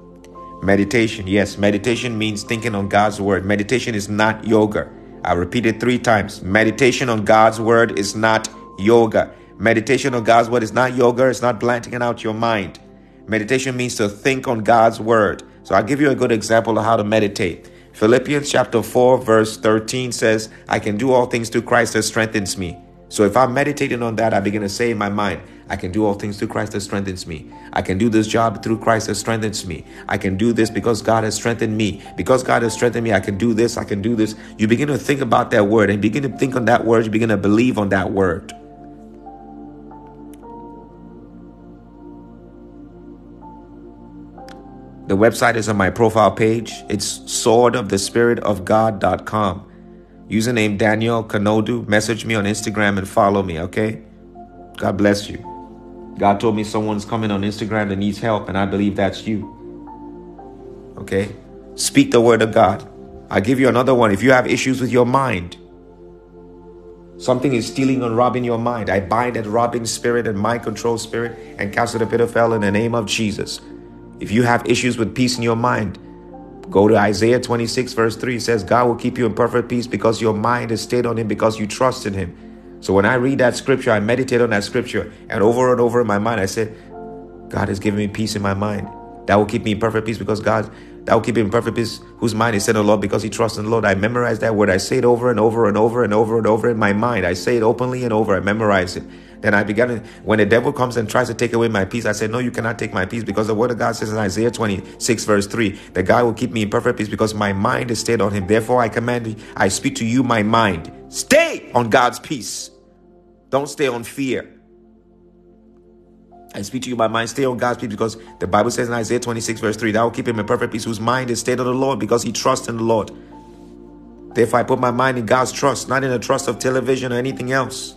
A: Meditation, yes, meditation means thinking on God's word. Meditation is not yoga. I repeat it three times. Meditation on God's word is not yoga. Meditation on God's word is not yoga. It's not blanking out your mind. Meditation means to think on God's word. So I'll give you a good example of how to meditate. Philippians chapter 4, verse 13 says, I can do all things through Christ that strengthens me. So if I'm meditating on that, I begin to say in my mind, I can do all things through Christ that strengthens me. I can do this job through Christ that strengthens me. I can do this because God has strengthened me. Because God has strengthened me, I can do this, I can do this. You begin to think about that word and begin to think on that word, you begin to believe on that word. The website is on my profile page. It's swordofthespiritofgod.com. Username Daniel Kanodu. Message me on Instagram and follow me, okay? God bless you. God told me someone's coming on Instagram that needs help, and I believe that's you. Okay? Speak the word of God. I'll give you another one. If you have issues with your mind, something is stealing and robbing your mind, I bind that robbing spirit and mind control spirit and cast it the pit of hell in the name of Jesus. If you have issues with peace in your mind, go to Isaiah 26, verse 3. It says, God will keep you in perfect peace because your mind is stayed on Him because you trust in Him. So when I read that scripture, I meditate on that scripture, and over and over in my mind, I said, God has given me peace in my mind. That will keep me in perfect peace because God, that will keep him in perfect peace, whose mind is set on the Lord because he trusts in the Lord. I memorize that word. I say it over and over and over and over and over in my mind. I say it openly and over. I memorize it. Then I began when the devil comes and tries to take away my peace, I said, No, you cannot take my peace because the word of God says in Isaiah 26, verse 3, that God will keep me in perfect peace because my mind is stayed on him. Therefore, I command, I speak to you, my mind. Stay on God's peace. Don't stay on fear. I speak to you, my mind, stay on God's peace because the Bible says in Isaiah 26, verse 3, that will keep him in perfect peace, whose mind is stayed on the Lord because he trusts in the Lord. Therefore, I put my mind in God's trust, not in the trust of television or anything else.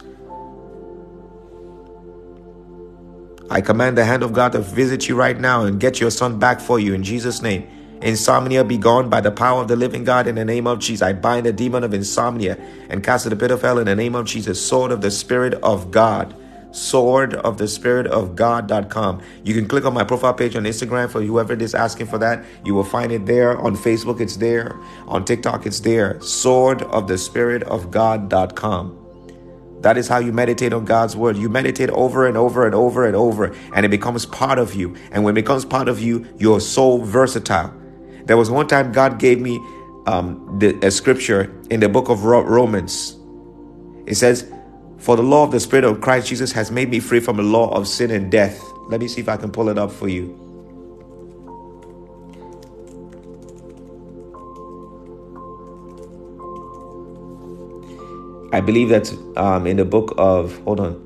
A: I command the hand of God to visit you right now and get your son back for you in Jesus' name. Insomnia be gone by the power of the living God in the name of Jesus. I bind the demon of insomnia and cast it the pit of hell in the name of Jesus. Sword of the Spirit of God. Sword of the Spirit of God.com. You can click on my profile page on Instagram for whoever is asking for that. You will find it there. On Facebook, it's there. On TikTok, it's there. Sword of the Spirit of God.com. That is how you meditate on God's word. You meditate over and over and over and over, and it becomes part of you. And when it becomes part of you, you're so versatile. There was one time God gave me um, the, a scripture in the book of Romans. It says, For the law of the Spirit of Christ Jesus has made me free from the law of sin and death. Let me see if I can pull it up for you. I believe that's um, in the book of, hold on.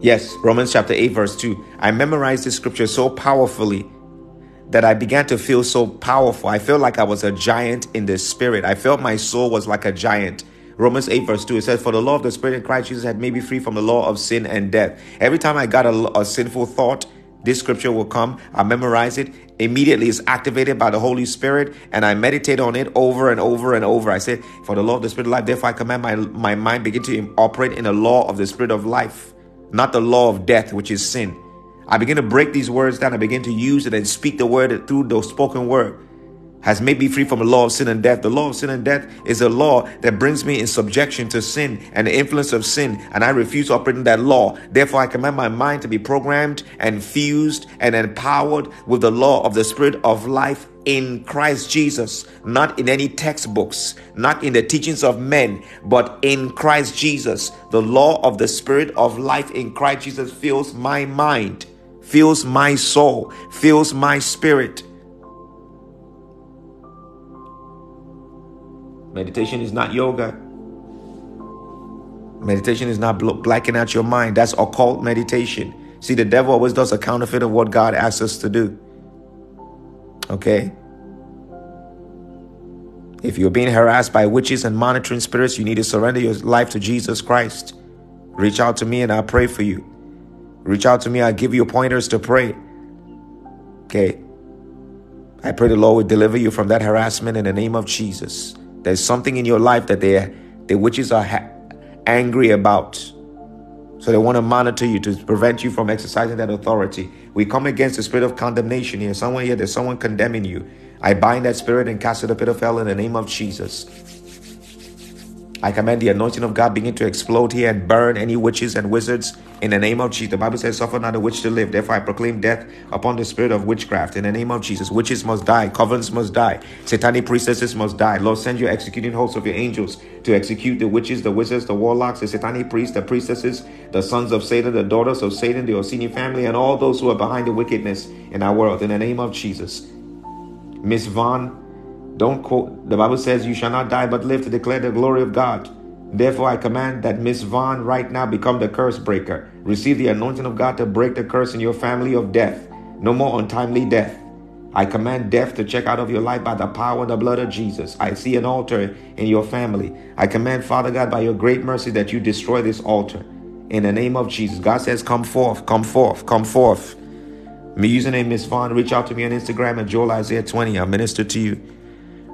A: Yes, Romans chapter 8, verse 2. I memorized this scripture so powerfully that I began to feel so powerful. I felt like I was a giant in the spirit. I felt my soul was like a giant. Romans 8, verse 2, it says, For the law of the Spirit in Christ Jesus had made me free from the law of sin and death. Every time I got a, a sinful thought, this scripture will come. I memorize it. Immediately it's activated by the Holy Spirit, and I meditate on it over and over and over. I say, For the law of the Spirit of life, therefore I command my, my mind begin to operate in the law of the Spirit of life, not the law of death, which is sin. I begin to break these words down. I begin to use it and speak the word through the spoken word has made me free from the law of sin and death. The law of sin and death is a law that brings me in subjection to sin and the influence of sin, and I refuse to operate in that law. Therefore, I command my mind to be programmed and fused and empowered with the law of the Spirit of life in Christ Jesus, not in any textbooks, not in the teachings of men, but in Christ Jesus. The law of the Spirit of life in Christ Jesus fills my mind, fills my soul, fills my spirit. Meditation is not yoga. Meditation is not blacking out your mind. That's occult meditation. See, the devil always does a counterfeit of what God asks us to do. Okay? If you're being harassed by witches and monitoring spirits, you need to surrender your life to Jesus Christ. Reach out to me and I'll pray for you. Reach out to me, I'll give you pointers to pray. Okay? I pray the Lord will deliver you from that harassment in the name of Jesus. There's something in your life that they, the witches are ha- angry about. So they want to monitor you to prevent you from exercising that authority. We come against the spirit of condemnation here. Someone here, there's someone condemning you. I bind that spirit and cast it the pit of hell in the name of Jesus. I command the anointing of God begin to explode here and burn any witches and wizards in the name of Jesus. The Bible says, Suffer not a witch to live. Therefore, I proclaim death upon the spirit of witchcraft in the name of Jesus. Witches must die, covens must die, satanic priestesses must die. Lord, send your executing hosts of your angels to execute the witches, the wizards, the warlocks, the satanic priests, the priestesses, the sons of Satan, the daughters of Satan, the Orsini family, and all those who are behind the wickedness in our world in the name of Jesus. Miss Vaughn, don't quote, the Bible says, You shall not die but live to declare the glory of God. Therefore, I command that Miss Vaughn right now become the curse breaker. Receive the anointing of God to break the curse in your family of death. No more untimely death. I command death to check out of your life by the power and the blood of Jesus. I see an altar in your family. I command, Father God, by your great mercy, that you destroy this altar. In the name of Jesus. God says, Come forth, come forth, come forth. My username Miss Vaughn. Reach out to me on Instagram at Joel Isaiah 20. I'll minister to you.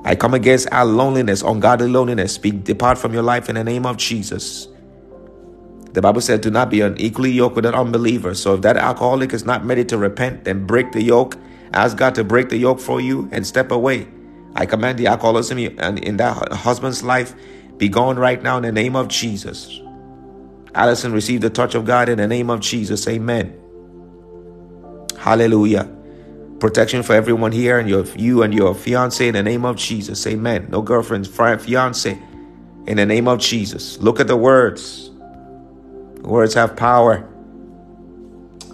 A: I come against our loneliness, ungodly loneliness. Speak, depart from your life in the name of Jesus. The Bible said, do not be unequally yoked with an unbeliever. So if that alcoholic is not ready to repent, then break the yoke. Ask God to break the yoke for you and step away. I command the alcoholism and in that husband's life be gone right now in the name of Jesus. Allison received the touch of God in the name of Jesus. Amen. Hallelujah. Protection for everyone here and your you and your fiance in the name of Jesus. Amen. No girlfriends, fiance in the name of Jesus. Look at the words. Words have power.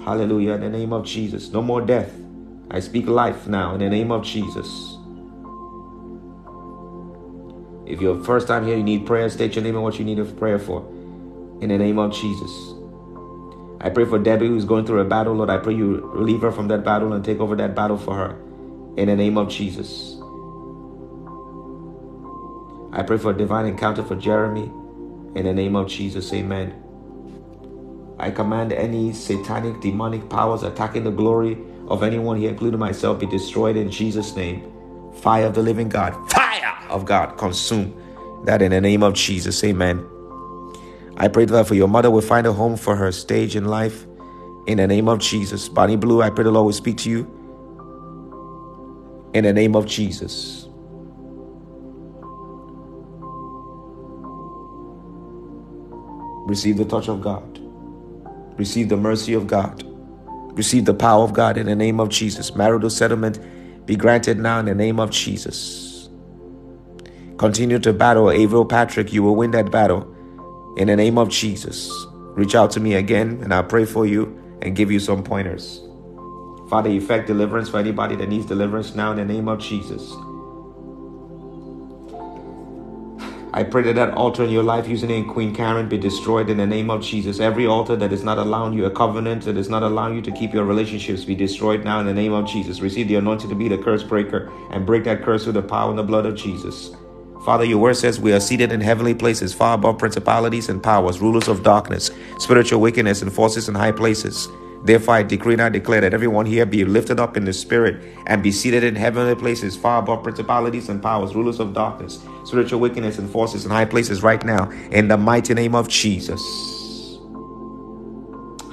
A: Hallelujah. In the name of Jesus. No more death. I speak life now in the name of Jesus. If you're first time here, you need prayer, state your name and what you need a prayer for. In the name of Jesus. I pray for Debbie who's going through a battle. Lord, I pray you relieve her from that battle and take over that battle for her. In the name of Jesus. I pray for a divine encounter for Jeremy. In the name of Jesus. Amen. I command any satanic, demonic powers attacking the glory of anyone here, including myself, be destroyed in Jesus' name. Fire of the living God, fire of God, consume that in the name of Jesus. Amen. I pray that for your mother will find a home for her stage in life. In the name of Jesus. Bonnie Blue, I pray the Lord will speak to you. In the name of Jesus. Receive the touch of God. Receive the mercy of God. Receive the power of God in the name of Jesus. Marital settlement be granted now in the name of Jesus. Continue to battle, Averill Patrick. You will win that battle in the name of Jesus, reach out to me again and I'll pray for you and give you some pointers. Father, effect deliverance for anybody that needs deliverance now in the name of Jesus. I pray that that altar in your life, using name Queen Karen, be destroyed in the name of Jesus. Every altar that is not allowing you a covenant, that is not allowing you to keep your relationships, be destroyed now in the name of Jesus. Receive the anointing to be the curse breaker and break that curse with the power and the blood of Jesus. Father, your word says we are seated in heavenly places, far above principalities and powers, rulers of darkness, spiritual wickedness, and forces in high places. Therefore, I decree and I declare that everyone here be lifted up in the spirit and be seated in heavenly places, far above principalities and powers, rulers of darkness, spiritual wickedness, and forces in high places right now, in the mighty name of Jesus.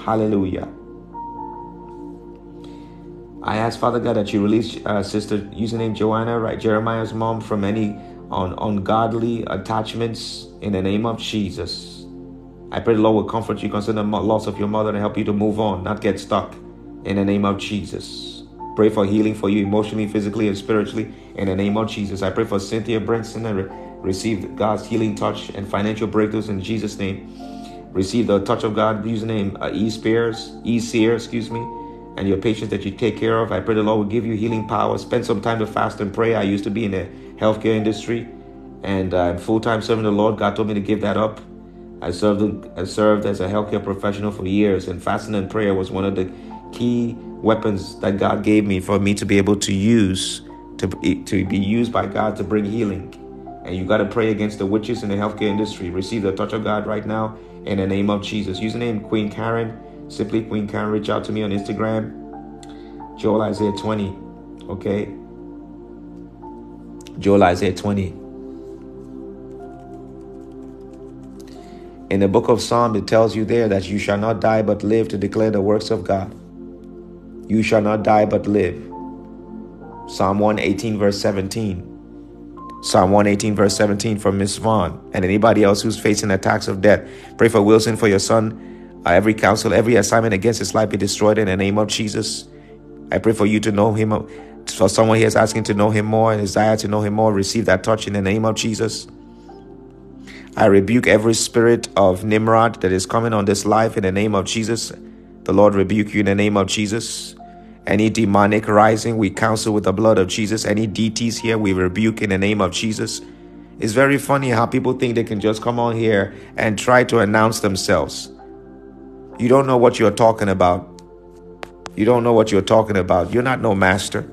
A: Hallelujah. I ask Father God that you release uh, Sister username Joanna, right, Jeremiah's mom, from any on ungodly attachments in the name of Jesus. I pray the Lord will comfort you concerning the loss of your mother and help you to move on, not get stuck in the name of Jesus. Pray for healing for you emotionally, physically, and spiritually in the name of Jesus. I pray for Cynthia Branson and receive God's healing touch and financial breakthroughs in Jesus' name. Receive the touch of God, username uh, E Spears, E Seer, excuse me, and your patients that you take care of. I pray the Lord will give you healing power. Spend some time to fast and pray. I used to be in the healthcare industry and I'm full time serving the Lord. God told me to give that up. I served, I served as a healthcare professional for years, and fasting and prayer was one of the key weapons that God gave me for me to be able to use to, to be used by God to bring healing. And you got to pray against the witches in the healthcare industry. Receive the touch of God right now in the name of Jesus. Username Queen Karen, simply Queen Karen. Reach out to me on Instagram. Joel Isaiah 20. Okay. Joel Isaiah 20. In the book of Psalm, it tells you there that you shall not die but live to declare the works of God. You shall not die but live. Psalm 118, verse 17. Psalm 118, verse 17 for Miss Vaughn and anybody else who's facing attacks of death. Pray for Wilson, for your son. Uh, every counsel, every assignment against his life be destroyed in the name of Jesus. I pray for you to know him. For someone here is asking to know him more and desire to know him more, receive that touch in the name of Jesus. I rebuke every spirit of Nimrod that is coming on this life in the name of Jesus. The Lord rebuke you in the name of Jesus. Any demonic rising, we counsel with the blood of Jesus. Any deities here, we rebuke in the name of Jesus. It's very funny how people think they can just come on here and try to announce themselves. You don't know what you're talking about. You don't know what you're talking about. You're not no master.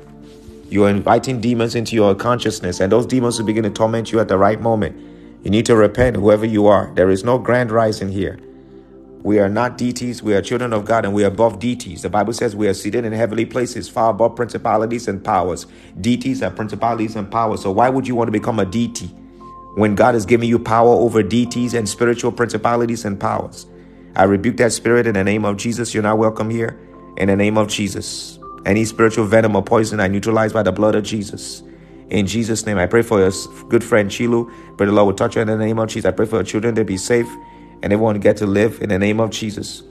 A: You're inviting demons into your consciousness, and those demons will begin to torment you at the right moment. You need to repent, whoever you are. There is no grand rising here. We are not deities. We are children of God and we are above deities. The Bible says we are seated in heavenly places, far above principalities and powers. Deities are principalities and powers. So why would you want to become a deity when God is giving you power over deities and spiritual principalities and powers? I rebuke that spirit in the name of Jesus. You're not welcome here. In the name of Jesus. Any spiritual venom or poison I neutralize by the blood of Jesus. In Jesus' name, I pray for your good friend Chilu. Pray the Lord will touch her in the name of Jesus. I pray for your children to be safe and everyone get to live in the name of Jesus.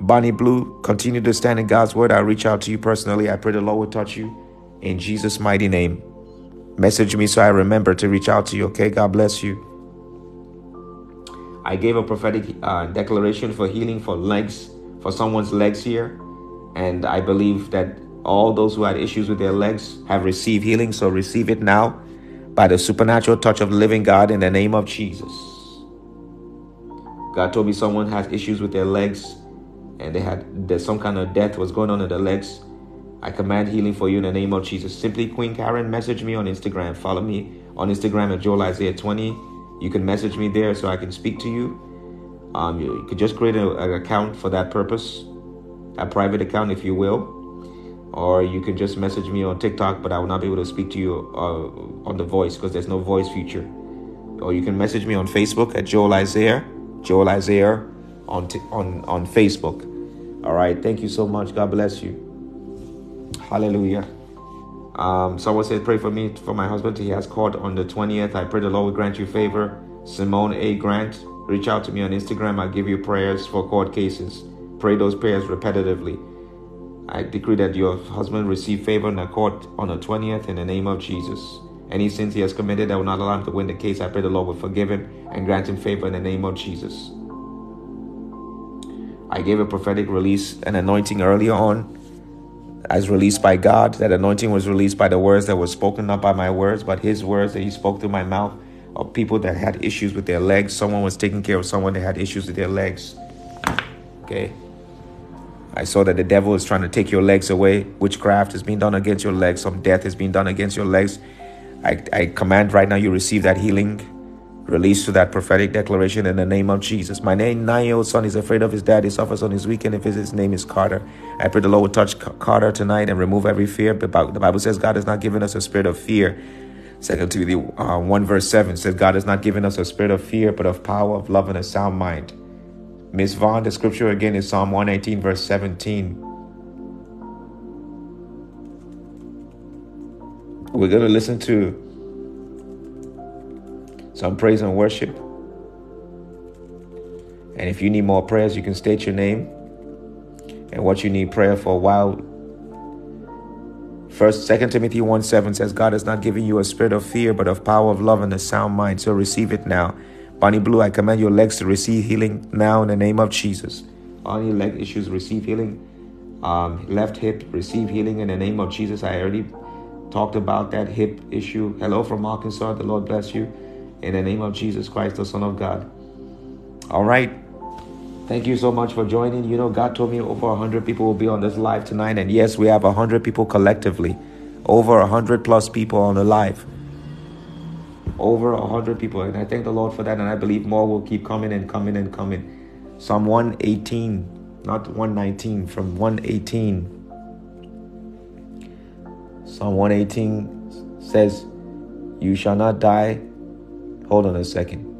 A: Bonnie Blue, continue to stand in God's word. I reach out to you personally. I pray the Lord will touch you in Jesus' mighty name. Message me so I remember to reach out to you. Okay, God bless you. I gave a prophetic uh, declaration for healing for legs, for someone's legs here. And I believe that all those who had issues with their legs have received healing. So receive it now by the supernatural touch of the living God in the name of Jesus. God told me someone has issues with their legs and they had some kind of death was going on in their legs. I command healing for you in the name of Jesus. Simply Queen Karen, message me on Instagram. Follow me on Instagram at Joel Isaiah 20. You can message me there so I can speak to you. Um, you, you could just create a, an account for that purpose, a private account, if you will or you can just message me on TikTok, but I will not be able to speak to you uh, on the voice because there's no voice feature. Or you can message me on Facebook at Joel Isaiah, Joel Isaiah on t- on on Facebook. All right, thank you so much. God bless you. Hallelujah. Um, someone said, pray for me for my husband. He has called on the 20th. I pray the Lord will grant you favor. Simone A. Grant, reach out to me on Instagram. I'll give you prayers for court cases. Pray those prayers repetitively. I decree that your husband receive favor in the court on the 20th in the name of Jesus. Any sins he has committed that will not allow him to win the case, I pray the Lord will forgive him and grant him favor in the name of Jesus. I gave a prophetic release, an anointing earlier on, as released by God. That anointing was released by the words that were spoken, not by my words, but his words that he spoke through my mouth of people that had issues with their legs. Someone was taking care of someone that had issues with their legs. Okay. I saw that the devil is trying to take your legs away. Witchcraft is being done against your legs. Some death is being done against your legs. I, I command right now you receive that healing. Release to that prophetic declaration in the name of Jesus. My name. nine year old son is afraid of his dad. He suffers on his weekend if his name is Carter. I pray the Lord will touch Carter tonight and remove every fear. The Bible says God has not given us a spirit of fear. Second Timothy uh, 1 verse 7 says God has not given us a spirit of fear, but of power, of love, and a sound mind. Miss Vaughn, the scripture again is Psalm 118, verse 17. We're going to listen to some praise and worship. And if you need more prayers, you can state your name and what you need prayer for. While First, Second Timothy 1 7 says, God has not given you a spirit of fear, but of power, of love, and a sound mind. So receive it now. Bonnie Blue, I command your legs to receive healing now in the name of Jesus. Your leg issues receive healing. Um, left hip receive healing in the name of Jesus. I already talked about that hip issue. Hello from Arkansas. The Lord bless you. in the name of Jesus Christ, the Son of God. All right. Thank you so much for joining. You know, God told me over 100 people will be on this live tonight. And yes, we have 100 people collectively, over 100 plus people on the live. Over a 100 people. And I thank the Lord for that. And I believe more will keep coming and coming and coming. Psalm 118, not 119, from 118. Psalm 118 says, You shall not die. Hold on a second.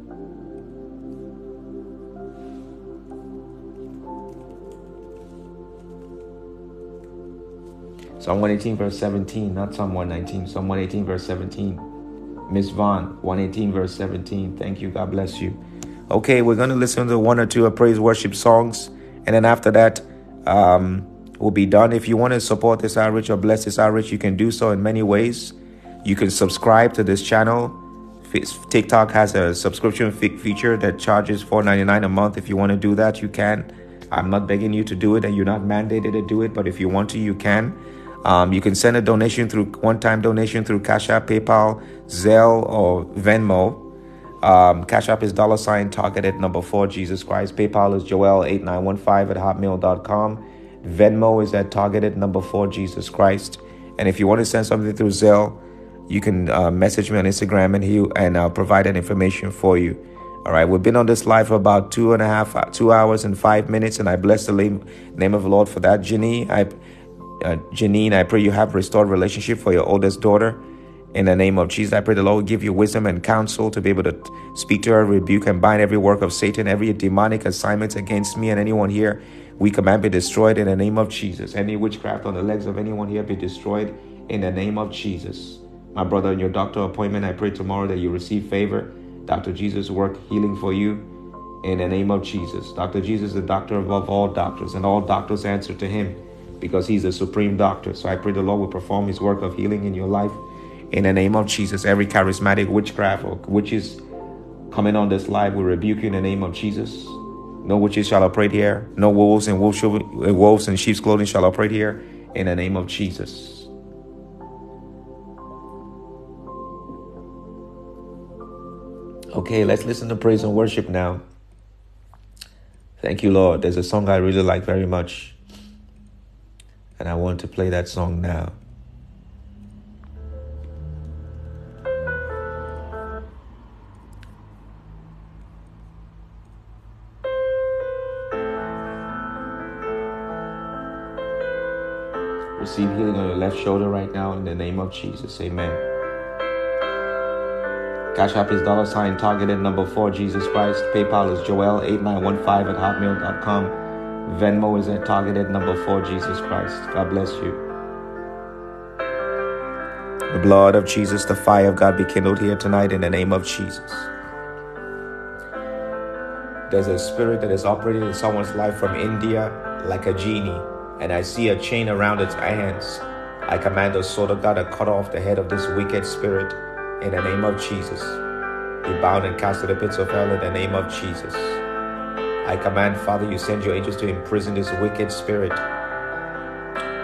A: Psalm 118, verse 17, not Psalm 119, Psalm 118, verse 17. Miss Vaughn, 118, verse 17. Thank you. God bless you. Okay, we're going to listen to one or two of praise worship songs. And then after that, um, we'll be done. If you want to support this outreach or bless this outreach, you can do so in many ways. You can subscribe to this channel. TikTok has a subscription feature that charges $4.99 a month. If you want to do that, you can. I'm not begging you to do it, and you're not mandated to do it, but if you want to, you can. Um, you can send a donation through one-time donation through Cash App, PayPal, Zelle, or Venmo. Um, Cash App is dollar sign targeted number four Jesus Christ. PayPal is Joel8915 at hotmail.com. Venmo is at targeted number four Jesus Christ. And if you want to send something through Zelle, you can uh, message me on Instagram and he and I'll provide that information for you. All right, we've been on this live for about two and a half, two hours and five minutes, and I bless the name of the Lord for that. Jenny, I uh, Janine, I pray you have restored relationship for your oldest daughter. In the name of Jesus, I pray the Lord give you wisdom and counsel to be able to speak to her, rebuke and bind every work of Satan, every demonic assignment against me and anyone here. We command be destroyed in the name of Jesus. Any witchcraft on the legs of anyone here be destroyed in the name of Jesus. My brother, in your doctor appointment, I pray tomorrow that you receive favor. Dr. Jesus work healing for you in the name of Jesus. Dr. Jesus is the doctor above all doctors, and all doctors answer to him because he's the supreme doctor. So I pray the Lord will perform his work of healing in your life in the name of Jesus. Every charismatic witchcraft or witches coming on this live, we rebuke you in the name of Jesus. No witches shall operate here. No wolves and wolves, wolves in sheep's clothing shall operate here in the name of Jesus. Okay, let's listen to praise and worship now. Thank you, Lord. There's a song I really like very much. And I want to play that song now. Receive healing on your left shoulder right now in the name of Jesus. Amen. Cash App is dollar sign targeted number four, Jesus Christ. PayPal is Joel8915 at hotmail.com. Venmo is at targeted number four, Jesus Christ. God bless you. The blood of Jesus, the fire of God be kindled here tonight in the name of Jesus. There's a spirit that is operating in someone's life from India like a genie, and I see a chain around its hands. I command the sword of God to cut off the head of this wicked spirit in the name of Jesus. Be bound and cast to the pits of hell in the name of Jesus. I command, Father, you send your angels to imprison this wicked spirit.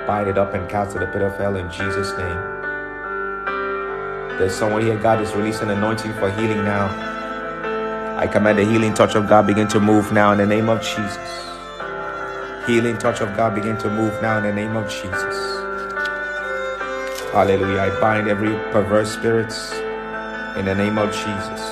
A: Bind it up and cast it to the pit of hell in Jesus' name. There's someone here, God is releasing anointing for healing now. I command the healing touch of God begin to move now in the name of Jesus. Healing touch of God begin to move now in the name of Jesus. Hallelujah. I bind every perverse spirits in the name of Jesus.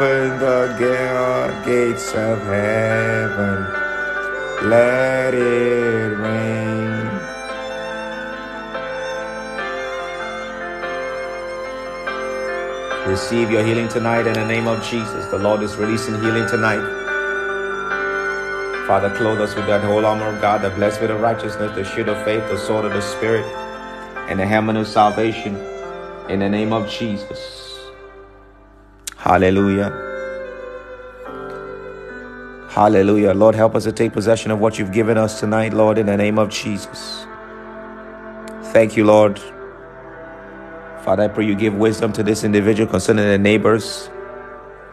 A: Open the gates of heaven. Let it rain. Receive your healing tonight in the name of Jesus. The Lord is releasing healing tonight. Father, clothe us with that whole armor of God, the breastplate of righteousness, the shield of faith, the sword of the Spirit, and the helmet of salvation. In the name of Jesus. Hallelujah. Hallelujah. Lord, help us to take possession of what you've given us tonight, Lord, in the name of Jesus. Thank you, Lord, Father, I pray you give wisdom to this individual concerning their neighbors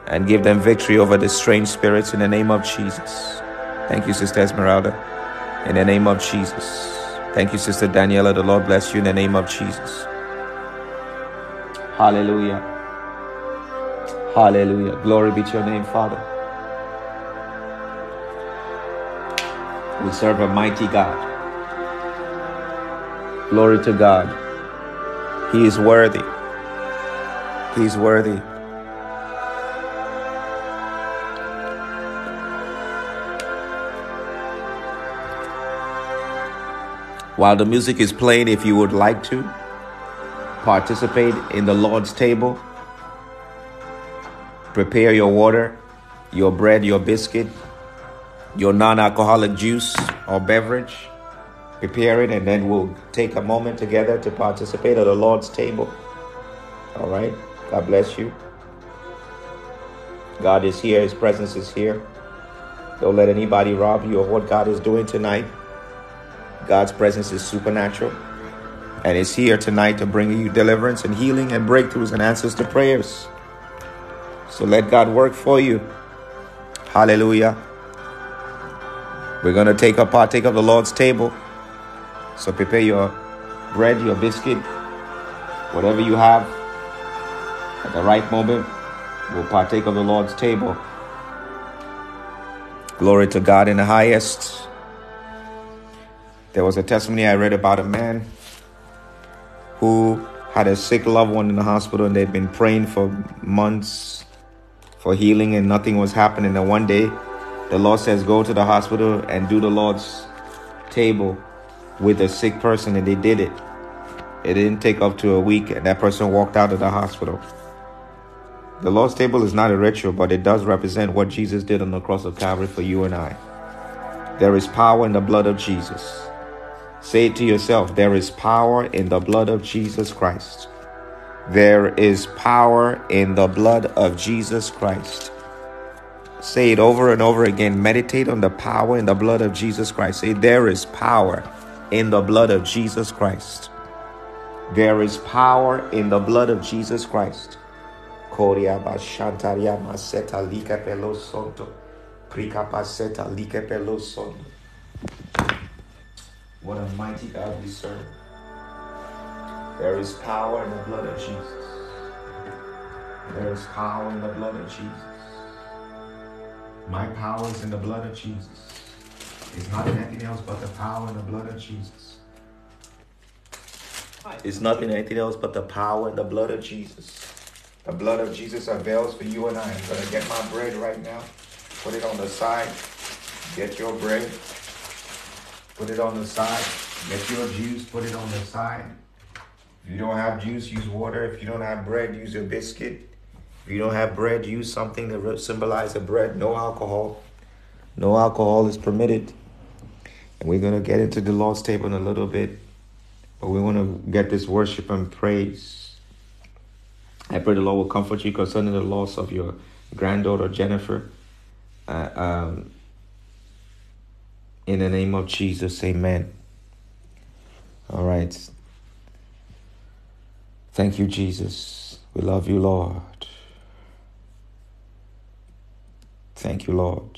A: and give them victory over the strange spirits in the name of Jesus. Thank you, Sister Esmeralda. In the name of Jesus. Thank you, Sister Daniela. The Lord bless you in the name of Jesus. Hallelujah. Hallelujah. Glory be to your name, Father. We serve a mighty God. Glory to God. He is worthy. He is worthy. While the music is playing, if you would like to participate in the Lord's table, prepare your water, your bread, your biscuit, your non alcoholic juice or beverage. Prepare it, and then we'll take a moment together to participate at the Lord's table. All right? God bless you. God is here, His presence is here. Don't let anybody rob you of what God is doing tonight. God's presence is supernatural and is here tonight to bring you deliverance and healing and breakthroughs and answers to prayers. So let God work for you. Hallelujah. We're going to take a partake of the Lord's table. So prepare your bread, your biscuit, whatever you have. At the right moment, we'll partake of the Lord's table. Glory to God in the highest. There was a testimony I read about a man who had a sick loved one in the hospital and they'd been praying for months for healing and nothing was happening. And one day, the Lord says, Go to the hospital and do the Lord's table with a sick person. And they did it. It didn't take up to a week, and that person walked out of the hospital. The Lord's table is not a ritual, but it does represent what Jesus did on the cross of Calvary for you and I. There is power in the blood of Jesus. Say it to yourself there is power in the blood of Jesus Christ. There is power in the blood of Jesus Christ. Say it over and over again. Meditate on the power in the blood of Jesus Christ. Say, There is power in the blood of Jesus Christ. There is power in the blood of Jesus Christ. What a mighty God we serve. There is power in the blood of Jesus. There is power in the blood of Jesus. My power is in the blood of Jesus. It's not in anything else but the power in the blood of Jesus. It's nothing anything else but the power in the blood of Jesus. The blood of Jesus avails for you and I. I'm going to get my bread right now. Put it on the side. Get your bread put it on the side. Get your juice, put it on the side. If you don't have juice, use water. If you don't have bread, use a biscuit. If you don't have bread, use something that symbolizes bread. No alcohol. No alcohol is permitted. And we're going to get into the Lord's table in a little bit. But we want to get this worship and praise. I pray the Lord will comfort you concerning the loss of your granddaughter, Jennifer. Uh, um, in the name of Jesus, amen. All right. Thank you, Jesus. We love you, Lord. Thank you, Lord.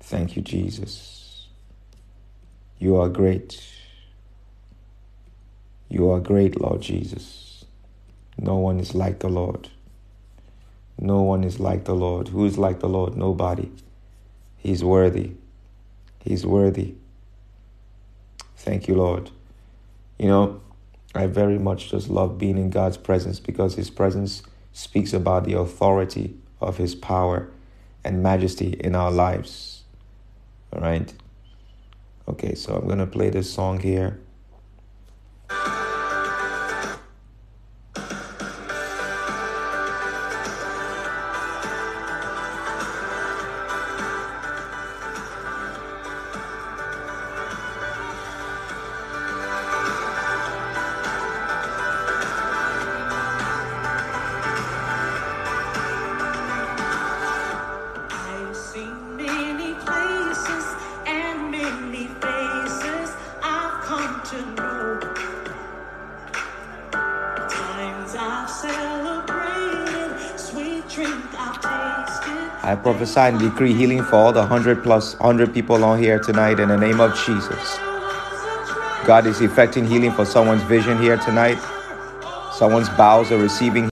A: Thank you, Jesus. You are great. You are great, Lord Jesus. No one is like the Lord. No one is like the Lord. Who is like the Lord? Nobody. He's worthy. He's worthy. Thank you, Lord. You know, I very much just love being in God's presence because His presence speaks about the authority of His power and majesty in our lives. All right? Okay, so I'm going to play this song here. Prophesy and decree healing for all the 100 plus 100 people on here tonight in the name of Jesus. God is effecting healing for someone's vision here tonight. Someone's bowels are receiving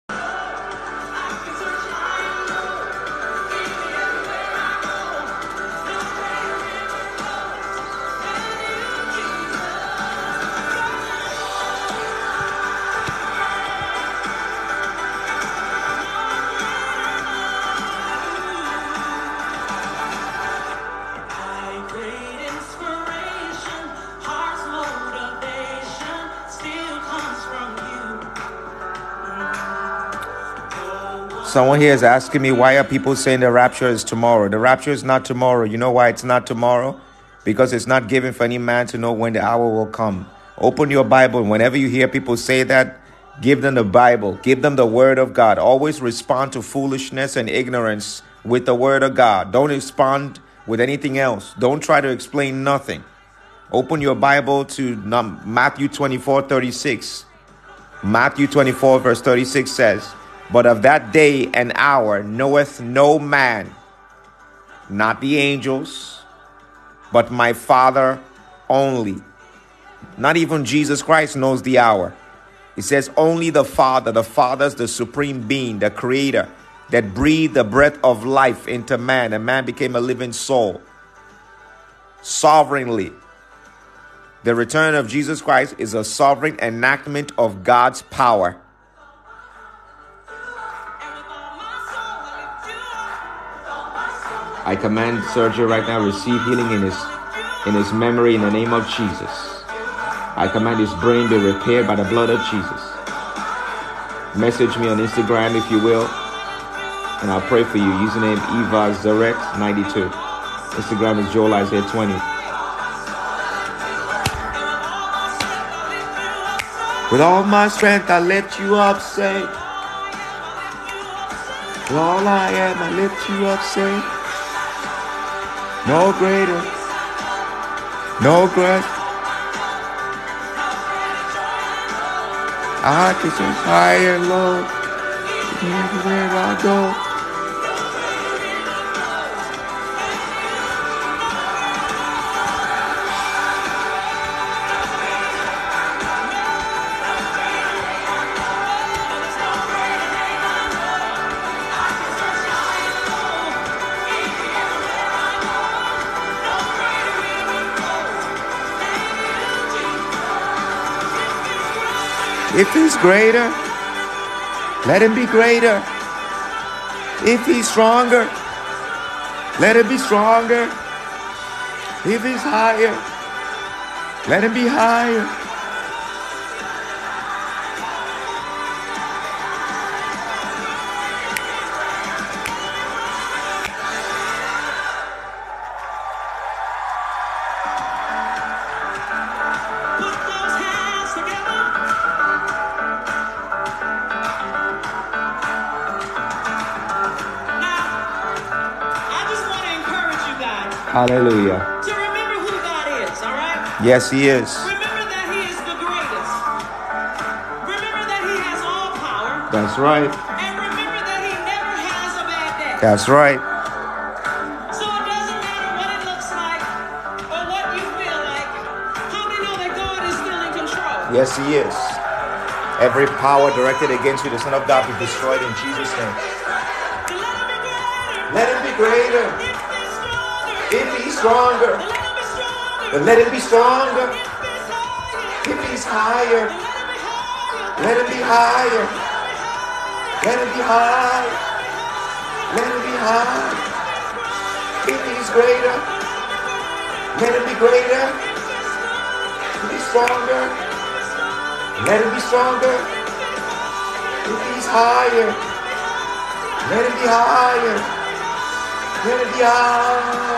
A: Someone here is asking me why are people saying the rapture is tomorrow? The rapture is not tomorrow. You know why it's not tomorrow? Because it's not given for any man to know when the hour will come. Open your Bible. Whenever you hear people say that, give them the Bible. Give them the Word of God. Always respond to foolishness and ignorance with the Word of God. Don't respond with anything else. Don't try to explain nothing. Open your Bible to Matthew 24 36. Matthew 24, verse 36 says, but of that day and hour knoweth no man, not the angels, but my Father only. Not even Jesus Christ knows the hour. He says only the Father. The Father's the supreme being, the creator that breathed the breath of life into man, and man became a living soul. Sovereignly. The return of Jesus Christ is a sovereign enactment of God's power. I command Sergio right now receive healing in his in his memory in the name of Jesus. I command his brain be repaired by the blood of Jesus. Message me on Instagram if you will, and I'll pray for you. Username Eva Zarek 92. Instagram is Joel Isaiah 20. With all my strength, I lift you up, say. With all I am, I lift you up, say no greater, no greater. I can search high and low, everywhere I go. If he's greater, let him be greater. If he's stronger, let him be stronger. If he's higher, let him be higher. Hallelujah.
B: To remember who God is, all right?
A: Yes, He is.
B: Remember that He is the greatest. Remember that He has all power.
A: That's right.
B: And remember that He never has a bad day.
A: That's right.
B: So it doesn't matter what it looks like or what you feel like. How know that God is still in control?
A: Yes, He is. Every power directed against you, the Son of God, be destroyed in Jesus' name.
B: Let Him be greater.
A: Let Him be greater.
B: Stronger.
A: If
B: Let Him be stronger.
A: then let Him be stronger.
B: If He's higher.
A: higher,
B: Let Him be higher.
A: let Him be higher. Let Him be high. Let Him be high. If He's greater, let Him be greater. If He's stronger, let Him be stronger. If He's higher, let Him be higher. Let Him be high.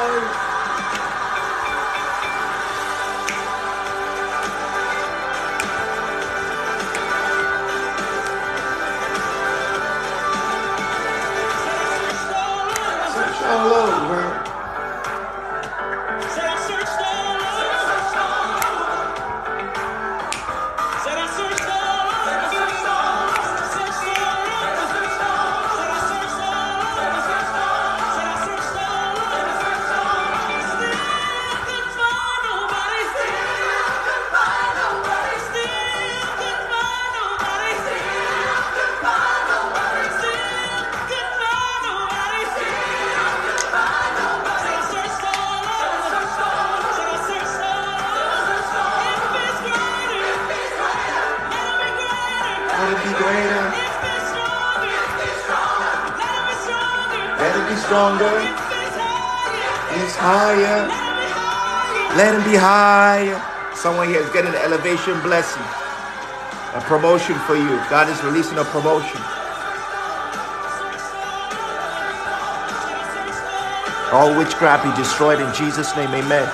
A: Is getting an elevation blessing, a promotion for you. God is releasing a promotion. All witchcraft be destroyed in Jesus' name. Amen.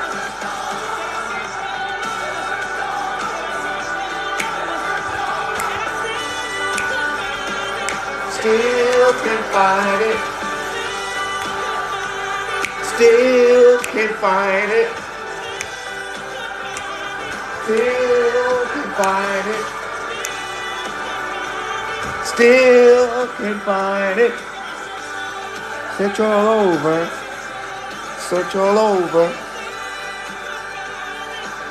A: Still can't find it. Still can't find it. Still can't find it. Still can't find it. Search all over. Search all over.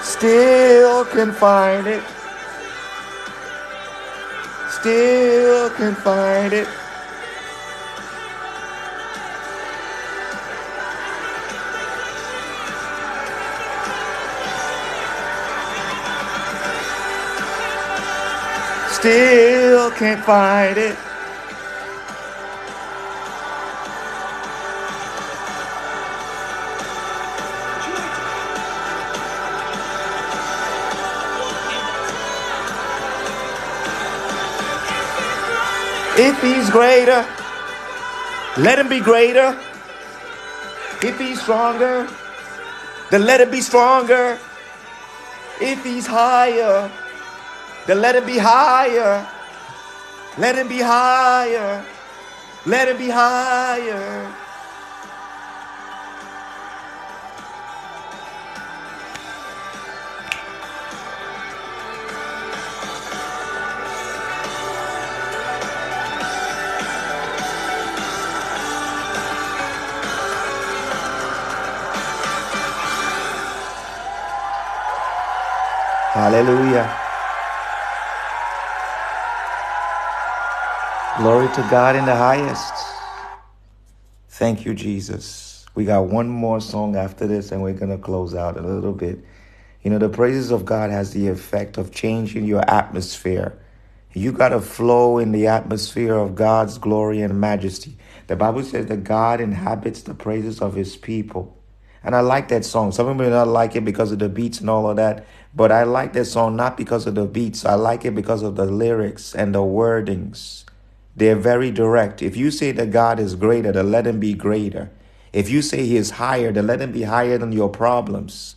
A: Still can't find it. Still can't find it. Still can't find it. If he's greater, let him be greater. If he's stronger, then let him be stronger. If he's higher, then let him be higher. Let him be higher. Let him be higher. Hallelujah. Glory to God in the highest. Thank you, Jesus. We got one more song after this, and we're going to close out a little bit. You know, the praises of God has the effect of changing your atmosphere. You got to flow in the atmosphere of God's glory and majesty. The Bible says that God inhabits the praises of his people. And I like that song. Some people may not like it because of the beats and all of that, but I like that song not because of the beats. I like it because of the lyrics and the wordings. They're very direct. If you say that God is greater, then let him be greater. If you say he is higher, then let him be higher than your problems.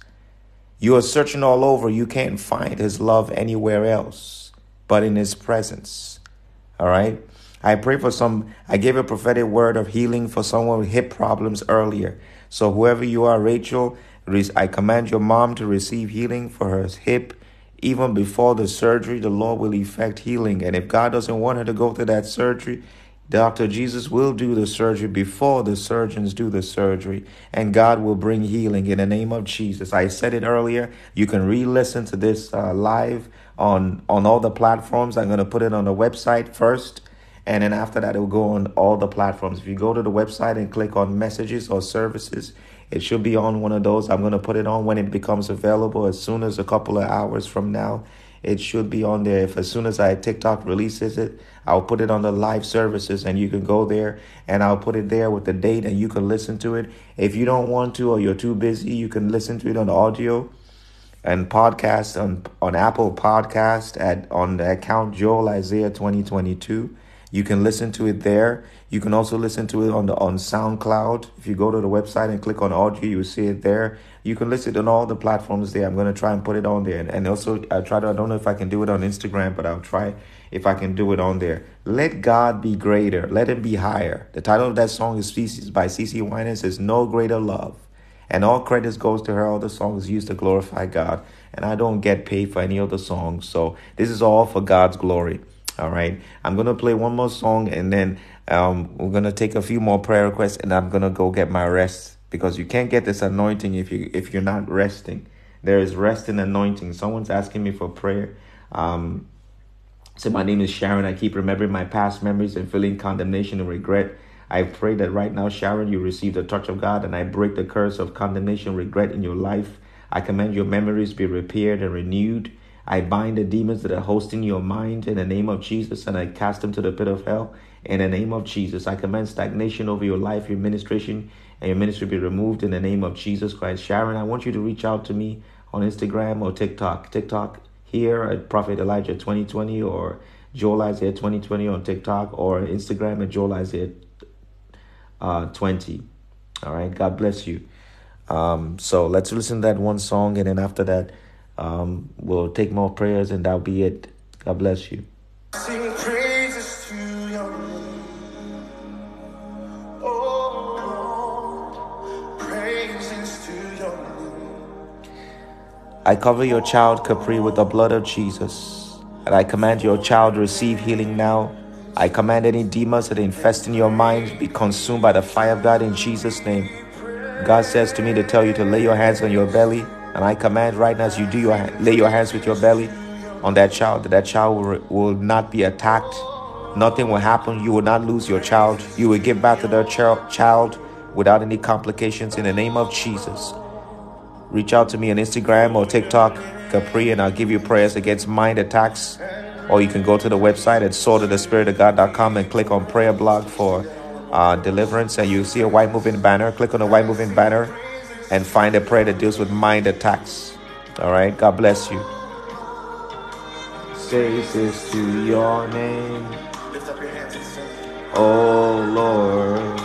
A: You are searching all over. You can't find his love anywhere else but in his presence. All right? I pray for some, I gave a prophetic word of healing for someone with hip problems earlier. So, whoever you are, Rachel, I command your mom to receive healing for her hip. Even before the surgery, the Lord will effect healing. And if God doesn't want her to go through that surgery, Dr. Jesus will do the surgery before the surgeons do the surgery, and God will bring healing in the name of Jesus. I said it earlier. You can re-listen to this uh, live on on all the platforms. I'm going to put it on the website first, and then after that, it will go on all the platforms. If you go to the website and click on messages or services, it should be on one of those. I'm going to put it on when it becomes available as soon as a couple of hours from now. It should be on there. If as soon as I TikTok releases it, I'll put it on the live services and you can go there and I'll put it there with the date and you can listen to it. If you don't want to or you're too busy, you can listen to it on audio and podcast on, on Apple Podcast at on the account Joel Isaiah 2022. You can listen to it there. You can also listen to it on the on SoundCloud. If you go to the website and click on audio, you will see it there. You can listen on all the platforms there. I'm gonna try and put it on there, and, and also I try to. I don't know if I can do it on Instagram, but I'll try if I can do it on there. Let God be greater. Let Him be higher. The title of that song is Species by CeCe Winans. Says no greater love, and all credits goes to her. All the songs used to glorify God, and I don't get paid for any of the songs, so this is all for God's glory. All right. I'm going to play one more song and then um, we're going to take a few more prayer requests and I'm going to go get my rest because you can't get this anointing if you if you're not resting. There is rest and anointing. Someone's asking me for prayer. Um, so my name is Sharon. I keep remembering my past memories and feeling condemnation and regret. I pray that right now, Sharon, you receive the touch of God and I break the curse of condemnation, regret in your life. I command your memories be repaired and renewed. I bind the demons that are hosting your mind in the name of Jesus and I cast them to the pit of hell. in the name of Jesus. I command stagnation over your life, your administration, and your ministry be removed in the name of Jesus Christ. Sharon, I want you to reach out to me on Instagram or TikTok. TikTok here at Prophet Elijah 2020 or Joel Isaiah 2020 on TikTok or Instagram at Joel Isaiah uh, 20. All right. God bless you. Um, so let's listen to that one song, and then after that, um, we'll take more prayers, and that'll be it. God bless you.
B: Sing praises to your name. Praises to your name.
A: I cover your child, Capri, with the blood of Jesus. And I command your child to receive healing now. I command any demons that infest in your mind be consumed by the fire of God in Jesus' name. God says to me to tell you to lay your hands on your belly. And I command right now as you do your lay your hands with your belly on that child, that that child will, will not be attacked. Nothing will happen. You will not lose your child. You will give back to their child, child without any complications in the name of Jesus. Reach out to me on Instagram or TikTok, Capri, and I'll give you prayers against mind attacks. Or you can go to the website at swordofthespiritofgod.com and click on prayer blog for uh, deliverance. And you see a white moving banner. Click on the white moving banner and find a prayer that deals with mind attacks. All right. God bless you. Says this to your name,
B: Lift up your hands and sing.
A: oh Lord,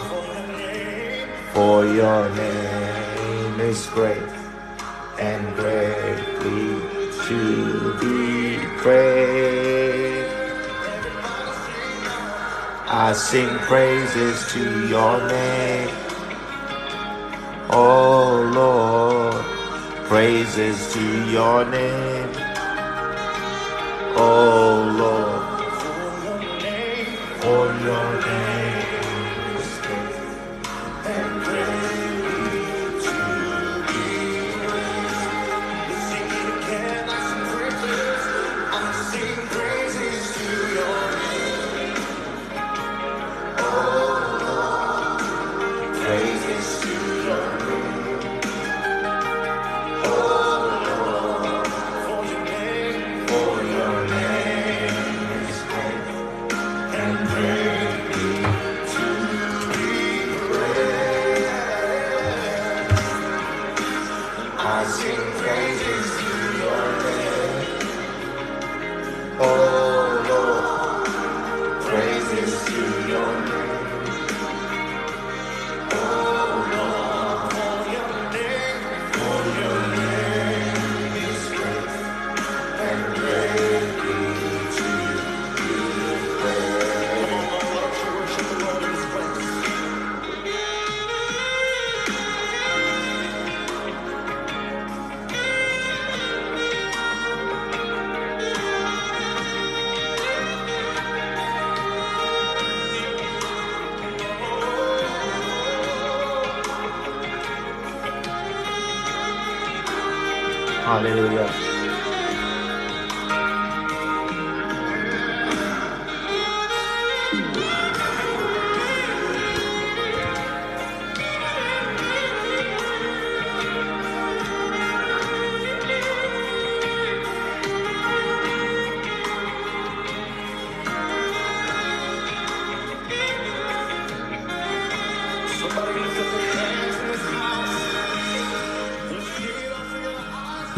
A: for your name is great and greatly to be praised. I sing praises to your name, oh Lord, praises to your name, oh Lord, for your name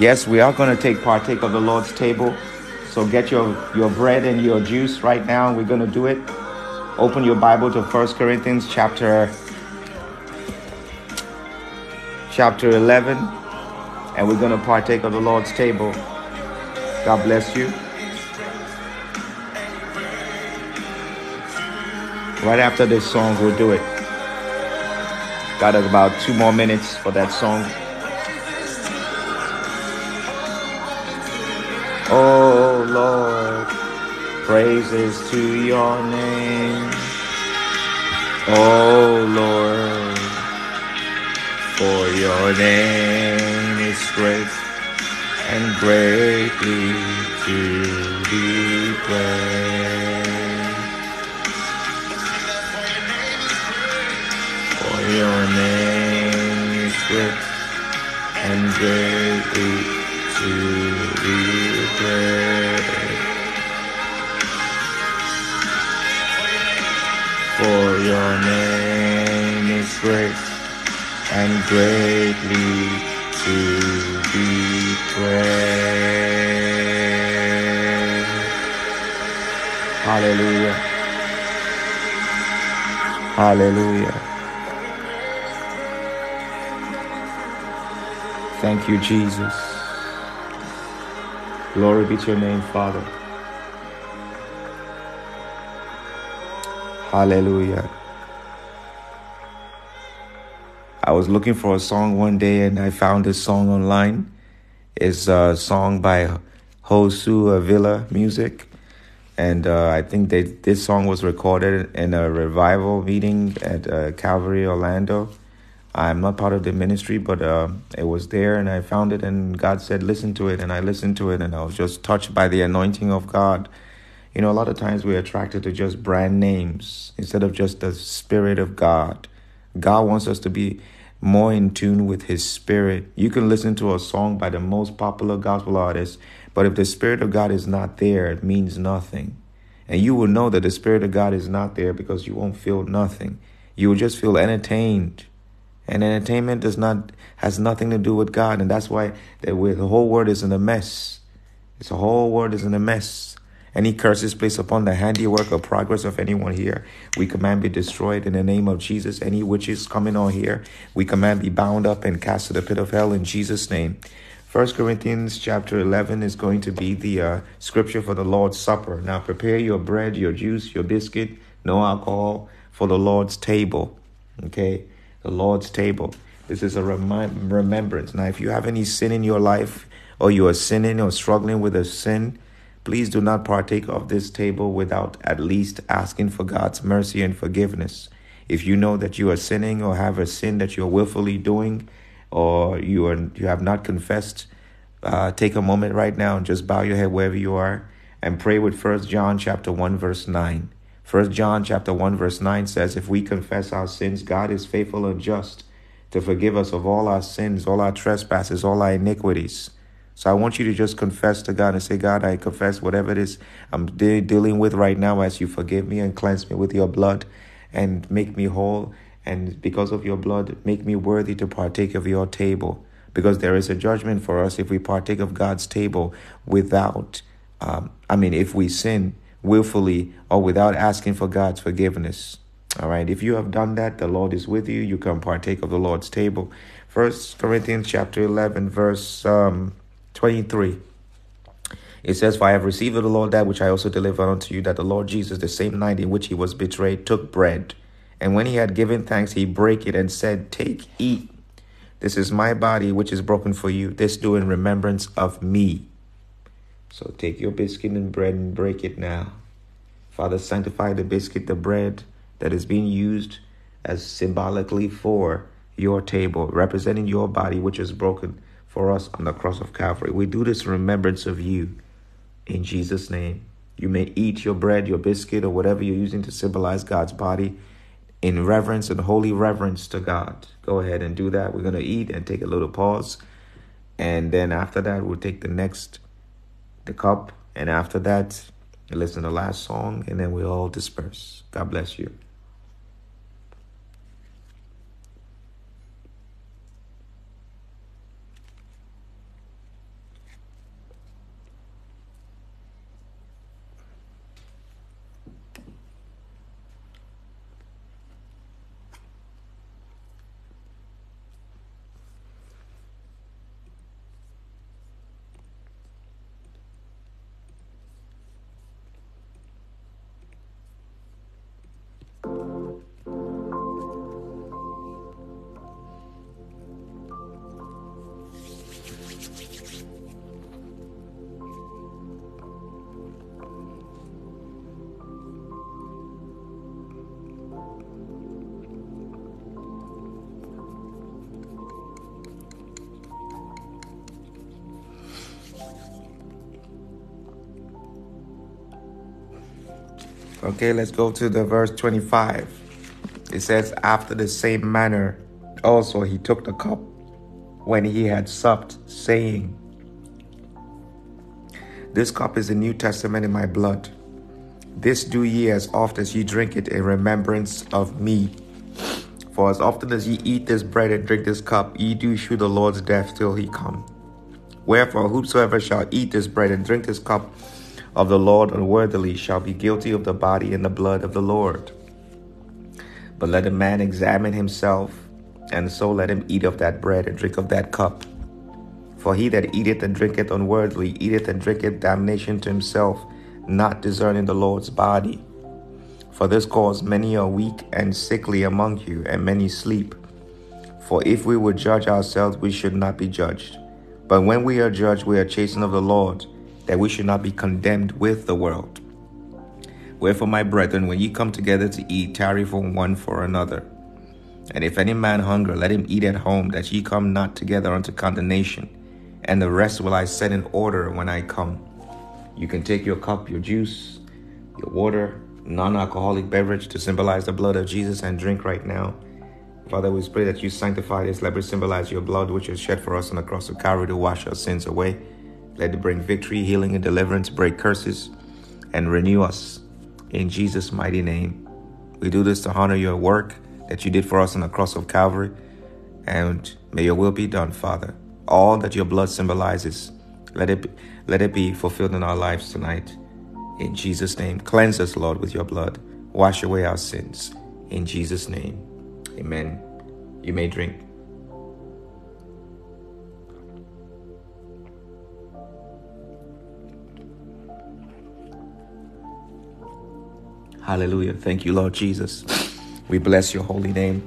A: Yes, we are going to take partake of the Lord's table. So get your, your bread and your juice right now. We're going to do it. Open your Bible to 1 Corinthians chapter chapter 11 and we're going to partake of the Lord's table. God bless you. Right after this song, we'll do it. Got about two more minutes for that song. Praises to your name. Oh Lord, for your name is great and greatly to be praised. For your name is great and greatly to be praised. Your name is great and greatly to be praised. Hallelujah. Hallelujah. Thank you, Jesus. Glory be to your name, Father. Hallelujah. Was looking for a song one day and I found this song online. It's a song by Hosu Avila Music. And uh, I think they, this song was recorded in a revival meeting at uh, Calvary Orlando. I'm not part of the ministry, but uh, it was there and I found it. And God said, Listen to it. And I listened to it and I was just touched by the anointing of God. You know, a lot of times we're attracted to just brand names instead of just the Spirit of God. God wants us to be more in tune with His Spirit. You can listen to a song by the most popular gospel artist, but if the Spirit of God is not there, it means nothing. And you will know that the Spirit of God is not there because you won't feel nothing. You will just feel entertained. And entertainment does not has nothing to do with God, and that's why the, whole world is in a mess. It's a whole world is in a mess. Any curses placed upon the handiwork or progress of anyone here, we command be destroyed in the name of Jesus. Any witches coming on here, we command be bound up and cast to the pit of hell in Jesus' name. First Corinthians chapter 11 is going to be the uh, scripture for the Lord's Supper. Now prepare your bread, your juice, your biscuit, no alcohol for the Lord's table. Okay, the Lord's table. This is a remind, remembrance. Now, if you have any sin in your life, or you are sinning or struggling with a sin, Please do not partake of this table without at least asking for God's mercy and forgiveness. If you know that you are sinning or have a sin that you're willfully doing, or you are you have not confessed, uh, take a moment right now and just bow your head wherever you are and pray with First John chapter one verse nine. First John chapter one verse nine says, "If we confess our sins, God is faithful and just to forgive us of all our sins, all our trespasses, all our iniquities." So I want you to just confess to God and say, God, I confess whatever it is I'm de- dealing with right now as you forgive me and cleanse me with your blood and make me whole. And because of your blood, make me worthy to partake of your table. Because there is a judgment for us if we partake of God's table without, um, I mean, if we sin willfully or without asking for God's forgiveness. All right. If you have done that, the Lord is with you. You can partake of the Lord's table. First Corinthians chapter 11, verse um, 23. It says, For I have received of the Lord that which I also delivered unto you, that the Lord Jesus, the same night in which he was betrayed, took bread. And when he had given thanks, he brake it and said, Take, eat. This is my body, which is broken for you. This do in remembrance of me. So take your biscuit and bread and break it now. Father, sanctify the biscuit, the bread that is being used as symbolically for your table, representing your body, which is broken for us on the cross of Calvary. We do this in remembrance of you in Jesus' name. You may eat your bread, your biscuit, or whatever you're using to symbolize God's body in reverence and holy reverence to God. Go ahead and do that. We're going to eat and take a little pause. And then after that, we'll take the next, the cup. And after that, listen to the last song, and then we all disperse. God bless you. Okay, let's go to the verse 25. It says, After the same manner, also he took the cup when he had supped, saying, This cup is the New Testament in my blood. This do ye as oft as ye drink it in remembrance of me. For as often as ye eat this bread and drink this cup, ye do shew the Lord's death till he come. Wherefore, whosoever shall eat this bread and drink this cup of the Lord unworthily shall be guilty of the body and the blood of the Lord. But let a man examine himself, and so let him eat of that bread and drink of that cup. For he that eateth and drinketh unworthily eateth and drinketh damnation to himself, not discerning the Lord's body. For this cause many are weak and sickly among you, and many sleep. For if we would judge ourselves, we should not be judged. But when we are judged, we are chastened of the Lord, that we should not be condemned with the world. Wherefore, my brethren, when ye come together to eat, tarry for one for another. And if any man hunger, let him eat at home, that ye come not together unto condemnation. And the rest will I set in order when I come. You can take your cup, your juice, your water, non alcoholic beverage to symbolize the blood of Jesus and drink right now. Father, we pray that you sanctify this. Let symbolize your blood, which is shed for us on the cross of Calvary to wash our sins away. Let it bring victory, healing, and deliverance, break curses, and renew us. In Jesus' mighty name. We do this to honor your work that you did for us on the cross of Calvary. And may your will be done, Father. All that your blood symbolizes, let it be, let it be fulfilled in our lives tonight. In Jesus' name, cleanse us, Lord, with your blood. Wash away our sins. In Jesus' name, amen. You may drink. Hallelujah. Thank you, Lord Jesus. We bless your holy name.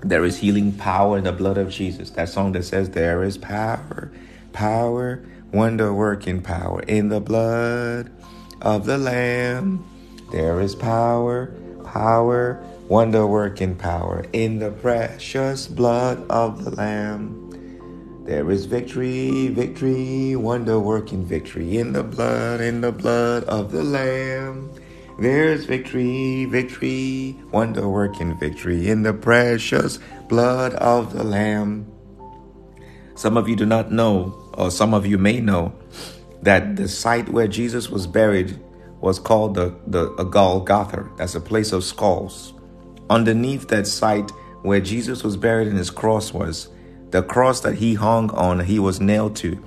A: There is healing power in the blood of Jesus. That song that says, There is power, power, wonder working power in the blood of the Lamb. There is power, power, wonder working power in the precious blood of the Lamb. There is victory, victory, wonder working victory in the blood, in the blood of the Lamb. There's victory, victory, wonder working victory in the precious blood of the Lamb. Some of you do not know, or some of you may know, that the site where Jesus was buried was called the, the Golgotha. That's a place of skulls. Underneath that site where Jesus was buried and his cross was, the cross that he hung on, he was nailed to,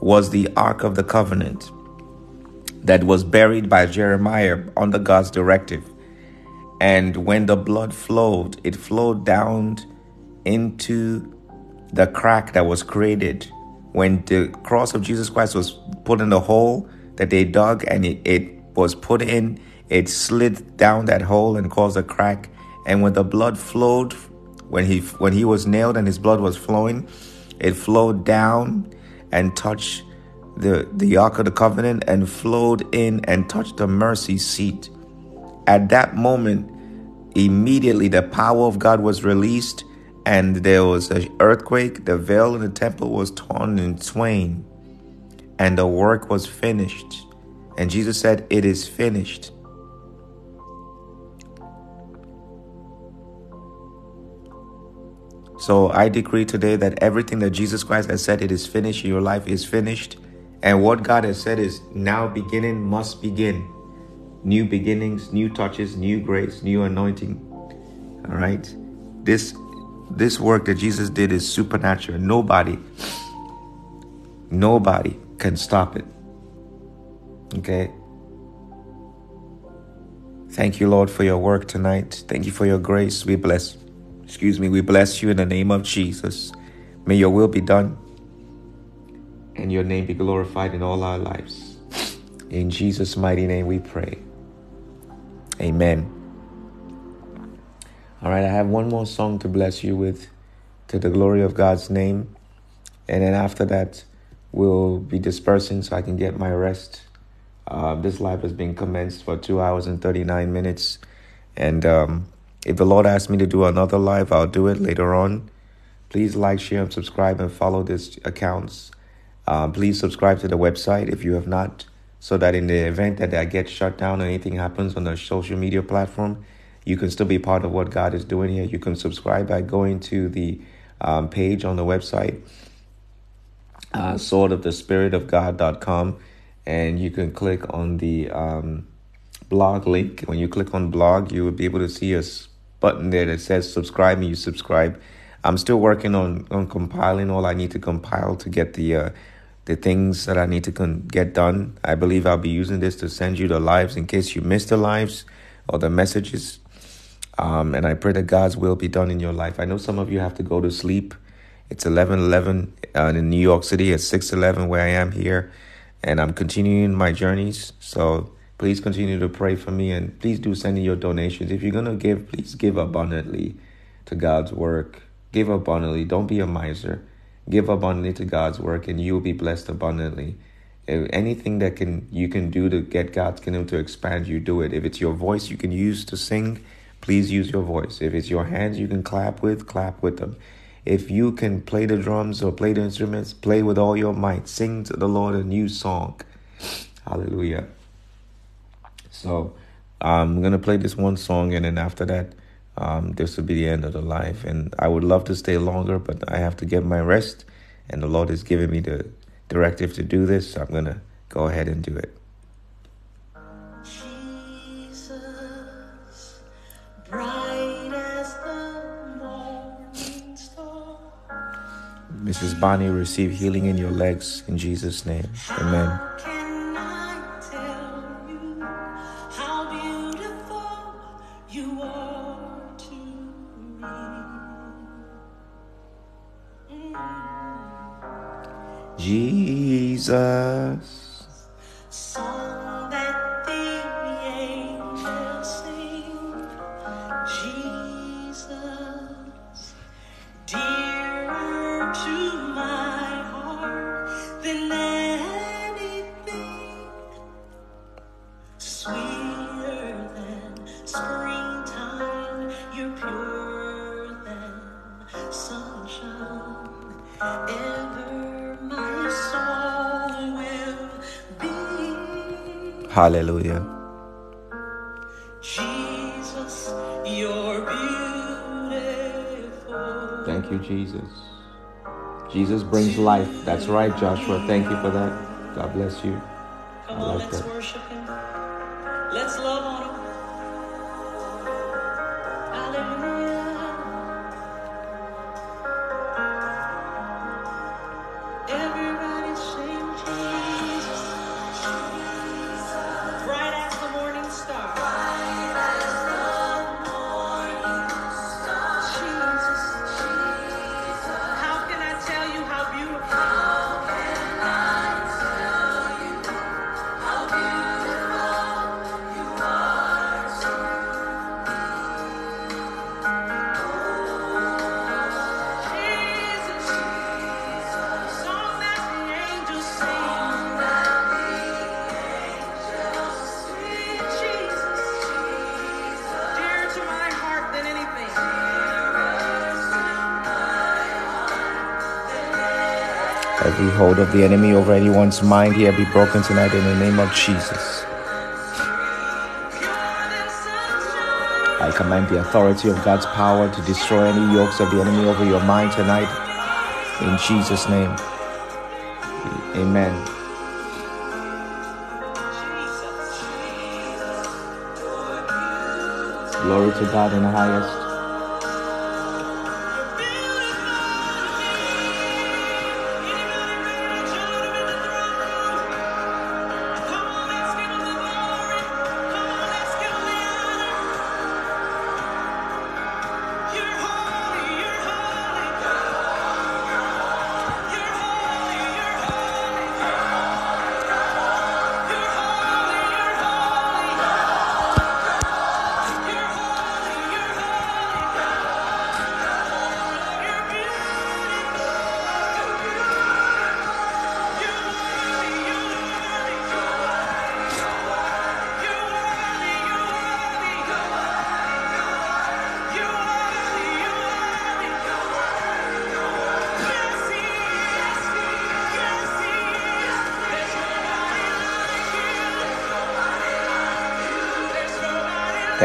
A: was the Ark of the Covenant that was buried by Jeremiah under God's directive. And when the blood flowed, it flowed down into the crack that was created when the cross of Jesus Christ was put in the hole that they dug and it, it was put in, it slid down that hole and caused a crack. And when the blood flowed, when he when he was nailed and his blood was flowing, it flowed down and touched the, the Ark of the Covenant and flowed in and touched the mercy seat. At that moment, immediately the power of God was released and there was an earthquake. The veil in the temple was torn in twain and the work was finished. And Jesus said, It is finished. So I decree today that everything that Jesus Christ has said, it is finished your life, is finished. And what God has said is now beginning must begin. New beginnings, new touches, new grace, new anointing. All right. This this work that Jesus did is supernatural. Nobody, nobody can stop it. Okay. Thank you, Lord, for your work tonight. Thank you for your grace. We bless, excuse me, we bless you in the name of Jesus. May your will be done and your name be glorified in all our lives. In Jesus' mighty name we pray. Amen. All right, I have one more song to bless you with to the glory of God's name. And then after that, we'll be dispersing so I can get my rest. Uh, this live has been commenced for two hours and 39 minutes. And um, if the Lord asks me to do another live, I'll do it later on. Please like, share, and subscribe and follow these accounts. Uh, please subscribe to the website if you have not, so that in the event that I get shut down or anything happens on the social media platform, you can still be part of what God is doing here. You can subscribe by going to the um, page on the website, uh, swordofthespiritofgod.com, and you can click on the um, blog link. When you click on blog, you will be able to see a button there that says subscribe, and you subscribe. I'm still working on, on compiling all I need to compile to get the uh, the things that I need to con- get done. I believe I'll be using this to send you the lives in case you missed the lives or the messages. Um, and I pray that God's will be done in your life. I know some of you have to go to sleep. It's 11 11 uh, in New York City. It's 6 11 where I am here. And I'm continuing my journeys. So please continue to pray for me. And please do send in your donations. If you're going to give, please give abundantly to God's work. Give abundantly. Don't be a miser. Give abundantly to God's work, and you will be blessed abundantly. If anything that can you can do to get God's kingdom to expand, you do it. If it's your voice you can use to sing, please use your voice. If it's your hands you can clap with, clap with them. If you can play the drums or play the instruments, play with all your might. Sing to the Lord a new song. Hallelujah. So I'm gonna play this one song, and then after that, um, this will be the end of the life. And I would love to stay longer, but I have to get my rest. And the Lord has given me the directive to do this, so I'm gonna go ahead and do it.
B: Jesus, bright as the morning star.
A: Mrs. Bonnie, receive healing in your legs in Jesus' name. Amen. Jesus. Hallelujah.
B: Jesus, you're beautiful.
A: Thank you, Jesus. Jesus brings life. That's right, Joshua. Thank you for that. God bless you.
B: Come
A: I
B: on,
A: like
B: let's
A: that.
B: worship Him.
A: Every hold of the enemy over anyone's mind here be broken tonight in the name of Jesus. I command the authority of God's power to destroy any yokes of the enemy over your mind tonight. In Jesus' name. Amen. Glory to God in the highest.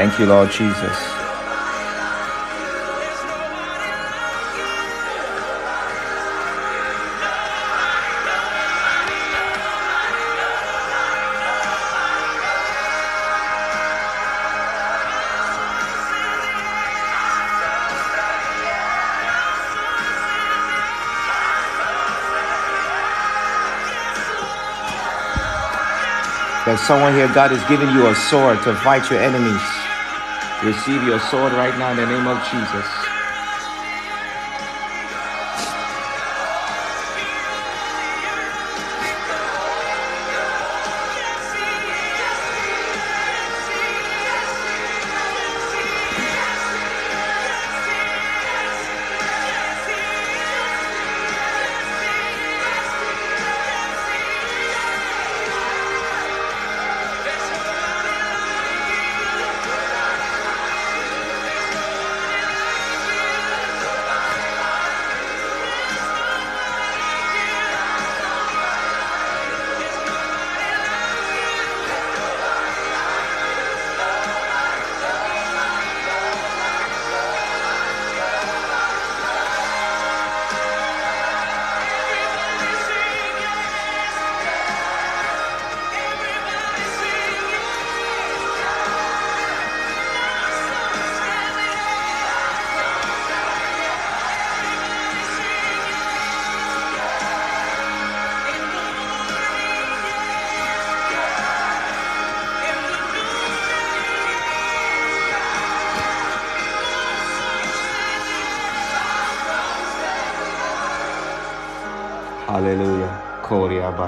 A: Thank you, Lord Jesus. There's someone here, God has given you a sword to fight your enemies. Receive your sword right now in the name of Jesus.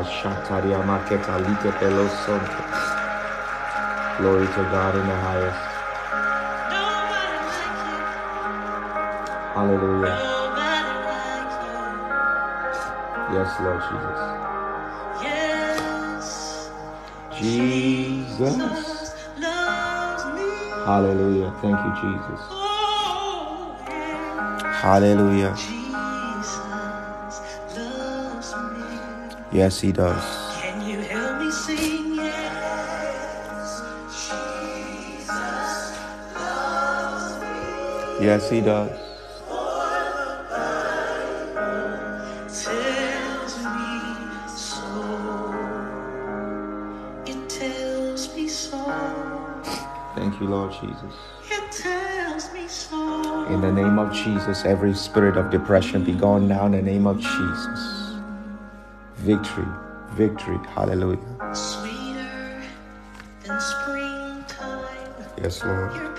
A: Korea Bashataria Maketa Like Pelosonte. Glory to God in the highest. Hallelujah.
B: you. Nobody like
A: Yes, Lord Jesus.
B: Yes.
A: Jesus.
B: loves.
A: Hallelujah. Thank you, Jesus.
B: Oh.
A: Hallelujah. Yes, He does.
B: Can you help me sing? Yes. Jesus loves me.
A: Yes, He does.
B: Tells me so. It tells me so.
A: Thank you, Lord Jesus.
B: It tells me so.
A: In the name of Jesus, every spirit of depression be gone now in the name of Jesus. Victory, victory. Hallelujah.
B: Sweeter than springtime.
A: Yes, Lord.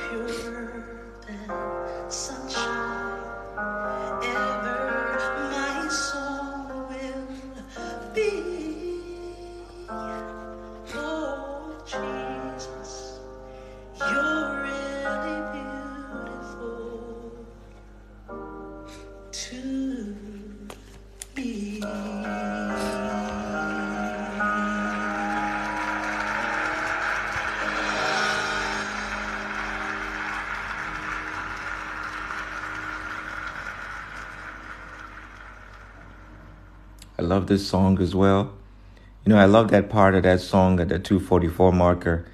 A: This song as well. You know, I love that part of that song at the 244 marker.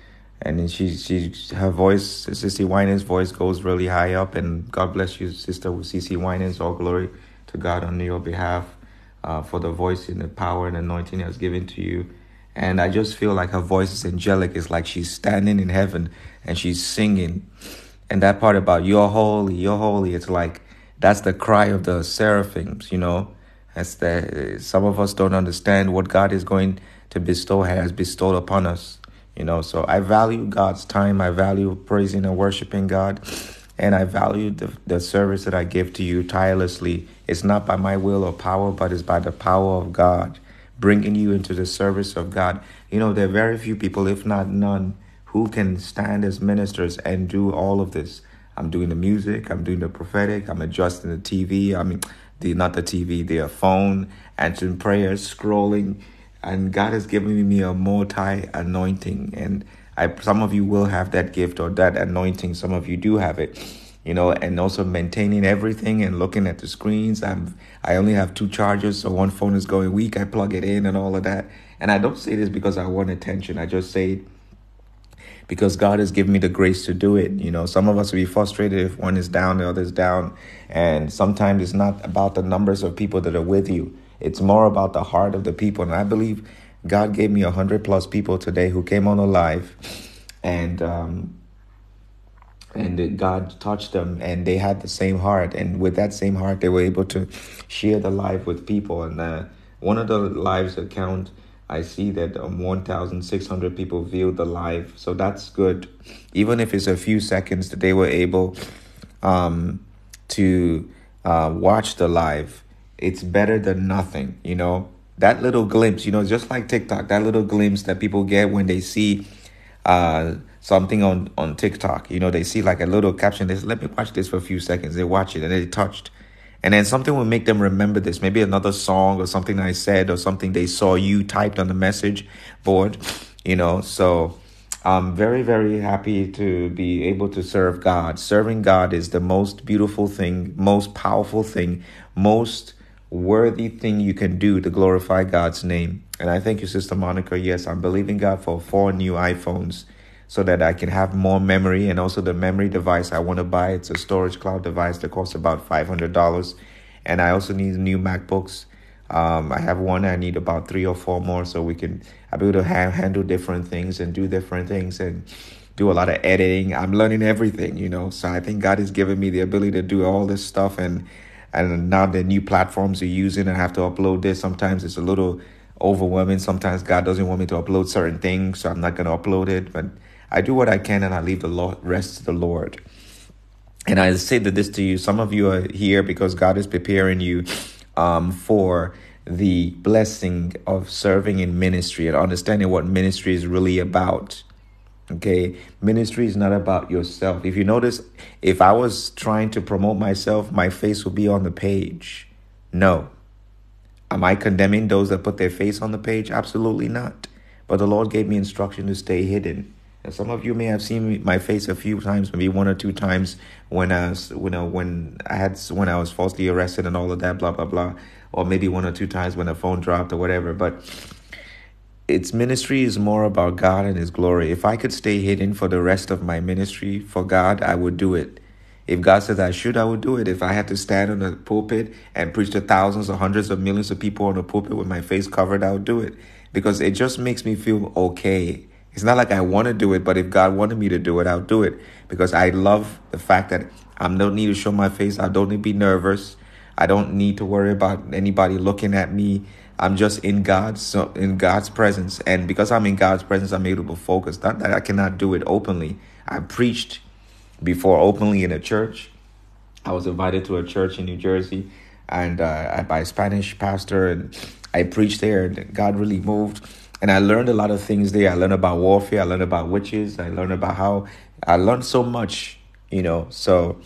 A: And then she, she, her voice, CeCe Winans' voice goes really high up. And God bless you, Sister with CeCe Winans. All glory to God on your behalf uh, for the voice and the power and anointing has given to you. And I just feel like her voice is angelic. It's like she's standing in heaven and she's singing. And that part about you're holy, you're holy, it's like that's the cry of the seraphims, you know. That's the eh, some of us don't understand what God is going to bestow has bestowed upon us. You know, so I value God's time. I value praising and worshiping God. And I value the, the service that I give to you tirelessly. It's not by my will or power, but it's by the power of God, bringing you into the service of God. You know, there are very few people, if not none, who can stand as ministers and do all of this. I'm doing the music, I'm doing the prophetic, I'm adjusting the TV, I mean, the not the TV, the uh, phone, answering prayers, scrolling, and God has given me a multi anointing. And I, some of you will have that gift or that anointing. Some of you do have it, you know, and also maintaining everything and looking at the screens. I'm, I only have two chargers, so one phone is going weak. I plug it in and all of that. And I don't say this because I want attention. I just say it because God has given me the grace to do it. You know, some of us will be frustrated if one is down, the other is down. And sometimes it's not about the numbers of people that are with you, it's more about the heart of the people. And I believe God gave me a 100 plus people today who came on alive and, um, and God touched them and they had the same heart. And with that same heart, they were able to share the life with people. And uh, one of the lives account I see that um, 1,600 people viewed the live, so that's good. Even if it's a few seconds that they were able um, to uh, watch the live, it's better than nothing, you know. That little glimpse, you know, just like TikTok, that little glimpse that people get when they see uh, something on, on TikTok, you know, they see like a little caption, they say, let me watch this for a few seconds. They watch it and they touched. And then something will make them remember this, maybe another song or something I said or something they saw you typed on the message board, you know. So I'm very, very happy to be able to serve God. Serving God is the most beautiful thing, most powerful thing, most worthy thing you can do to glorify God's name. And I thank you, Sister Monica. Yes, I'm believing God for four new iPhones so that I can have more memory and also the memory device I want to buy. It's a storage cloud device that costs about $500. And I also need new MacBooks. Um, I have one. I need about three or four more so we can I'll be able to ha- handle different things and do different things and do a lot of editing. I'm learning everything, you know. So I think God has given me the ability to do all this stuff and and now the new platforms are using. I have to upload this. Sometimes it's a little overwhelming. Sometimes God doesn't want me to upload certain things, so I'm not going to upload it. But I do what I can, and I leave the rest to the Lord. And I say that this to you. Some of you are here because God is preparing you um, for the blessing of serving in ministry and understanding what ministry is really about. Okay, ministry is not about yourself. If you notice, if I was trying to promote myself, my face would be on the page. No. Am I condemning those that put their face on the page? Absolutely not. But the Lord gave me instruction to stay hidden. Some of you may have seen my face a few times, maybe one or two times when uh, I was, you know, when I had when I was falsely arrested and all of that, blah blah blah, or maybe one or two times when the phone dropped or whatever. But its ministry is more about God and His glory. If I could stay hidden for the rest of my ministry for God, I would do it. If God says I should, I would do it. If I had to stand on the pulpit and preach to thousands or hundreds of millions of people on the pulpit with my face covered, I would do it because it just makes me feel okay. It's not like I want to do it, but if God wanted me to do it, I'll do it because I love the fact that I don't need to show my face. I don't need to be nervous. I don't need to worry about anybody looking at me. I'm just in God's in God's presence, and because I'm in God's presence, I'm able to focus. Not that I cannot do it openly. I preached before openly in a church. I was invited to a church in New Jersey, and uh, by a Spanish pastor, and I preached there, and God really moved. And I learned a lot of things there. I learned about warfare. I learned about witches. I learned about how I learned so much, you know. So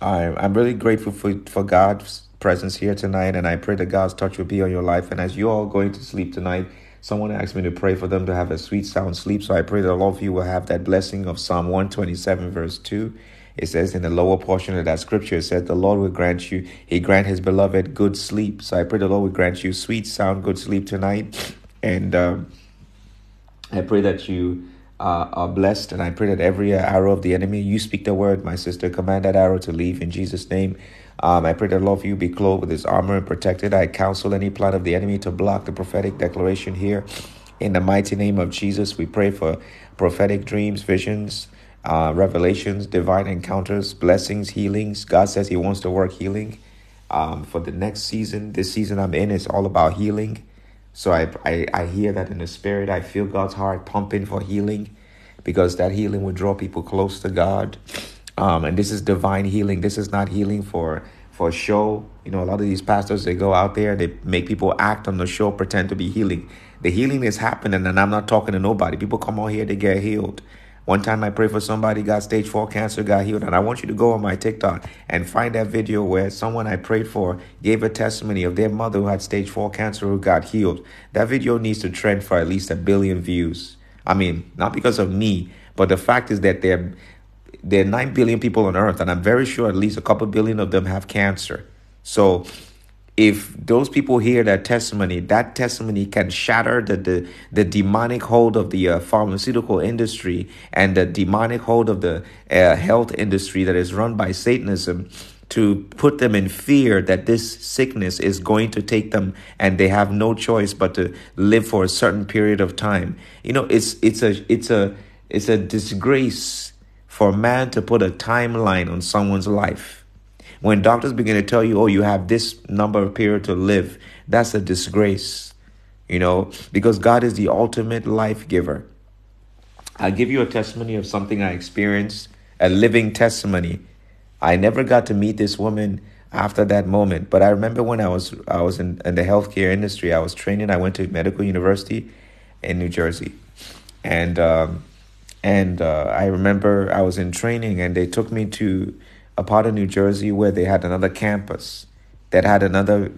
A: I'm I'm really grateful for for God's presence here tonight, and I pray that God's touch will be on your life. And as you're all going to sleep tonight, someone asked me to pray for them to have a sweet, sound sleep. So I pray that all of you will have that blessing of Psalm 127, verse 2. It says in the lower portion of that scripture, it says, The Lord will grant you, He grant His beloved good sleep. So I pray the Lord will grant you sweet, sound, good sleep tonight. And um, I pray that you uh, are blessed. And I pray that every arrow of the enemy, you speak the word, my sister, command that arrow to leave in Jesus' name. Um, I pray that all of you be clothed with his armor and protected. I counsel any plan of the enemy to block the prophetic declaration here. In the mighty name of Jesus, we pray for prophetic dreams, visions, uh, revelations, divine encounters, blessings, healings. God says He wants to work healing um, for the next season. This season I'm in is all about healing. So I, I, I hear that in the spirit. I feel God's heart pumping for healing because that healing would draw people close to God. Um, and this is divine healing. This is not healing for for show. You know, a lot of these pastors they go out there, they make people act on the show, pretend to be healing. The healing is happening, and I'm not talking to nobody. People come on here, they get healed. One time I prayed for somebody, got stage four cancer, got healed. And I want you to go on my TikTok and find that video where someone I prayed for gave a testimony of their mother who had stage four cancer who got healed. That video needs to trend for at least a billion views. I mean, not because of me, but the fact is that there, there are 9 billion people on earth, and I'm very sure at least a couple billion of them have cancer. So if those people hear that testimony, that testimony can shatter the the, the demonic hold of the uh, pharmaceutical industry and the demonic hold of the uh, health industry that is run by Satanism to put them in fear that this sickness is going to take them and they have no choice but to live for a certain period of time. You know, it's it's a it's a it's a disgrace for man to put a timeline on someone's life when doctors begin to tell you, oh, you have this number of period to live, that's a disgrace. you know, because God is the ultimate life giver. I'll give you a testimony of something I experienced, a living testimony. I never got to meet this woman after that moment, but I remember when I was I was in, in the healthcare industry, I was training. I went to medical university in New Jersey, and um, and uh, I remember I was in training, and they took me to a part of New Jersey where they had another campus that had another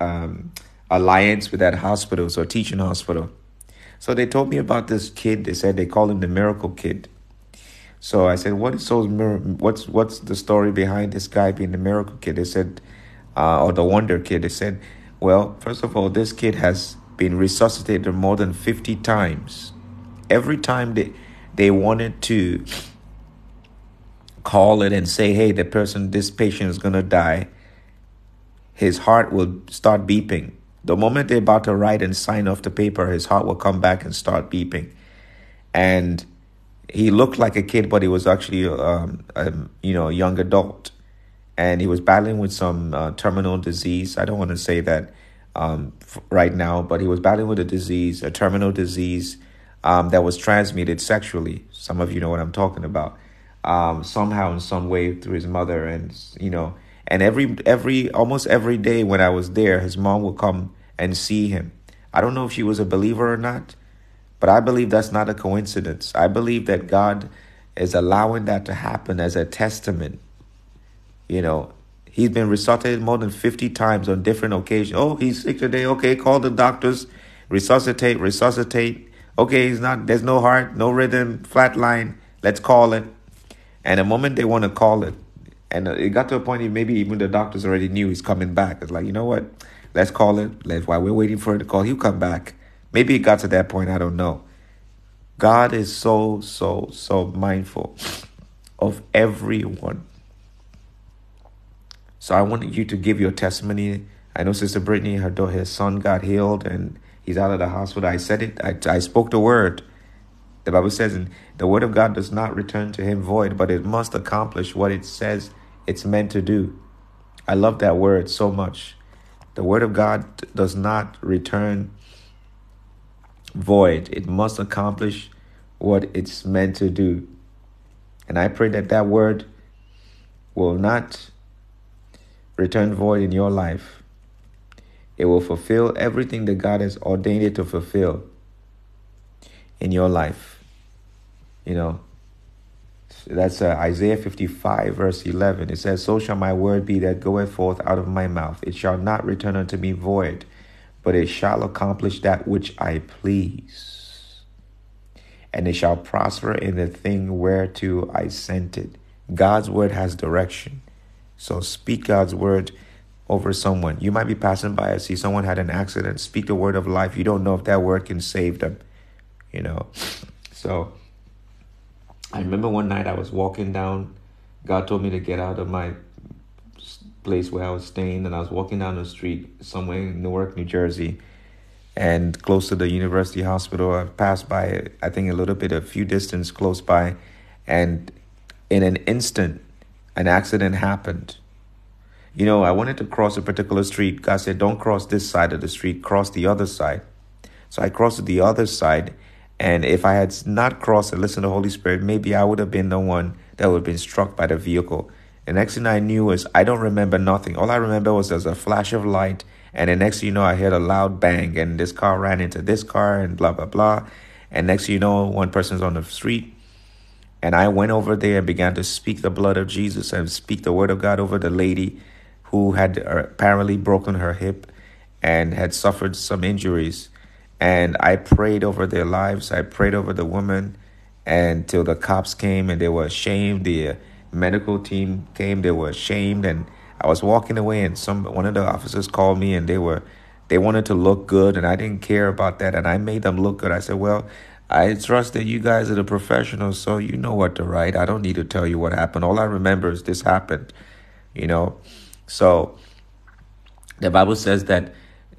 A: um, alliance with that hospital, so teaching hospital. So they told me about this kid. They said they call him the miracle kid. So I said, "What is so? What's what's the story behind this guy being the miracle kid?" They said, uh, or the wonder kid. They said, "Well, first of all, this kid has been resuscitated more than fifty times. Every time they they wanted to call it and say, "Hey, the person, this patient is gonna die," his heart will start beeping the moment they're about to write and sign off the paper, his heart will come back and start beeping. And he looked like a kid, but he was actually, um, a, you know, a young adult. And he was battling with some uh, terminal disease. I don't want to say that um, right now, but he was battling with a disease, a terminal disease um, that was transmitted sexually. Some of you know what I'm talking about. Um, somehow, in some way, through his mother, and you know, and every every almost every day when I was there, his mom would come and see him. I don't know if she was a believer or not, but I believe that's not a coincidence. I believe that God is allowing that to happen as a testament. You know, he's been resuscitated more than 50 times on different occasions. Oh, he's sick today. Okay, call the doctors. Resuscitate, resuscitate. Okay, he's not, there's no heart, no rhythm, flat line. Let's call it. And the moment they want to call it, and it got to a point maybe even the doctors already knew he's coming back. It's like, you know what? Let's call it. Let's, while we're waiting for it to call, he'll come back. Maybe it got to that point. I don't know. God is so, so, so mindful of everyone. So I wanted you to give your testimony. I know Sister Brittany, her daughter, his son got healed and he's out of the hospital. I said it. I, I spoke the word. The Bible says, the word of God does not return to him void, but it must accomplish what it says it's meant to do. I love that word so much. The word of God does not return void, it must accomplish what it's meant to do. And I pray that that word will not return void in your life. It will fulfill everything that God has ordained it to fulfill in your life. You know, that's uh, Isaiah 55, verse 11. It says, So shall my word be that goeth forth out of my mouth. It shall not return unto me void, but it shall accomplish that which I please. And it shall prosper in the thing whereto I sent it. God's word has direction. So speak God's word over someone. You might be passing by and see someone had an accident. Speak the word of life. You don't know if that word can save them. You know. So I remember one night I was walking down. God told me to get out of my place where I was staying, and I was walking down the street somewhere in Newark, New Jersey, and close to the University Hospital. I passed by, I think, a little bit, a few distance close by, and in an instant, an accident happened. You know, I wanted to cross a particular street. God said, Don't cross this side of the street, cross the other side. So I crossed the other side, and if I had not crossed and listened to the Holy Spirit, maybe I would have been the one that would have been struck by the vehicle. The next thing I knew was I don't remember nothing. All I remember was there's a flash of light, and the next thing you know, I heard a loud bang, and this car ran into this car, and blah blah blah. And next thing you know, one person's on the street, and I went over there and began to speak the blood of Jesus and speak the word of God over the lady who had uh, apparently broken her hip and had suffered some injuries. And I prayed over their lives. I prayed over the woman until the cops came and they were ashamed. The uh, medical team came, they were ashamed. And I was walking away and some one of the officers called me and they were they wanted to look good and I didn't care about that and I made them look good. I said, Well, I trust that you guys are the professionals, so you know what to write. I don't need to tell you what happened. All I remember is this happened, you know. So the Bible says that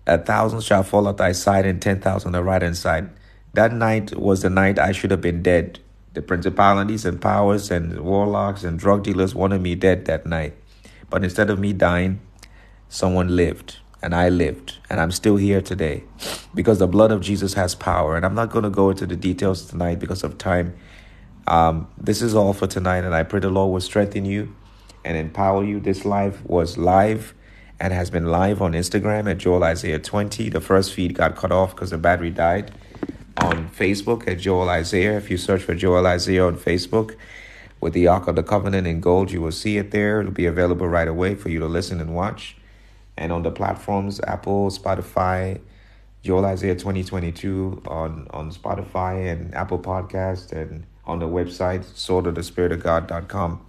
A: a thousand shall fall at thy side and ten thousand on the right hand side. That night was the night I should have been dead. The principalities and powers and warlocks and drug dealers wanted me dead that night. But instead of me dying, someone lived. and I lived, and I'm still here today because the blood of Jesus has power. And I'm not going to go into the details tonight because of time. Um, this is all for tonight, and I pray the Lord will strengthen you and empower you. This life was live and has been live on Instagram at Joel Isaiah 20. The first feed got cut off because the battery died. On Facebook at Joel Isaiah. If you search for Joel Isaiah on Facebook with the Ark of the Covenant in gold, you will see it there. It'll be available right away for you to listen and watch. And on the platforms Apple, Spotify, Joel Isaiah 2022 on, on Spotify and Apple Podcast and on the website, swordofthespiritofgod.com.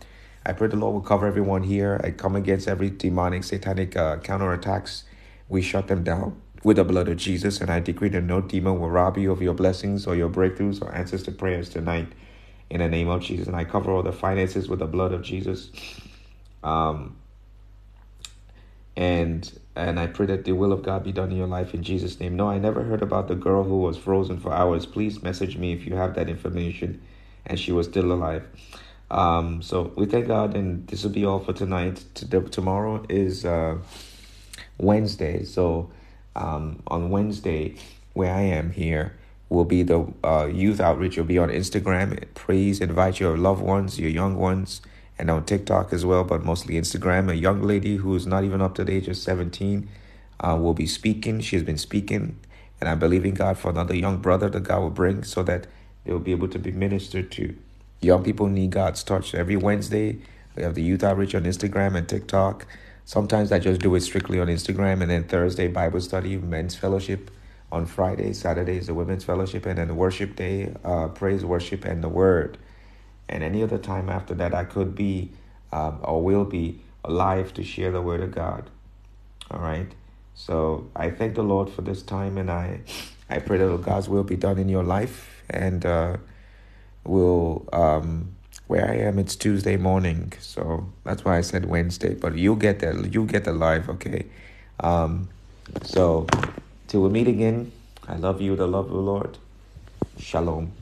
A: I pray the Lord will cover everyone here. I come against every demonic, satanic uh, counterattacks. We shut them down with the blood of Jesus, and I decree that no demon will rob you of your blessings or your breakthroughs or answers to prayers tonight in the name of Jesus. And I cover all the finances with the blood of Jesus. Um, and and I pray that the will of God be done in your life in Jesus' name. No, I never heard about the girl who was frozen for hours. Please message me if you have that information and she was still alive. Um, so we thank God, and this will be all for tonight. Tomorrow is uh, Wednesday, so um, on Wednesday, where I am here, will be the uh, youth outreach. Will be on Instagram. Please invite your loved ones, your young ones, and on TikTok as well, but mostly Instagram. A young lady who is not even up to the age of seventeen uh, will be speaking. She has been speaking, and I believe in God for another young brother that God will bring, so that they will be able to be ministered to. Young people need God's touch. Every Wednesday, we have the youth outreach on Instagram and TikTok. Sometimes I just do it strictly on Instagram, and then Thursday, Bible study, men's fellowship. On Friday, Saturday is the women's fellowship, and then worship day, uh, praise, worship, and the word. And any other time after that, I could be um, or will be alive to share the word of God. All right. So I thank the Lord for this time, and I, I pray that God's will be done in your life, and. Uh, will um where I am it's Tuesday morning, so that's why I said Wednesday, but you'll get that you'll get the live, okay? Um so till we meet again, I love you, the love of the Lord. Shalom.